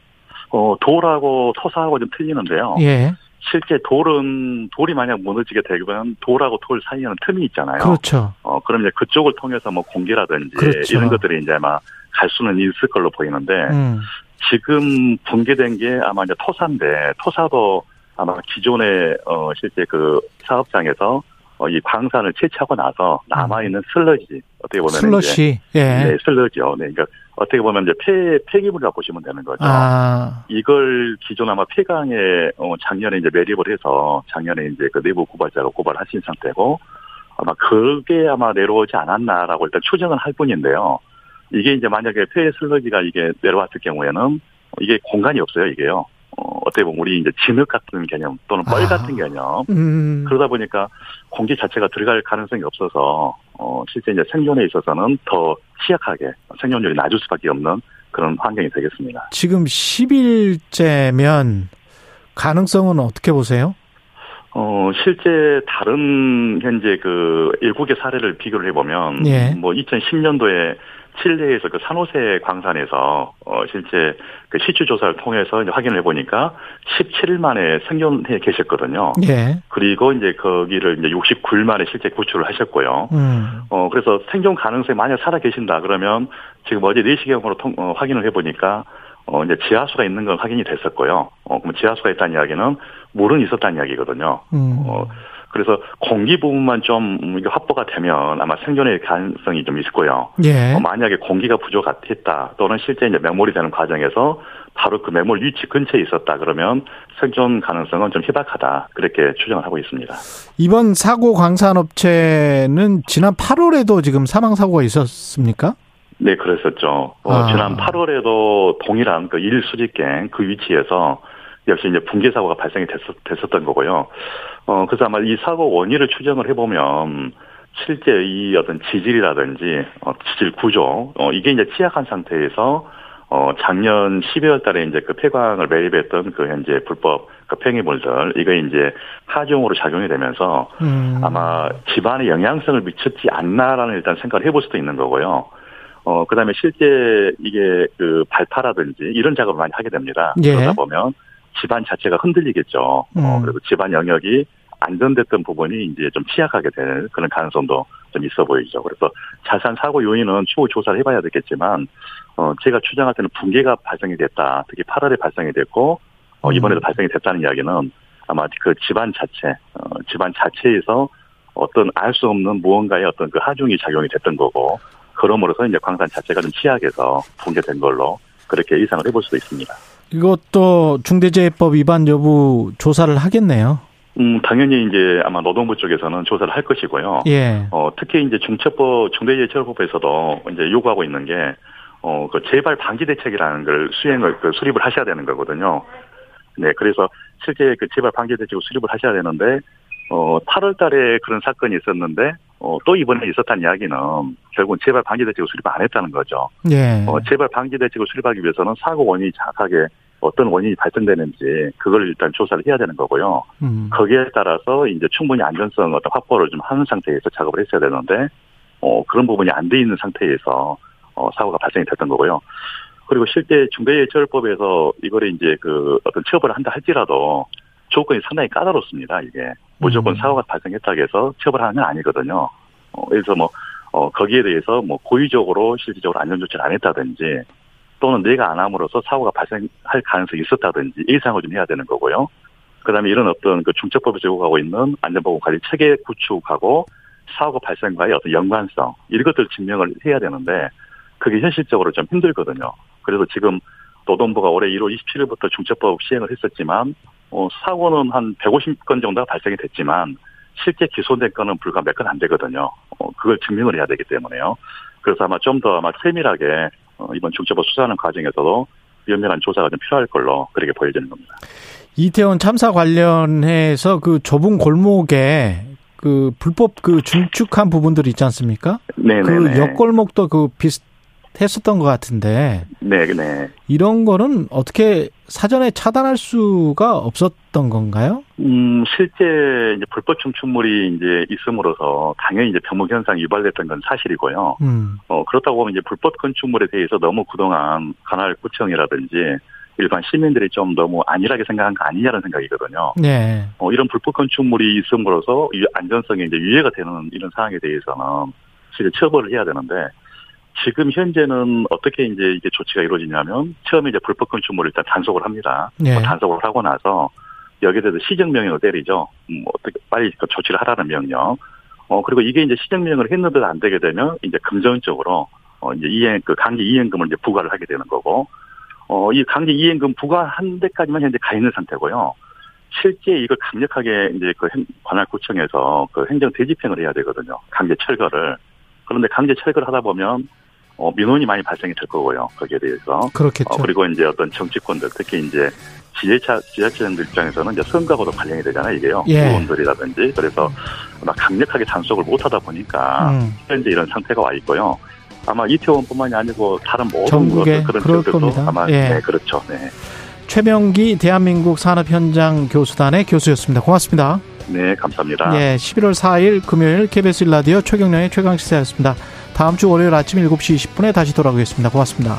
[SPEAKER 13] 어, 돌하고 토사하고 좀 틀리는데요.
[SPEAKER 2] 예.
[SPEAKER 13] 실제 돌은, 돌이 만약 무너지게 되면 돌하고 돌 사이에는 틈이 있잖아요.
[SPEAKER 2] 그렇죠.
[SPEAKER 13] 어, 그럼 이제 그쪽을 통해서 뭐 공기라든지
[SPEAKER 2] 그렇죠.
[SPEAKER 13] 이런 것들이 이제 아마 갈 수는 있을 걸로 보이는데,
[SPEAKER 2] 음.
[SPEAKER 13] 지금 붕괴된 게 아마 이제 토사인데 토사도 아마 기존의 어 실제 그 사업장에서 어, 이 광산을 채취하고 나서 남아 있는 슬러지 어떻게 보면
[SPEAKER 2] 슬러시. 예.
[SPEAKER 13] 네, 슬러지요. 네, 그러니까 어떻게 보면 이제 폐 폐기물이라고 보시면 되는 거죠.
[SPEAKER 2] 아.
[SPEAKER 13] 이걸 기존 아마 폐강에 어, 작년에 이제 매립을 해서 작년에 이제 그 내부 고발자가 고발하신 상태고 아마 그게 아마 내려오지 않았나라고 일단 추정은 할 뿐인데요. 이게 이제 만약에 폐 슬러지가 이게 내려왔을 경우에는 이게 공간이 없어요, 이게요. 어, 어떻게 보면 우리 이제 진흙 같은 개념 또는 뻘
[SPEAKER 2] 아.
[SPEAKER 13] 같은 개념.
[SPEAKER 2] 음.
[SPEAKER 13] 그러다 보니까 공기 자체가 들어갈 가능성이 없어서 어, 실제 이제 생존에 있어서는 더 취약하게 생존율이 낮을 수밖에 없는 그런 환경이 되겠습니다.
[SPEAKER 2] 지금 10일째면 가능성은 어떻게 보세요?
[SPEAKER 13] 어, 실제 다른 현재 그 일국의 사례를 비교를 해보면,
[SPEAKER 2] 예.
[SPEAKER 13] 뭐 2010년도에 칠레에서 그 산호세 광산에서 어 실제 그 시추 조사를 통해서 이제 확인을 해보니까 17일 만에 생존해 계셨거든요.
[SPEAKER 2] 예.
[SPEAKER 13] 그리고 이제 거기를 이제 69일 만에 실제 구출을 하셨고요.
[SPEAKER 2] 음.
[SPEAKER 13] 어 그래서 생존 가능성이 만약 살아 계신다 그러면 지금 어제 4시경으로 통, 어, 확인을 해보니까 어 이제 지하수가 있는 건 확인이 됐었고요. 어 그럼 지하수가 있다는 이야기는 물은 있었다는 이야기거든요.
[SPEAKER 2] 음.
[SPEAKER 13] 어 그래서 공기 부분만 좀 확보가 되면 아마 생존의 가능성이 좀 있고요.
[SPEAKER 2] 예.
[SPEAKER 13] 어, 만약에 공기가 부족했다 또는 실제 이제 맹몰이 되는 과정에서 바로 그 맹몰 위치 근처에 있었다 그러면 생존 가능성은 좀 희박하다 그렇게 추정을 하고 있습니다.
[SPEAKER 2] 이번 사고 광산업체는 지난 8월에도 지금 사망 사고가 있었습니까?
[SPEAKER 13] 네, 그랬었죠. 어,
[SPEAKER 2] 아.
[SPEAKER 13] 지난 8월에도 동일한 그 일 수직갱 그 위치에서 역시 이제 붕괴 사고가 발생이 됐었, 됐었 던 거고요. 어, 그래서 아마 이 사고 원인을 추정을 해보면 실제 이 어떤 지질이라든지 어, 지질 구조 어, 이게 이제 취약한 상태에서 어, 작년 12월 달에 이제 그 폐광을 매입했던 그 현재 불법 그 팽이물들, 이거 이제 하중으로 작용이 되면서
[SPEAKER 2] 음.
[SPEAKER 13] 아마 집안에 영향성을 미쳤지 않나라는 일단 생각을 해볼 수도 있는 거고요. 어, 그 다음에 실제 이게 그 발파라든지 이런 작업을 많이 하게 됩니다.
[SPEAKER 2] 예.
[SPEAKER 13] 그러다 보면 집안 자체가 흔들리겠죠. 어,
[SPEAKER 2] 음.
[SPEAKER 13] 그리고 집안 영역이 안전됐던 부분이 이제 좀 취약하게 될 그런 가능성도 좀 있어 보이죠. 그래서 자세한 사고 요인은 추후 조사를 해봐야 되겠지만, 어, 제가 추정할 때는 붕괴가 발생이 됐다. 특히 8월에 발생이 됐고, 어, 이번에도 발생이 됐다는 이야기는 아마 그 집안 자체, 어, 집안 자체에서 어떤 알 수 없는 무언가의 어떤 그 하중이 작용이 됐던 거고, 그러므로서 이제 광산 자체가 좀 취약해서 붕괴된 걸로 그렇게 예상을 해볼 수도 있습니다.
[SPEAKER 2] 이것도 중대재해법 위반 여부 조사를 하겠네요.
[SPEAKER 13] 음, 당연히 이제 아마 노동부 쪽에서는 조사를 할 것이고요.
[SPEAKER 2] 예.
[SPEAKER 13] 어, 특히 이제 중첩법, 중대재해처벌법에서도 이제 요구하고 있는 게, 어, 그 재발 방지 대책이라는 걸 수행을, 그 수립을 하셔야 되는 거거든요. 네, 그래서 실제 그 재발 방지 대책을 수립을 하셔야 되는데, 어, 8월 달에 그런 사건이 있었는데, 어, 또 이번에 있었다는 이야기는 결국은 재발 방지 대책을 수립 안 했다는 거죠.
[SPEAKER 2] 예.
[SPEAKER 13] 어, 재발 방지 대책을 수립하기 위해서는 사고 원인이 정확하게 어떤 원인이 발생되는지 그걸 일단 조사를 해야 되는 거고요.
[SPEAKER 2] 음.
[SPEAKER 13] 거기에 따라서 이제 충분히 안전성 어떤 확보를 좀 하는 상태에서 작업을 했어야 되는데, 어, 그런 부분이 안 돼 있는 상태에서, 어, 사고가 발생이 됐던 거고요. 그리고 실제 중대재해처벌법에서 이거를 이제 그 어떤 처벌을 한다 할지라도 조건이 상당히 까다롭습니다, 이게. 무조건
[SPEAKER 2] 음.
[SPEAKER 13] 사고가 발생했다고 해서 처벌하는 건 아니거든요. 어, 그래서 뭐, 어, 거기에 대해서 뭐 고의적으로 실질적으로 안전조치를 안 했다든지 또는 내가 안 함으로써 사고가 발생할 가능성이 있었다든지 예상을 좀 해야 되는 거고요. 그 다음에 이런 어떤 그 중첩법이 제공하고 있는 안전보건 관리 체계 구축하고 사고 발생과의 어떤 연관성, 이런 것들 증명을 해야 되는데 그게 현실적으로 좀 힘들거든요. 그래서 지금 노동부가 올해 1월 27일부터 중첩법 시행을 했었지만, 어, 사고는 한 150건 정도가 발생이 됐지만, 실제 기소된 건은 불과 몇 건 안 되거든요. 어, 그걸 증명을 해야 되기 때문에요. 그래서 아마 좀 더 아마 세밀하게 어, 이번 중첩법 수사하는 과정에서도 면밀한 조사가 좀 필요할 걸로 그렇게 보여지는 겁니다.
[SPEAKER 2] 이태원 참사 관련해서 그 좁은 골목에 그 불법 그 중축한 부분들 있지 않습니까?
[SPEAKER 13] 네네네.
[SPEAKER 2] 그 옆골목도 그 비슷 했었던 것 같은데
[SPEAKER 13] 네, 네.
[SPEAKER 2] 이런 거는 어떻게 사전에 차단할 수가 없었던 건가요?
[SPEAKER 13] 음, 실제 이제 불법 중축물이 이제 있음으로써 당연히 이제 병목 현상이 유발됐던 건 사실이고요.
[SPEAKER 2] 음.
[SPEAKER 13] 어, 그렇다고 하면 이제 불법 건축물에 대해서 너무 그동안 관할 구청이라든지 일반 시민들이 좀 너무 안일하게 생각한 거 아니냐는 생각이거든요.
[SPEAKER 2] 네.
[SPEAKER 13] 어, 이런 불법 건축물이 있음으로써 이 안전성에 이제 위해가 되는 이런 상황에 대해서는 실제 처벌을 해야 되는데 지금 현재는 어떻게 이제 이게 조치가 이루어지냐면 처음에 이제 불법 건축물을 일단 단속을 합니다.
[SPEAKER 2] 네.
[SPEAKER 13] 어, 단속을 하고 나서 여기에 대해서 시정명령을 때리죠. 음, 어떻게 빨리 그 조치를 하라는 명령. 어 그리고 이게 이제 시정명령을 했는데도 안 되게 되면 이제 금전적으로 어 이제 이행 그 강제 이행금을 이제 부과를 하게 되는 거고 어 이 강제 이행금 부과한 데까지만 현재 가 있는 상태고요. 실제 이걸 강력하게 이제 그 행- 관할구청에서 그 행정 대집행을 해야 되거든요. 강제 철거를. 그런데 강제 철거를 하다 보면 어, 민원이 많이 발생이 될 거고요. 거기에 대해서.
[SPEAKER 2] 그렇겠죠.
[SPEAKER 13] 어, 그리고 이제 어떤 정치권들, 특히 이제 지자체, 지자체장들 입장에서는 이제 선거하고도 관련이 되잖아요, 이게요.
[SPEAKER 2] 예.
[SPEAKER 13] 의원들이라든지. 그래서 막 강력하게 단속을 못 하다 보니까
[SPEAKER 2] 음.
[SPEAKER 13] 현재 이런 상태가 와 있고요. 아마 이태원뿐만이 아니고 다른 모든 것들, 그런 지역들도. 아마
[SPEAKER 2] 예.
[SPEAKER 13] 네, 그렇죠. 네.
[SPEAKER 2] 최명기 대한민국 산업현장 교수단의 교수였습니다. 고맙습니다.
[SPEAKER 13] 네, 감사합니다.
[SPEAKER 2] 예, 11월 4일 금요일 KBS 일라디오 최경련의 최강 시사였습니다. 다음 주 월요일 아침 7시 20분에 다시 돌아오겠습니다. 고맙습니다.